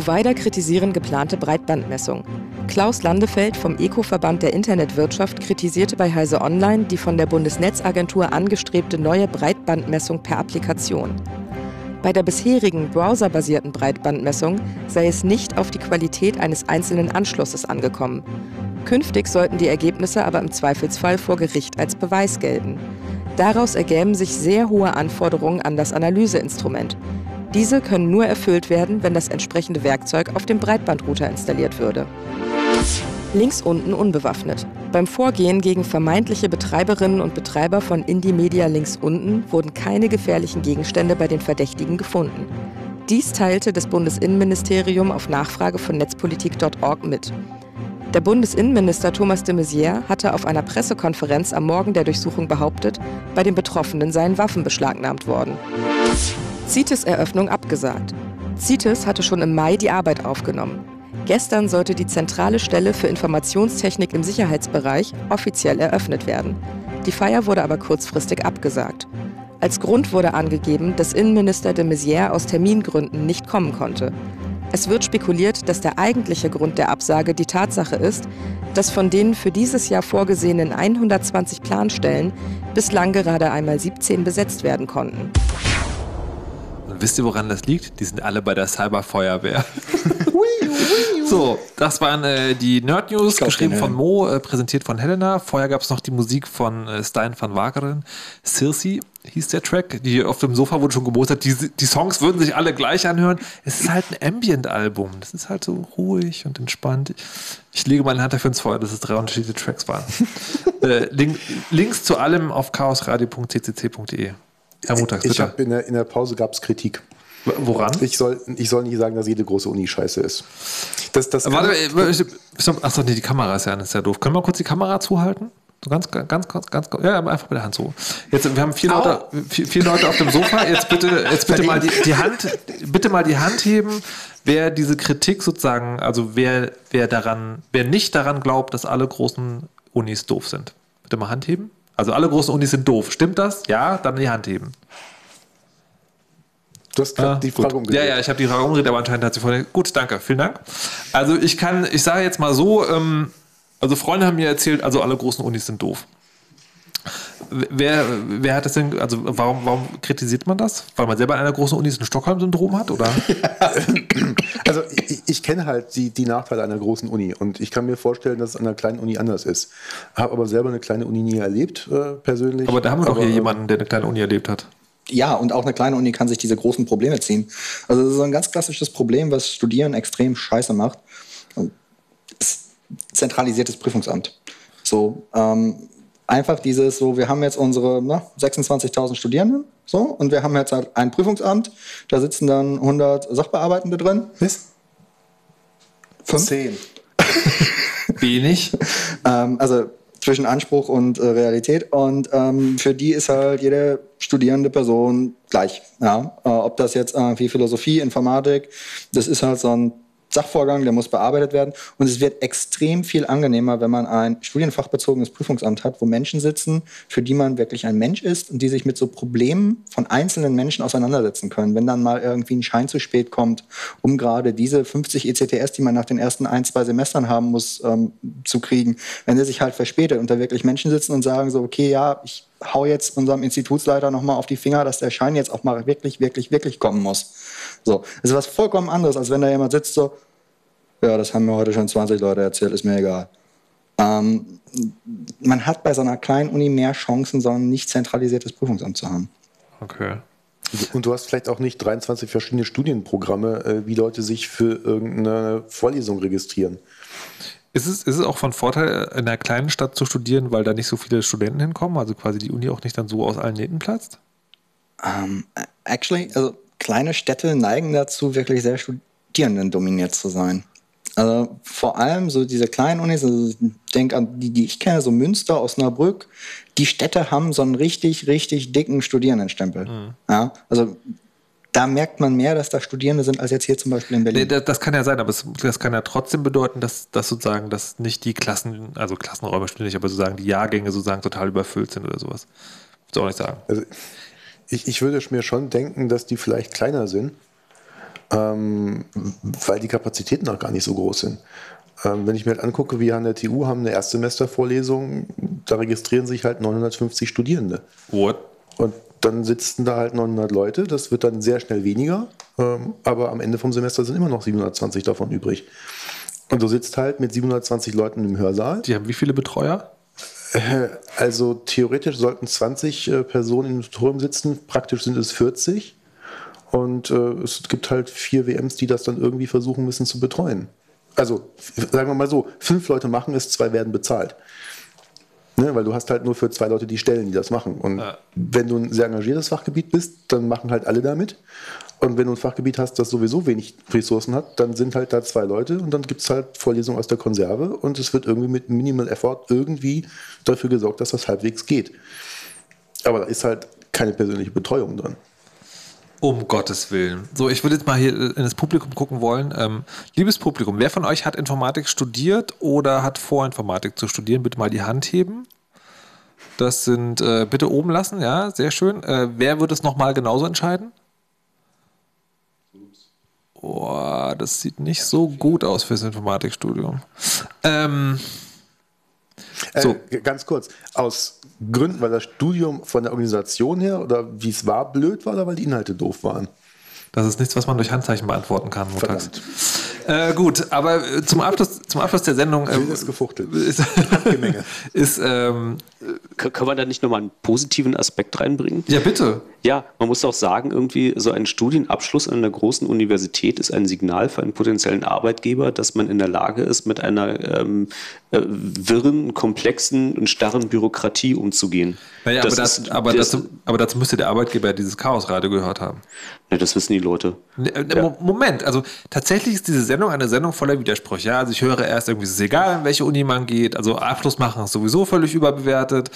Provider kritisieren geplante Breitbandmessung. Klaus Landefeld vom Eco-Verband der Internetwirtschaft kritisierte bei Heise Online die von der Bundesnetzagentur angestrebte neue Breitbandmessung per Applikation. Bei der bisherigen browserbasierten Breitbandmessung sei es nicht auf die Qualität eines einzelnen Anschlusses angekommen. Künftig sollten die Ergebnisse aber im Zweifelsfall vor Gericht als Beweis gelten. Daraus ergäben sich sehr hohe Anforderungen an das Analyseinstrument. Diese können nur erfüllt werden, wenn das entsprechende Werkzeug auf dem Breitbandrouter installiert würde. Links unten unbewaffnet. Beim Vorgehen gegen vermeintliche Betreiberinnen und Betreiber von Indie Media links unten wurden keine gefährlichen Gegenstände bei den Verdächtigen gefunden. Dies teilte das Bundesinnenministerium auf Nachfrage von netzpolitik.org mit. Der Bundesinnenminister Thomas de Maizière hatte auf einer Pressekonferenz am Morgen der Durchsuchung behauptet, bei den Betroffenen seien Waffen beschlagnahmt worden. CITES-Eröffnung abgesagt. CITES hatte schon im Mai die Arbeit aufgenommen. Gestern sollte die zentrale Stelle für Informationstechnik im Sicherheitsbereich offiziell eröffnet werden. Die Feier wurde aber kurzfristig abgesagt. Als Grund wurde angegeben, dass Innenminister de Maizière aus Termingründen nicht kommen konnte. Es wird spekuliert, dass der eigentliche Grund der Absage die Tatsache ist, dass von den für dieses Jahr vorgesehenen 120 Planstellen bislang gerade einmal 17 besetzt werden konnten. Wisst ihr, woran das liegt? Die sind alle bei der Cyberfeuerwehr. so, das waren äh, die Nerd News, geschrieben von Mo, äh, präsentiert von Helena. Vorher gab es noch die Musik von äh, Stein van Wageren. Circe hieß der Track. Die auf dem Sofa wurde schon gepostet. Die, die Songs würden sich alle gleich anhören. Es ist halt ein Ambient-Album. Das ist halt so ruhig und entspannt. Ich lege meine Hand dafür ins Feuer, dass es drei unterschiedliche Tracks waren. äh, Link, Links zu allem auf chaosradio.ccc.de. Herr Montags, bitte. Ich habe in, in der Pause gab es Kritik. Woran? Ich soll, ich soll nicht sagen, dass jede große Uni scheiße ist. Das, das Warte, achso, nee, die Kamera ist ja, ist ja doof. Können wir kurz die Kamera zuhalten? So ganz, ganz, ganz, ganz, ja, einfach mit der Hand so. Jetzt, wir haben vier Leute, vier, vier, Leute auf dem Sofa. Jetzt bitte, jetzt bitte mal die, die, Hand, bitte mal die Hand heben, wer diese Kritik sozusagen, also wer, wer daran, wer nicht daran glaubt, dass alle großen Unis doof sind. Bitte mal Hand heben. Also alle großen Unis sind doof. Stimmt das? Ja, dann die Hand heben. Du hast gerade ah, die Frage umgedreht. Ja, ja, ich habe die Frage umgedreht, aber anscheinend hat sie vorhin. Gut, danke, vielen Dank. Also ich kann, ich sage jetzt mal so, ähm, also Freunde haben mir erzählt, also alle großen Unis sind doof. Wer, wer hat das denn, also warum, warum kritisiert man das? Weil man selber an einer großen Uni ein Stockholm-Syndrom hat, oder? also ich, ich kenne halt die, die Nachteile einer großen Uni und ich kann mir vorstellen, dass es an einer kleinen Uni anders ist. Habe aber selber eine kleine Uni nie erlebt, äh, persönlich. Aber da haben wir doch hier jemanden, der eine kleine Uni erlebt hat. Ja, und auch eine kleine Uni kann sich diese großen Probleme ziehen. Also das ist ein ganz klassisches Problem, was Studieren extrem scheiße macht zentralisiertes Prüfungsamt. So, ähm, einfach dieses, so, wir haben jetzt unsere 26.000 Studierenden, so, und wir haben jetzt halt ein Prüfungsamt, da sitzen dann 100 Sachbearbeitende drin. Bis? Fünf? Zehn. Wenig. ähm, also zwischen Anspruch und äh, Realität. Und ähm, für die ist halt jede studierende Person gleich. Ja? Äh, ob das jetzt äh, wie Philosophie, Informatik, das ist halt so ein Sachvorgang, der muss bearbeitet werden. Und es wird extrem viel angenehmer, wenn man ein studienfachbezogenes Prüfungsamt hat, wo Menschen sitzen, für die man wirklich ein Mensch ist und die sich mit so Problemen von einzelnen Menschen auseinandersetzen können. Wenn dann mal irgendwie ein Schein zu spät kommt, um gerade diese 50 ECTS, die man nach den ersten ein, zwei Semestern haben muss, ähm, zu kriegen, wenn der sich halt verspätet und da wirklich Menschen sitzen und sagen so, okay, ja, ich hau jetzt unserem Institutsleiter nochmal auf die Finger, dass der Schein jetzt auch mal wirklich, wirklich, wirklich kommen muss. So, das ist was vollkommen anderes, als wenn da jemand sitzt so, ja, das haben mir heute schon 20 Leute erzählt, ist mir egal. Ähm, man hat bei so einer kleinen Uni mehr Chancen, so ein nicht zentralisiertes Prüfungsamt zu haben. Okay. Und du hast vielleicht auch nicht 23 verschiedene Studienprogramme, äh, wie Leute sich für irgendeine Vorlesung registrieren. Ist es, ist es auch von Vorteil, in einer kleinen Stadt zu studieren, weil da nicht so viele Studenten hinkommen, also quasi die Uni auch nicht dann so aus allen Nähten platzt? Um, ähm, actually, also kleine Städte neigen dazu, wirklich sehr Studierenden dominiert zu sein. Also vor allem so diese kleinen Unis, also ich denke an die, die ich kenne, so Münster, Osnabrück, die Städte haben so einen richtig, richtig dicken Studierendenstempel. Mhm. Ja, also da merkt man mehr, dass da Studierende sind, als jetzt hier zum Beispiel in Berlin. Nee, das, kann ja sein, aber es, das kann ja trotzdem bedeuten, dass, dass sozusagen, dass nicht die Klassen, also Klassenräume stimmt nicht, aber sozusagen die Jahrgänge sozusagen total überfüllt sind oder sowas. Würde auch nicht sagen. Also ich, ich würde mir schon denken, dass die vielleicht kleiner sind, ähm, weil die Kapazitäten noch gar nicht so groß sind. Ähm, wenn ich mir halt angucke, wir an der TU haben eine Erstsemestervorlesung, da registrieren sich halt 950 Studierende. What? Und dann sitzen da halt 900 Leute, das wird dann sehr schnell weniger, ähm, aber am Ende vom Semester sind immer noch 720 davon übrig. Und du sitzt halt mit 720 Leuten im Hörsaal. Die haben wie viele Betreuer? Äh, Also theoretisch sollten 20 äh, Personen im Turm sitzen, praktisch sind es 40. Und äh, es gibt halt vier WMs, die das dann irgendwie versuchen müssen zu betreuen. Also sagen wir mal so, fünf Leute machen es, zwei werden bezahlt. Ne, weil du hast halt nur für zwei Leute die Stellen, die das machen. Und Ja. wenn du ein sehr engagiertes Fachgebiet bist, dann machen halt alle damit. Und wenn du ein Fachgebiet hast, das sowieso wenig Ressourcen hat, dann sind halt da zwei Leute und dann gibt es halt Vorlesungen aus der Konserve und es wird irgendwie mit Minimal Effort irgendwie dafür gesorgt, dass das halbwegs geht. Aber da ist halt keine persönliche Betreuung drin. Um Gottes Willen. So, ich würde jetzt mal hier in das Publikum gucken wollen. Ähm, liebes Publikum, wer von euch hat Informatik studiert oder hat vor, Informatik zu studieren? Bitte mal die Hand heben. Das sind, äh, bitte oben lassen, ja, sehr schön. Äh, wer würde es nochmal genauso entscheiden? Boah, das sieht nicht so gut aus fürs Informatikstudium. Ähm, So. Äh, g- ganz kurz, aus Gründen, weil das Studium von der Organisation her oder wie es war, blöd war oder weil die Inhalte doof waren? das ist nichts, was man durch Handzeichen beantworten kann. montags. Verdammt. Äh, gut, aber äh, zum Abschluss, zum Abschluss der Sendung. ähm, Wildes Gefuchtel. ist, ist ähm, kann man da nicht nochmal einen positiven Aspekt reinbringen? ja, bitte. Ja, man muss auch sagen, irgendwie so ein Studienabschluss an einer großen Universität ist ein Signal für einen potenziellen Arbeitgeber, dass man in der Lage ist, mit einer ähm, äh, wirren, komplexen und starren Bürokratie umzugehen. Naja, aber, das, ist- aber, das, dazu, aber dazu müsste der Arbeitgeber dieses Chaosradio gehört haben. ne, das wissen die Leute. Ne, äh, Mo- Moment, also tatsächlich ist diese Sendung eine Sendung voller Widersprüche. Ja? Also ich höre erst irgendwie, es ist egal, in welche Uni man geht. Also Abschluss machen ist sowieso völlig überbewertet.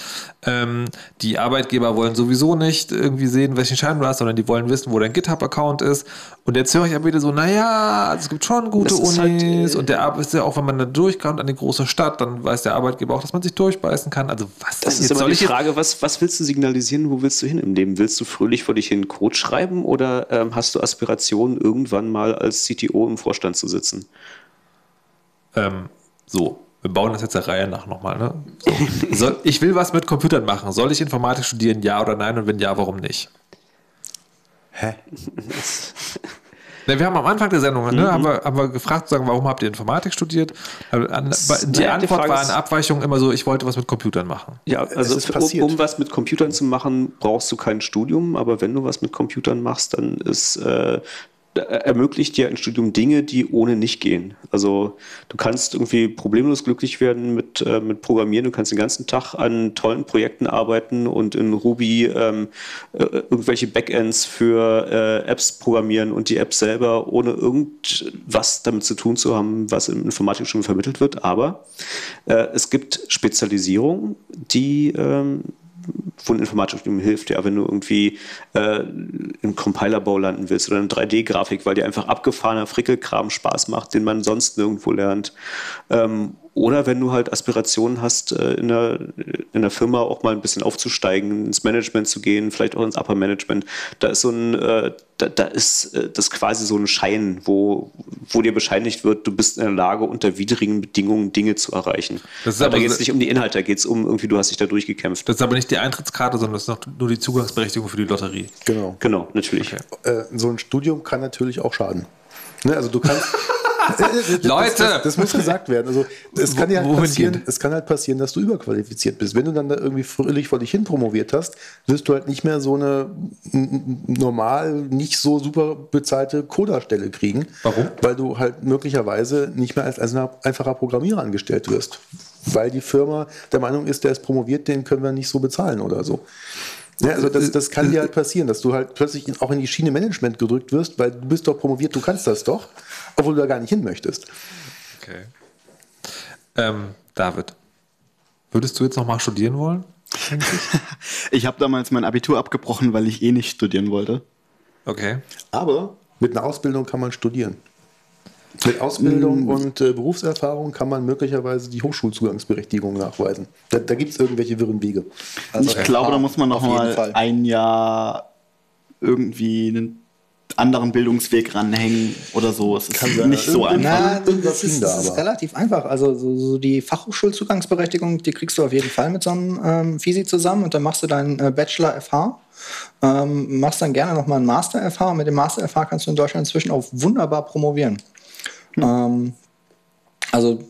Ähm, die Arbeitgeber wollen sowieso nicht irgendwie sehen, welchen Schein du hast, sondern die wollen wissen, wo dein GitHub-Account ist. Und jetzt höre ich aber wieder so, naja, es gibt schon gute ist Unis halt, äh, und der Ar- ist ja auch, wenn man da durchkommt an die große Stadt, dann weiß der Arbeitgeber auch, dass man sich durchbeißen kann. Also was Das ist soll die Frage, was, was willst du signalisieren, wo willst du hin im Leben? Willst du fröhlich vor dich hin Code schreiben oder ähm, hast du Aspirationen, irgendwann mal als CTO im Vorstand zu sitzen? Ähm, so, wir bauen das jetzt der Reihe nach nochmal. Ne? So. Soll, ich will was mit Computern machen. Soll ich Informatik studieren, ja oder nein? Und wenn ja, warum nicht? Hä? Ne, wir haben am Anfang der Sendung ne, haben, wir, haben wir gefragt, sagen, warum habt ihr Informatik studiert? Also, an, die naja, die Antwort Frage war eine Abweichung immer so, ich wollte was mit Computern machen. Ja, also ist für, um, um was mit Computern zu machen, brauchst du kein Studium, aber wenn du was mit Computern machst, dann ist äh, ermöglicht dir ein Studium Dinge, die ohne nicht gehen. Also du kannst irgendwie problemlos glücklich werden mit, äh, mit Programmieren, du kannst den ganzen Tag an tollen Projekten arbeiten und in Ruby ähm, äh, irgendwelche Backends für äh, Apps programmieren und die Apps selber ohne irgendwas damit zu tun zu haben, was im Informatikstudium vermittelt wird. Aber äh, es gibt Spezialisierungen, die Informatikstudium hilft, ja, wenn du irgendwie äh, im Compilerbau landen willst oder in 3D-Grafik, weil dir einfach abgefahrener Frickelkram Spaß macht, den man sonst nirgendwo lernt. Ähm, oder wenn du halt Aspirationen hast, äh, in, der, in der Firma auch mal ein bisschen aufzusteigen, ins Management zu gehen, vielleicht auch ins Upper Management. Da ist so ein, äh, da, da ist äh, das quasi so ein Schein, wo, wo dir bescheinigt wird, du bist in der Lage, unter widrigen Bedingungen Dinge zu erreichen. Das ist Aber da geht es nicht um die Inhalte, da geht es um irgendwie, du hast dich da durchgekämpft. Das ist aber nicht die Eintrittskarte, sondern das ist noch nur die Zugangsberechtigung für die Lotterie. Genau. Genau, natürlich. Äh, so ein Studium kann natürlich auch schaden. Ne, also du kannst. Das- Leute! Das, das muss gesagt werden. Also es kann ja halt passieren, es kann halt passieren, dass du überqualifiziert bist. Wenn du dann da irgendwie fröhlich vor dich hin promoviert hast, wirst du halt nicht mehr so eine normal nicht so super bezahlte Coderstelle kriegen. Warum? Weil du halt möglicherweise nicht mehr als, als ein einfacher Programmierer angestellt wirst. Weil die Firma der Meinung ist, der ist promoviert, den können wir nicht so bezahlen oder so. Ja, also das, das kann dir halt passieren, dass du halt plötzlich auch in die Schiene Management gedrückt wirst, weil du bist doch promoviert, du kannst das doch, obwohl du da gar nicht hin möchtest. Okay. Ähm, David, würdest du jetzt nochmal studieren wollen? Ich habe damals mein Abitur abgebrochen, weil ich eh nicht studieren wollte. Okay. Aber mit einer Ausbildung kann man studieren. Mit Ausbildung und äh, Berufserfahrung kann man möglicherweise die Hochschulzugangsberechtigung nachweisen. Da, da gibt es irgendwelche wirren Wege. Also ich glaube, da muss man noch auf jeden mal Fall. ein Jahr irgendwie einen, anderen Bildungsweg ranhängen oder so. Es ist Kann nicht so einfach. Na, das ist, das ist relativ einfach. Also so, so, die Fachhochschulzugangsberechtigung, die kriegst du auf jeden Fall mit so einem ähm, Fisi zusammen und dann machst du deinen äh, Bachelor FH. Ähm, machst dann gerne nochmal einen Master FH und mit dem Master FH kannst du in Deutschland inzwischen auch wunderbar promovieren. Hm. Ähm, also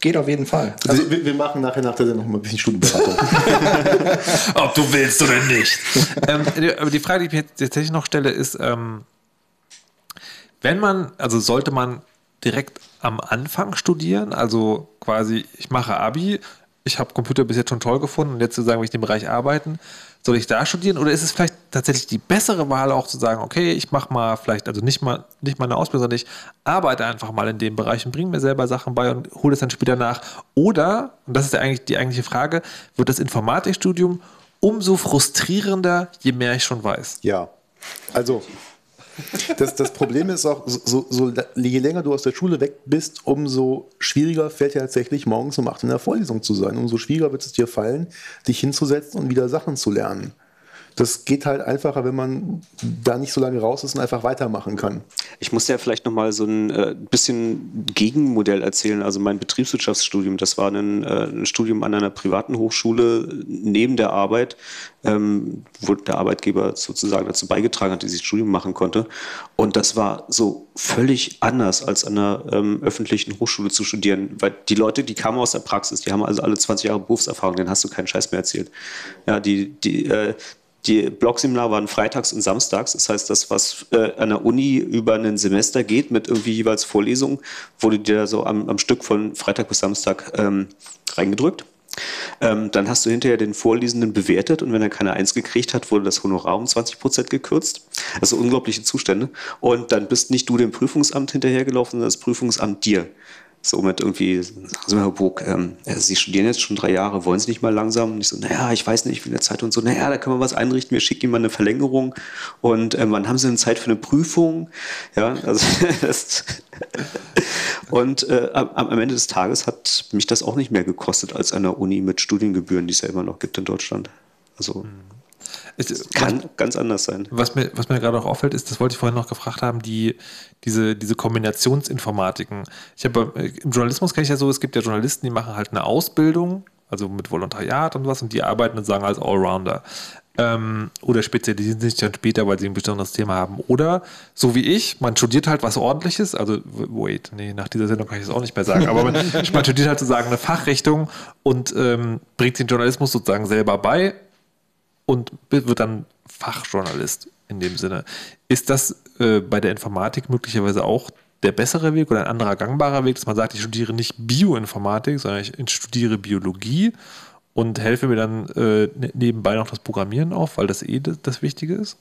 geht auf jeden Fall. Also, wir, wir, machen nachher nach der Sendung noch mal ein bisschen Studienberatung. Ob du willst oder nicht. ähm, aber die Frage, die ich mir jetzt tatsächlich noch stelle, ist, ähm, wenn man, also sollte man direkt am Anfang studieren, also quasi, ich mache Abi, ich habe Computer bis jetzt schon toll gefunden und jetzt zu sagen, will ich in dem Bereich arbeiten, soll ich da studieren oder ist es vielleicht tatsächlich die bessere Wahl auch zu sagen, okay, ich mache mal vielleicht, also nicht mal, nicht mal eine Ausbildung, sondern ich arbeite einfach mal in dem Bereich und bringe mir selber Sachen bei und hole es dann später nach. Oder, und das ist ja eigentlich die eigentliche Frage, wird das Informatikstudium umso frustrierender, je mehr ich schon weiß? Ja. Also das, das Problem ist auch, so, so, je länger du aus der Schule weg bist, umso schwieriger fällt dir tatsächlich morgens um 8 in der Vorlesung zu sein. Umso schwieriger wird es dir fallen, dich hinzusetzen und wieder Sachen zu lernen das geht halt einfacher, wenn man da nicht so lange raus ist und einfach weitermachen kann. Ich muss ja vielleicht nochmal so ein äh, bisschen Gegenmodell erzählen. Also mein Betriebswirtschaftsstudium, das war ein, äh, ein Studium an einer privaten Hochschule neben der Arbeit, ähm, wo der Arbeitgeber sozusagen dazu beigetragen hat, dass ich das Studium machen konnte. Und das war so völlig anders als an einer ähm, öffentlichen Hochschule zu studieren, weil die Leute, die kamen aus der Praxis, die haben also alle 20 Jahre Berufserfahrung, denen hast du keinen Scheiß mehr erzählt. Ja, die, die, äh, die Blogseminare waren freitags und samstags. Das heißt, das, was äh, an der Uni über ein Semester geht, mit irgendwie jeweils Vorlesungen, wurde dir so am, am Stück von Freitag bis Samstag ähm, reingedrückt. Ähm, dann hast du hinterher den Vorlesenden bewertet und wenn er keine Eins gekriegt hat, wurde das Honorar um 20 Prozent gekürzt. Also unglaubliche Zustände. Und dann bist nicht du dem Prüfungsamt hinterhergelaufen, sondern das Prüfungsamt dir somit irgendwie, sagen Sie mal, Herr Burg, ähm, Sie studieren jetzt schon drei Jahre, wollen Sie nicht mal langsam? Und ich so, naja, ich weiß nicht, wie in der Zeit und so, naja, da können wir was einrichten, wir schicken Ihnen mal eine Verlängerung und ähm, wann haben Sie denn Zeit für eine Prüfung? Ja, also und äh, am, am, Ende des Tages hat mich das auch nicht mehr gekostet als an der Uni mit Studiengebühren, die es ja immer noch gibt in Deutschland. Also. Mhm. Es kann was, ganz anders sein. Was mir, was mir gerade auch auffällt, ist, das wollte ich vorhin noch gefragt haben, die, diese, diese Kombinationsinformatiken. Ich habe äh, im Journalismus kenne ich ja so, es gibt ja Journalisten, die machen halt eine Ausbildung, also mit Volontariat und was, und die arbeiten und sagen als Allrounder. Ähm, oder spezialisieren sich dann später, weil sie ein bestimmtes Thema haben. Oder so wie ich, man studiert halt was ordentliches, also wait, nee, nach dieser Sendung kann ich das auch nicht mehr sagen, aber man, man studiert halt sozusagen eine Fachrichtung und ähm, bringt den Journalismus sozusagen selber bei und wird dann Fachjournalist in dem Sinne. Ist das äh, bei der Informatik möglicherweise auch der bessere Weg oder ein anderer gangbarer Weg, dass man sagt, ich studiere nicht Bioinformatik, sondern ich studiere Biologie und helfe mir dann äh, ne, nebenbei noch das Programmieren auf, weil das eh das, das Wichtige ist?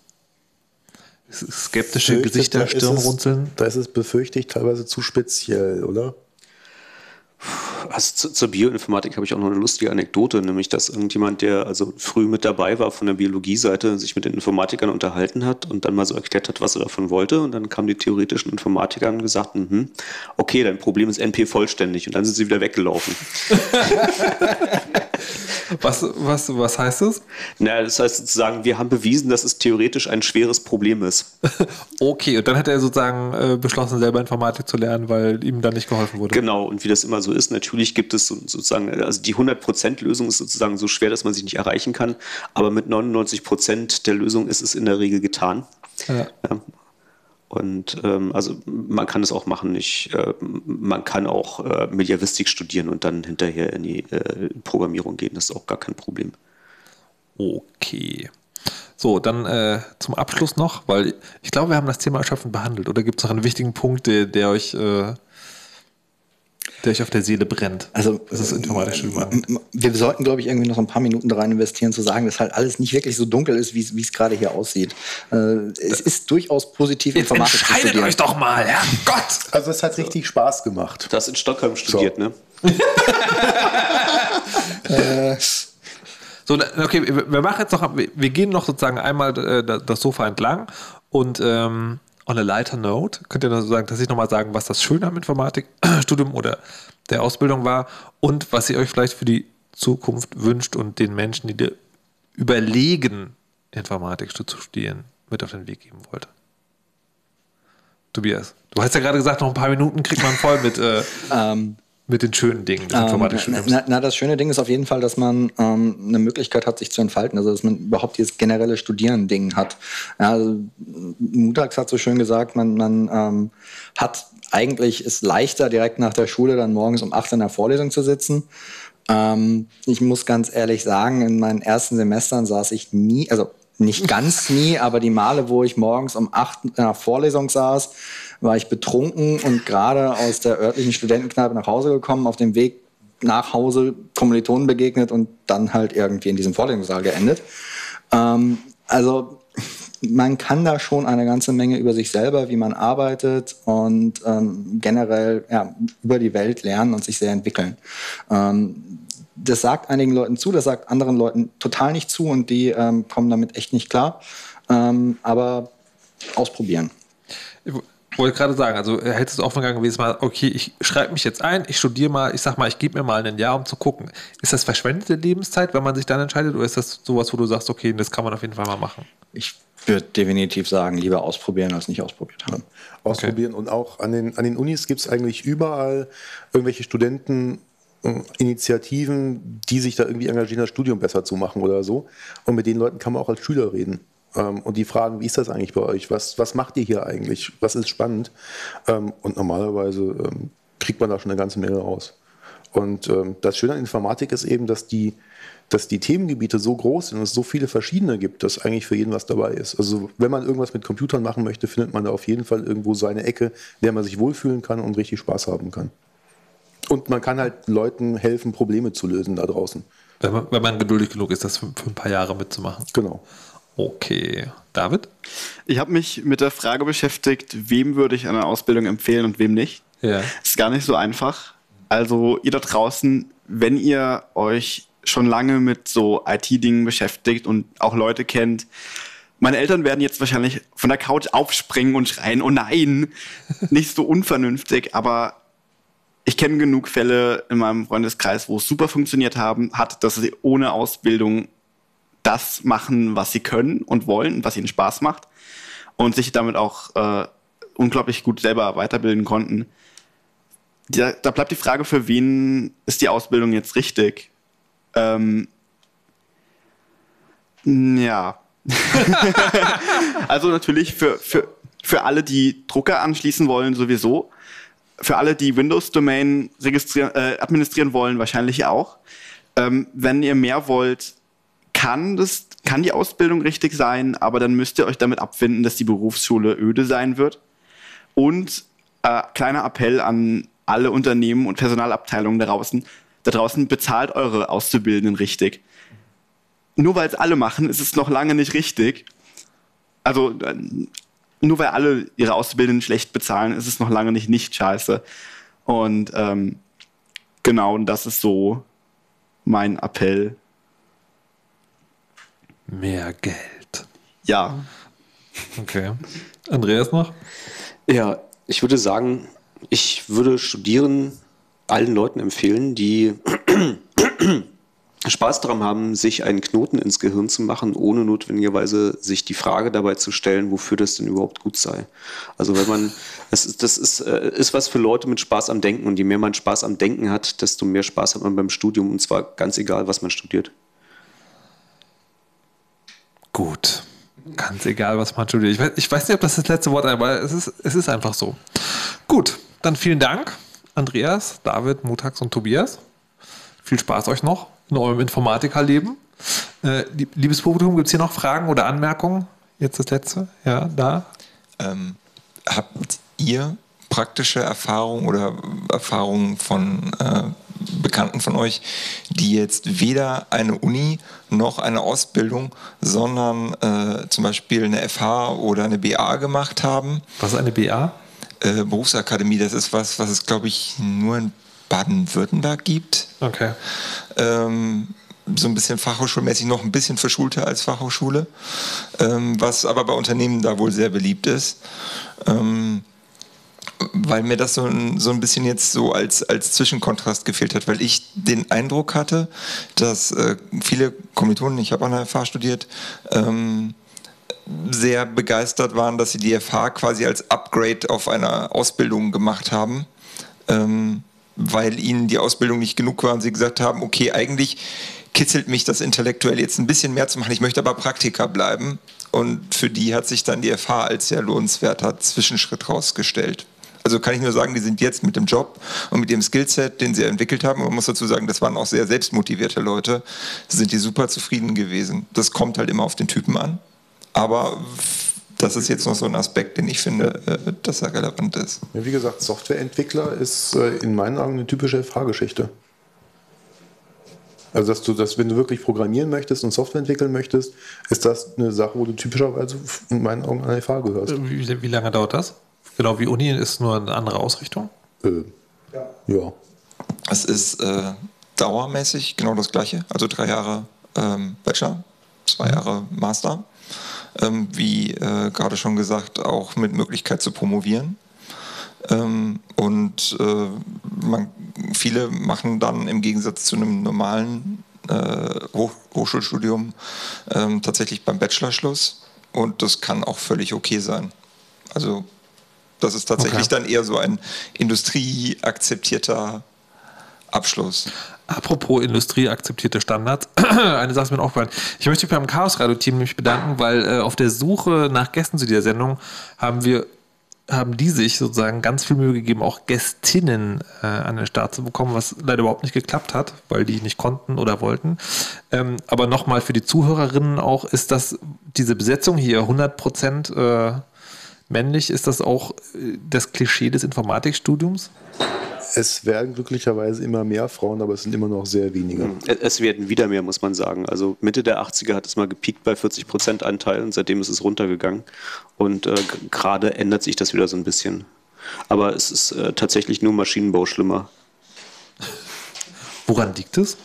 Skeptische Gesichter, Stirnrunzeln. Da ist es befürchte ich teilweise zu speziell, oder? Also zu, zur Bioinformatik habe ich auch noch eine lustige Anekdote, nämlich dass irgendjemand, der also früh mit dabei war von der Biologieseite, sich mit den Informatikern unterhalten hat und dann mal so erklärt hat, was er davon wollte. Und dann kamen die theoretischen Informatiker und gesagt, mh, okay, dein Problem ist NP vollständig. Und dann sind sie wieder weggelaufen. was, was, was heißt das? Na, das heißt sozusagen, wir haben bewiesen, dass es theoretisch ein schweres Problem ist. okay, und dann hat er sozusagen äh, beschlossen, selber Informatik zu lernen, weil ihm dann nicht geholfen wurde. Genau, und wie das immer so ist, natürlich gibt es sozusagen, also die 100%-Lösung ist sozusagen so schwer, dass man sie nicht erreichen kann, aber mit 99% der Lösung ist es in der Regel getan. Ja. Ja. Und ähm, also man kann es auch machen. Ich, äh, man kann auch äh, Mediavistik studieren und dann hinterher in die äh, Programmierung gehen. Das ist auch gar kein Problem. Okay. So, dann äh, zum Abschluss noch, weil ich glaube, wir haben das Thema erschöpfend behandelt. Oder gibt es noch einen wichtigen Punkt, der, der euch äh, der euch auf der Seele brennt. Also, das ist informatisch Wir sollten, glaube ich, irgendwie noch ein paar Minuten da rein investieren, zu sagen, dass halt alles nicht wirklich so dunkel ist, wie es gerade hier aussieht. Äh, es ist durchaus positiv Jetzt Informatik entscheidet euch doch mal, Herr Gott! Also, es hat richtig Spaß gemacht. Das in Stockholm studiert, so. ne? äh, so, okay, wir machen jetzt noch, wir gehen noch sozusagen einmal äh, das Sofa entlang und ähm, on a lighter note, könnt ihr noch sagen, dass ich nochmal sagen, was das Schöne am Informatikstudium oder der Ausbildung war und was ihr euch vielleicht für die Zukunft wünscht und den Menschen, die dir überlegen, Informatik zu studieren, mit auf den Weg geben wollt. Tobias? Du hast ja gerade gesagt, noch ein paar Minuten kriegt man voll mit, äh, ähm, mit den schönen Dingen des ähm, na, na, das schöne Ding ist auf jeden Fall, dass man ähm, eine Möglichkeit hat, sich zu entfalten. Also, dass man überhaupt dieses generelle Studieren-Ding hat. Ja, also, Mutax hat so schön gesagt, man, man ähm, hat eigentlich ist leichter, direkt nach der Schule dann morgens um 8 in der Vorlesung zu sitzen. Ähm, ich muss ganz ehrlich sagen, in meinen ersten Semestern saß ich nie, also nicht ganz nie, aber die Male, wo ich morgens um 8 in der Vorlesung saß, war ich betrunken und gerade aus der örtlichen Studentenkneipe nach Hause gekommen, auf dem Weg nach Hause Kommilitonen begegnet und dann halt irgendwie in diesem Vorlesungssaal geendet. Ähm, also man kann da schon eine ganze Menge über sich selber, wie man arbeitet und ähm, generell ja, über die Welt lernen und sich sehr entwickeln. Ähm, das sagt einigen Leuten zu, das sagt anderen Leuten total nicht zu und die ähm, kommen damit echt nicht klar. Ähm, aber ausprobieren wollte gerade sagen, also hättest du offen gegangen gewesen, mal, okay, ich schreibe mich jetzt ein, ich studiere mal, ich sag mal, ich gebe mir mal ein Jahr, um zu gucken. Ist das verschwendete Lebenszeit, wenn man sich dann entscheidet, oder ist das sowas, wo du sagst, okay, das kann man auf jeden Fall mal machen? Ich würde definitiv sagen, lieber ausprobieren als nicht ausprobiert haben. Ausprobieren okay. und auch an den, an den Unis gibt es eigentlich überall irgendwelche Studenten, Initiativen, die sich da irgendwie engagieren, das Studium besser zu machen oder so. Und mit den Leuten kann man auch als Schüler reden. Ähm, und die fragen, wie ist das eigentlich bei euch? Was, was macht ihr hier eigentlich? Was ist spannend? Ähm, und normalerweise ähm, kriegt man da schon eine ganze Menge raus. Und das Schöne an Informatik ist eben, dass die, dass die Themengebiete so groß sind und es so viele verschiedene gibt, dass eigentlich für jeden was dabei ist. Also wenn man irgendwas mit Computern machen möchte, findet man da auf jeden Fall irgendwo seine Ecke, in der man sich wohlfühlen kann und richtig Spaß haben kann. Und man kann halt Leuten helfen, Probleme zu lösen da draußen. Wenn man, wenn man geduldig genug ist, das für, für ein paar Jahre mitzumachen. Genau. Okay. David? Ich habe mich mit der Frage beschäftigt, wem würde ich eine Ausbildung empfehlen und wem nicht. Ja. Ist gar nicht so einfach. Also ihr da draußen, wenn ihr euch schon lange mit so IT-Dingen beschäftigt und auch Leute kennt, meine Eltern werden jetzt wahrscheinlich von der Couch aufspringen und schreien, oh nein, nicht so unvernünftig, aber ich kenne genug Fälle in meinem Freundeskreis, wo es super funktioniert haben, hat, dass sie ohne Ausbildung das machen, was sie können und wollen und was ihnen Spaß macht und sich damit auch äh, unglaublich gut selber weiterbilden konnten. Da, da, bleibt die Frage, für wen ist die Ausbildung jetzt richtig? Ähm, ja. also natürlich für, für, für alle, die Drucker anschließen wollen, sowieso. Für alle, die Windows-Domain äh, administrieren wollen, wahrscheinlich auch. Ähm, wenn ihr mehr wollt, kann, das, kann die Ausbildung richtig sein, aber dann müsst ihr euch damit abfinden, dass die Berufsschule öde sein wird. Und äh, kleiner Appell an alle Unternehmen und Personalabteilungen da draußen, da draußen bezahlt eure Auszubildenden richtig. Nur weil es alle machen, ist es noch lange nicht richtig. Also äh, nur weil alle ihre Auszubildenden schlecht bezahlen, ist es noch lange nicht nicht scheiße. Und ähm, genau, das ist so mein Appell Mehr Geld. Ja. Okay. Andreas noch? Ja, ich würde sagen, ich würde studieren allen Leuten empfehlen, die Spaß daran haben, sich einen Knoten ins Gehirn zu machen, ohne notwendigerweise sich die Frage dabei zu stellen, wofür das denn überhaupt gut sei. Also wenn man, das ist, das ist, äh, ist was für Leute mit Spaß am Denken und je mehr man Spaß am Denken hat, desto mehr Spaß hat man beim Studium und zwar ganz egal, was man studiert. Gut. Ganz egal, was man studiert. Ich weiß, ich weiß nicht, ob das das letzte Wort ist, aber es ist, es ist einfach so. Gut, dann vielen Dank, Andreas, David, Mutax und Tobias. Viel Spaß euch noch in eurem Informatikerleben. Äh, liebes Publikum, gibt es hier noch Fragen oder Anmerkungen? Jetzt das letzte, ja, da. Ähm, habt ihr praktische Erfahrungen oder Erfahrungen von äh, Bekannten von euch, die jetzt weder eine Uni noch eine Ausbildung, sondern äh, zum Beispiel eine FH oder eine BA gemacht haben. Was ist eine BA? Äh, Berufsakademie, das ist was, was es, glaube ich, nur in Baden-Württemberg gibt. Okay. Ähm, so ein bisschen fachhochschulmäßig noch ein bisschen verschulter als Fachhochschule, ähm, was aber bei Unternehmen da wohl sehr beliebt ist. Ähm, weil mir das so ein, so ein bisschen jetzt so als, als Zwischenkontrast gefehlt hat, weil ich den Eindruck hatte, dass äh, viele Kommilitonen, ich habe an der FH studiert, ähm, sehr begeistert waren, dass sie die FH quasi als Upgrade auf einer Ausbildung gemacht haben, ähm, weil ihnen die Ausbildung nicht genug war und sie gesagt haben, okay, eigentlich kitzelt mich das intellektuell jetzt ein bisschen mehr zu machen, ich möchte aber Praktiker bleiben. Und für die hat sich dann die FH als sehr lohnenswerter Zwischenschritt rausgestellt. Also kann ich nur sagen, die sind jetzt mit dem Job und mit dem Skillset, den sie entwickelt haben, man muss dazu sagen, das waren auch sehr selbstmotivierte Leute, sind die super zufrieden gewesen. Das kommt halt immer auf den Typen an. Aber das ist jetzt noch so ein Aspekt, den ich finde, äh, dass er relevant ist. Ja, wie gesagt, Softwareentwickler ist äh, in meinen Augen eine typische Fahrgeschichte. Also, dass du das, wenn du wirklich programmieren möchtest und Software entwickeln möchtest, ist das eine Sache, wo du typischerweise in meinen Augen an die FH gehörst. Wie, wie, lange dauert das? Genau wie Uni ist nur eine andere Ausrichtung? Äh, ja. ja. Es ist äh, dauermäßig genau das Gleiche. Also drei Jahre ähm, Bachelor, zwei Jahre Master ähm, wie äh, gerade schon gesagt, auch mit Möglichkeit zu promovieren. Ähm, und äh, man, viele machen dann im Gegensatz zu einem normalen äh, Hoch Hochschulstudium ähm, tatsächlich beim Bachelorschluss. Und das kann auch völlig okay sein. Also das ist tatsächlich okay. dann eher so ein industrieakzeptierter Abschluss. Apropos industrieakzeptierte Standards, eine Sache ist mir aufgefallen. Ich möchte mich beim Chaos Radio Team nämlich bedanken, weil äh, auf der Suche nach Gästen zu dieser Sendung haben wir haben die sich sozusagen ganz viel Mühe gegeben, auch Gästinnen äh, an den Start zu bekommen, was leider überhaupt nicht geklappt hat, weil die nicht konnten oder wollten. Ähm, aber nochmal für die Zuhörerinnen auch, ist das diese Besetzung hier 100 Prozent äh, männlich, ist das auch äh, das Klischee des Informatikstudiums? Es werden glücklicherweise immer mehr Frauen, aber es sind immer noch sehr wenige. Hm. Es werden wieder mehr, muss man sagen. Also Mitte der 80er hat es mal gepiekt bei 40 Prozent Anteil und seitdem ist es runtergegangen. Und äh, gerade ändert sich das wieder so ein bisschen. Aber es ist äh, tatsächlich nur Maschinenbau schlimmer. Woran liegt es?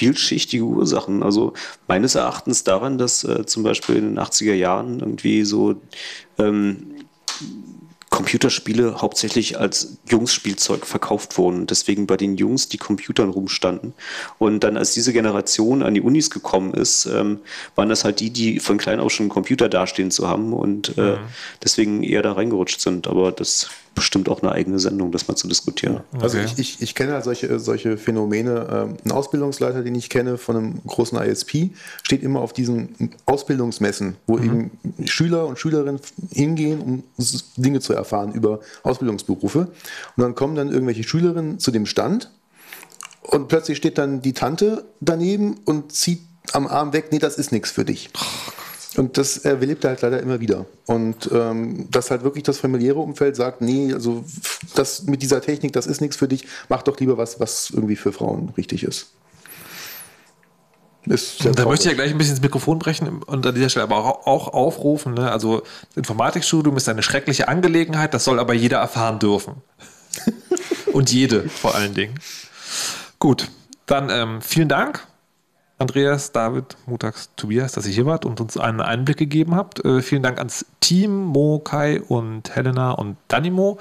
Vielschichtige Ursachen. Also meines Erachtens daran, dass äh, zum Beispiel in den 80er Jahren irgendwie so ähm, Computerspiele hauptsächlich als Jungsspielzeug verkauft wurden. Deswegen bei den Jungs die Computern rumstanden. Und dann, als diese Generation an die Unis gekommen ist, ähm, waren das halt die, die von klein auf schon einen Computer dastehen zu haben und äh, mhm. deswegen eher da reingerutscht sind. Aber das bestimmt auch eine eigene Sendung, das mal zu diskutieren. Also ich, ich, ich kenne halt solche, solche Phänomene. Ähm, ein Ausbildungsleiter, den ich kenne von einem großen ISP, steht immer auf diesen Ausbildungsmessen, wo mhm. eben Schüler und Schülerinnen hingehen, um Dinge zu erfahren über Ausbildungsberufe. Und dann kommen dann irgendwelche Schülerinnen zu dem Stand und plötzlich steht dann die Tante daneben und zieht am Arm weg, nee, das ist nichts für dich. Oh und das erlebt er halt leider immer wieder. Und ähm, dass halt wirklich das familiäre Umfeld sagt, nee, also das mit dieser Technik, das ist nichts für dich, mach doch lieber was, was irgendwie für Frauen richtig ist. ist da möchte ich ja gleich ein bisschen ins Mikrofon brechen und an dieser Stelle aber auch aufrufen. Ne? Also das Informatikstudium ist eine schreckliche Angelegenheit, das soll aber jeder erfahren dürfen. und jede vor allen Dingen. Gut, dann ähm, vielen Dank Andreas, David, Mutax, Tobias, dass ihr hier wart und uns einen Einblick gegeben habt. Äh, vielen Dank ans Team, Mo, Kai und Helena und Danimo.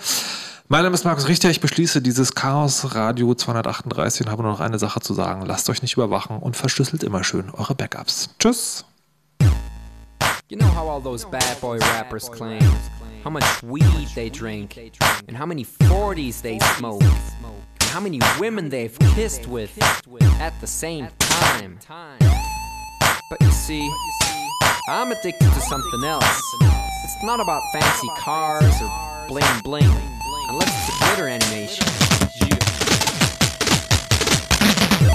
Mein Name ist Markus Richter. Ich beschließe dieses Chaos Radio 238 und habe nur noch eine Sache zu sagen. Lasst euch nicht überwachen und verschlüsselt immer schön eure Backups. Tschüss. You know how all those bad boy rappers claim how much weed they drink and how many 40s they smoke. How many women they've kissed with at the same time. But you see, I'm addicted to something else. It's not about fancy cars or bling bling, unless it's a glitter animation.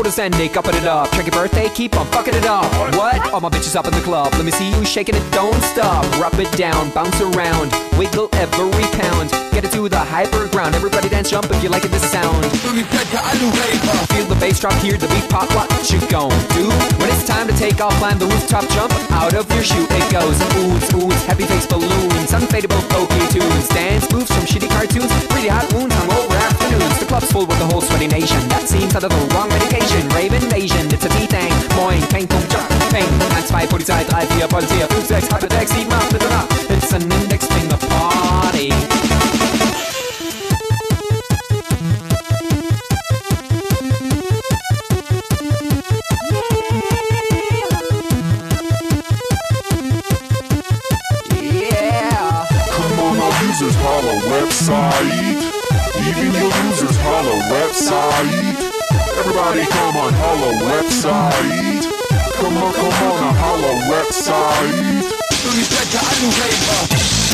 orders ending, upping it up. Check your birthday, keep on fucking it up. What? All my bitches up in the club. Let me see you shaking it, don't stop. Rub it down, bounce around, wiggle every pound. Get it to the hyper ground. Everybody dance, jump if you like it, this sound. Feel the bass drop, hear the beat pop. What you gon' do? When it's time to take off, climb the rooftop, jump out of your shoe. It goes oohs, oohs, happy face balloons, unfadable pokey tunes, dance moves from shitty cartoons, really hot wounds, hungover afternoons. The club's full with the whole sweaty nation. That seems out of the wrong medication. Rave invasion, it's a T-Thing. Moin, peng, pum, jump, peng. 1, 2, Polizei, 3, 4, Polizei, 5, 6, 8, 6, 7, 8, bitte nach. It's an index finger party. Yeah. Come on, our users holla website. Even your users holla website. Everybody come on holla website. Come on, come on, holla website. Do you check the item paper?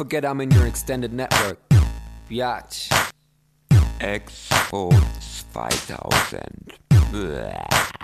Forget I'm in your extended network. Biatch. Expo 2000. Bäh.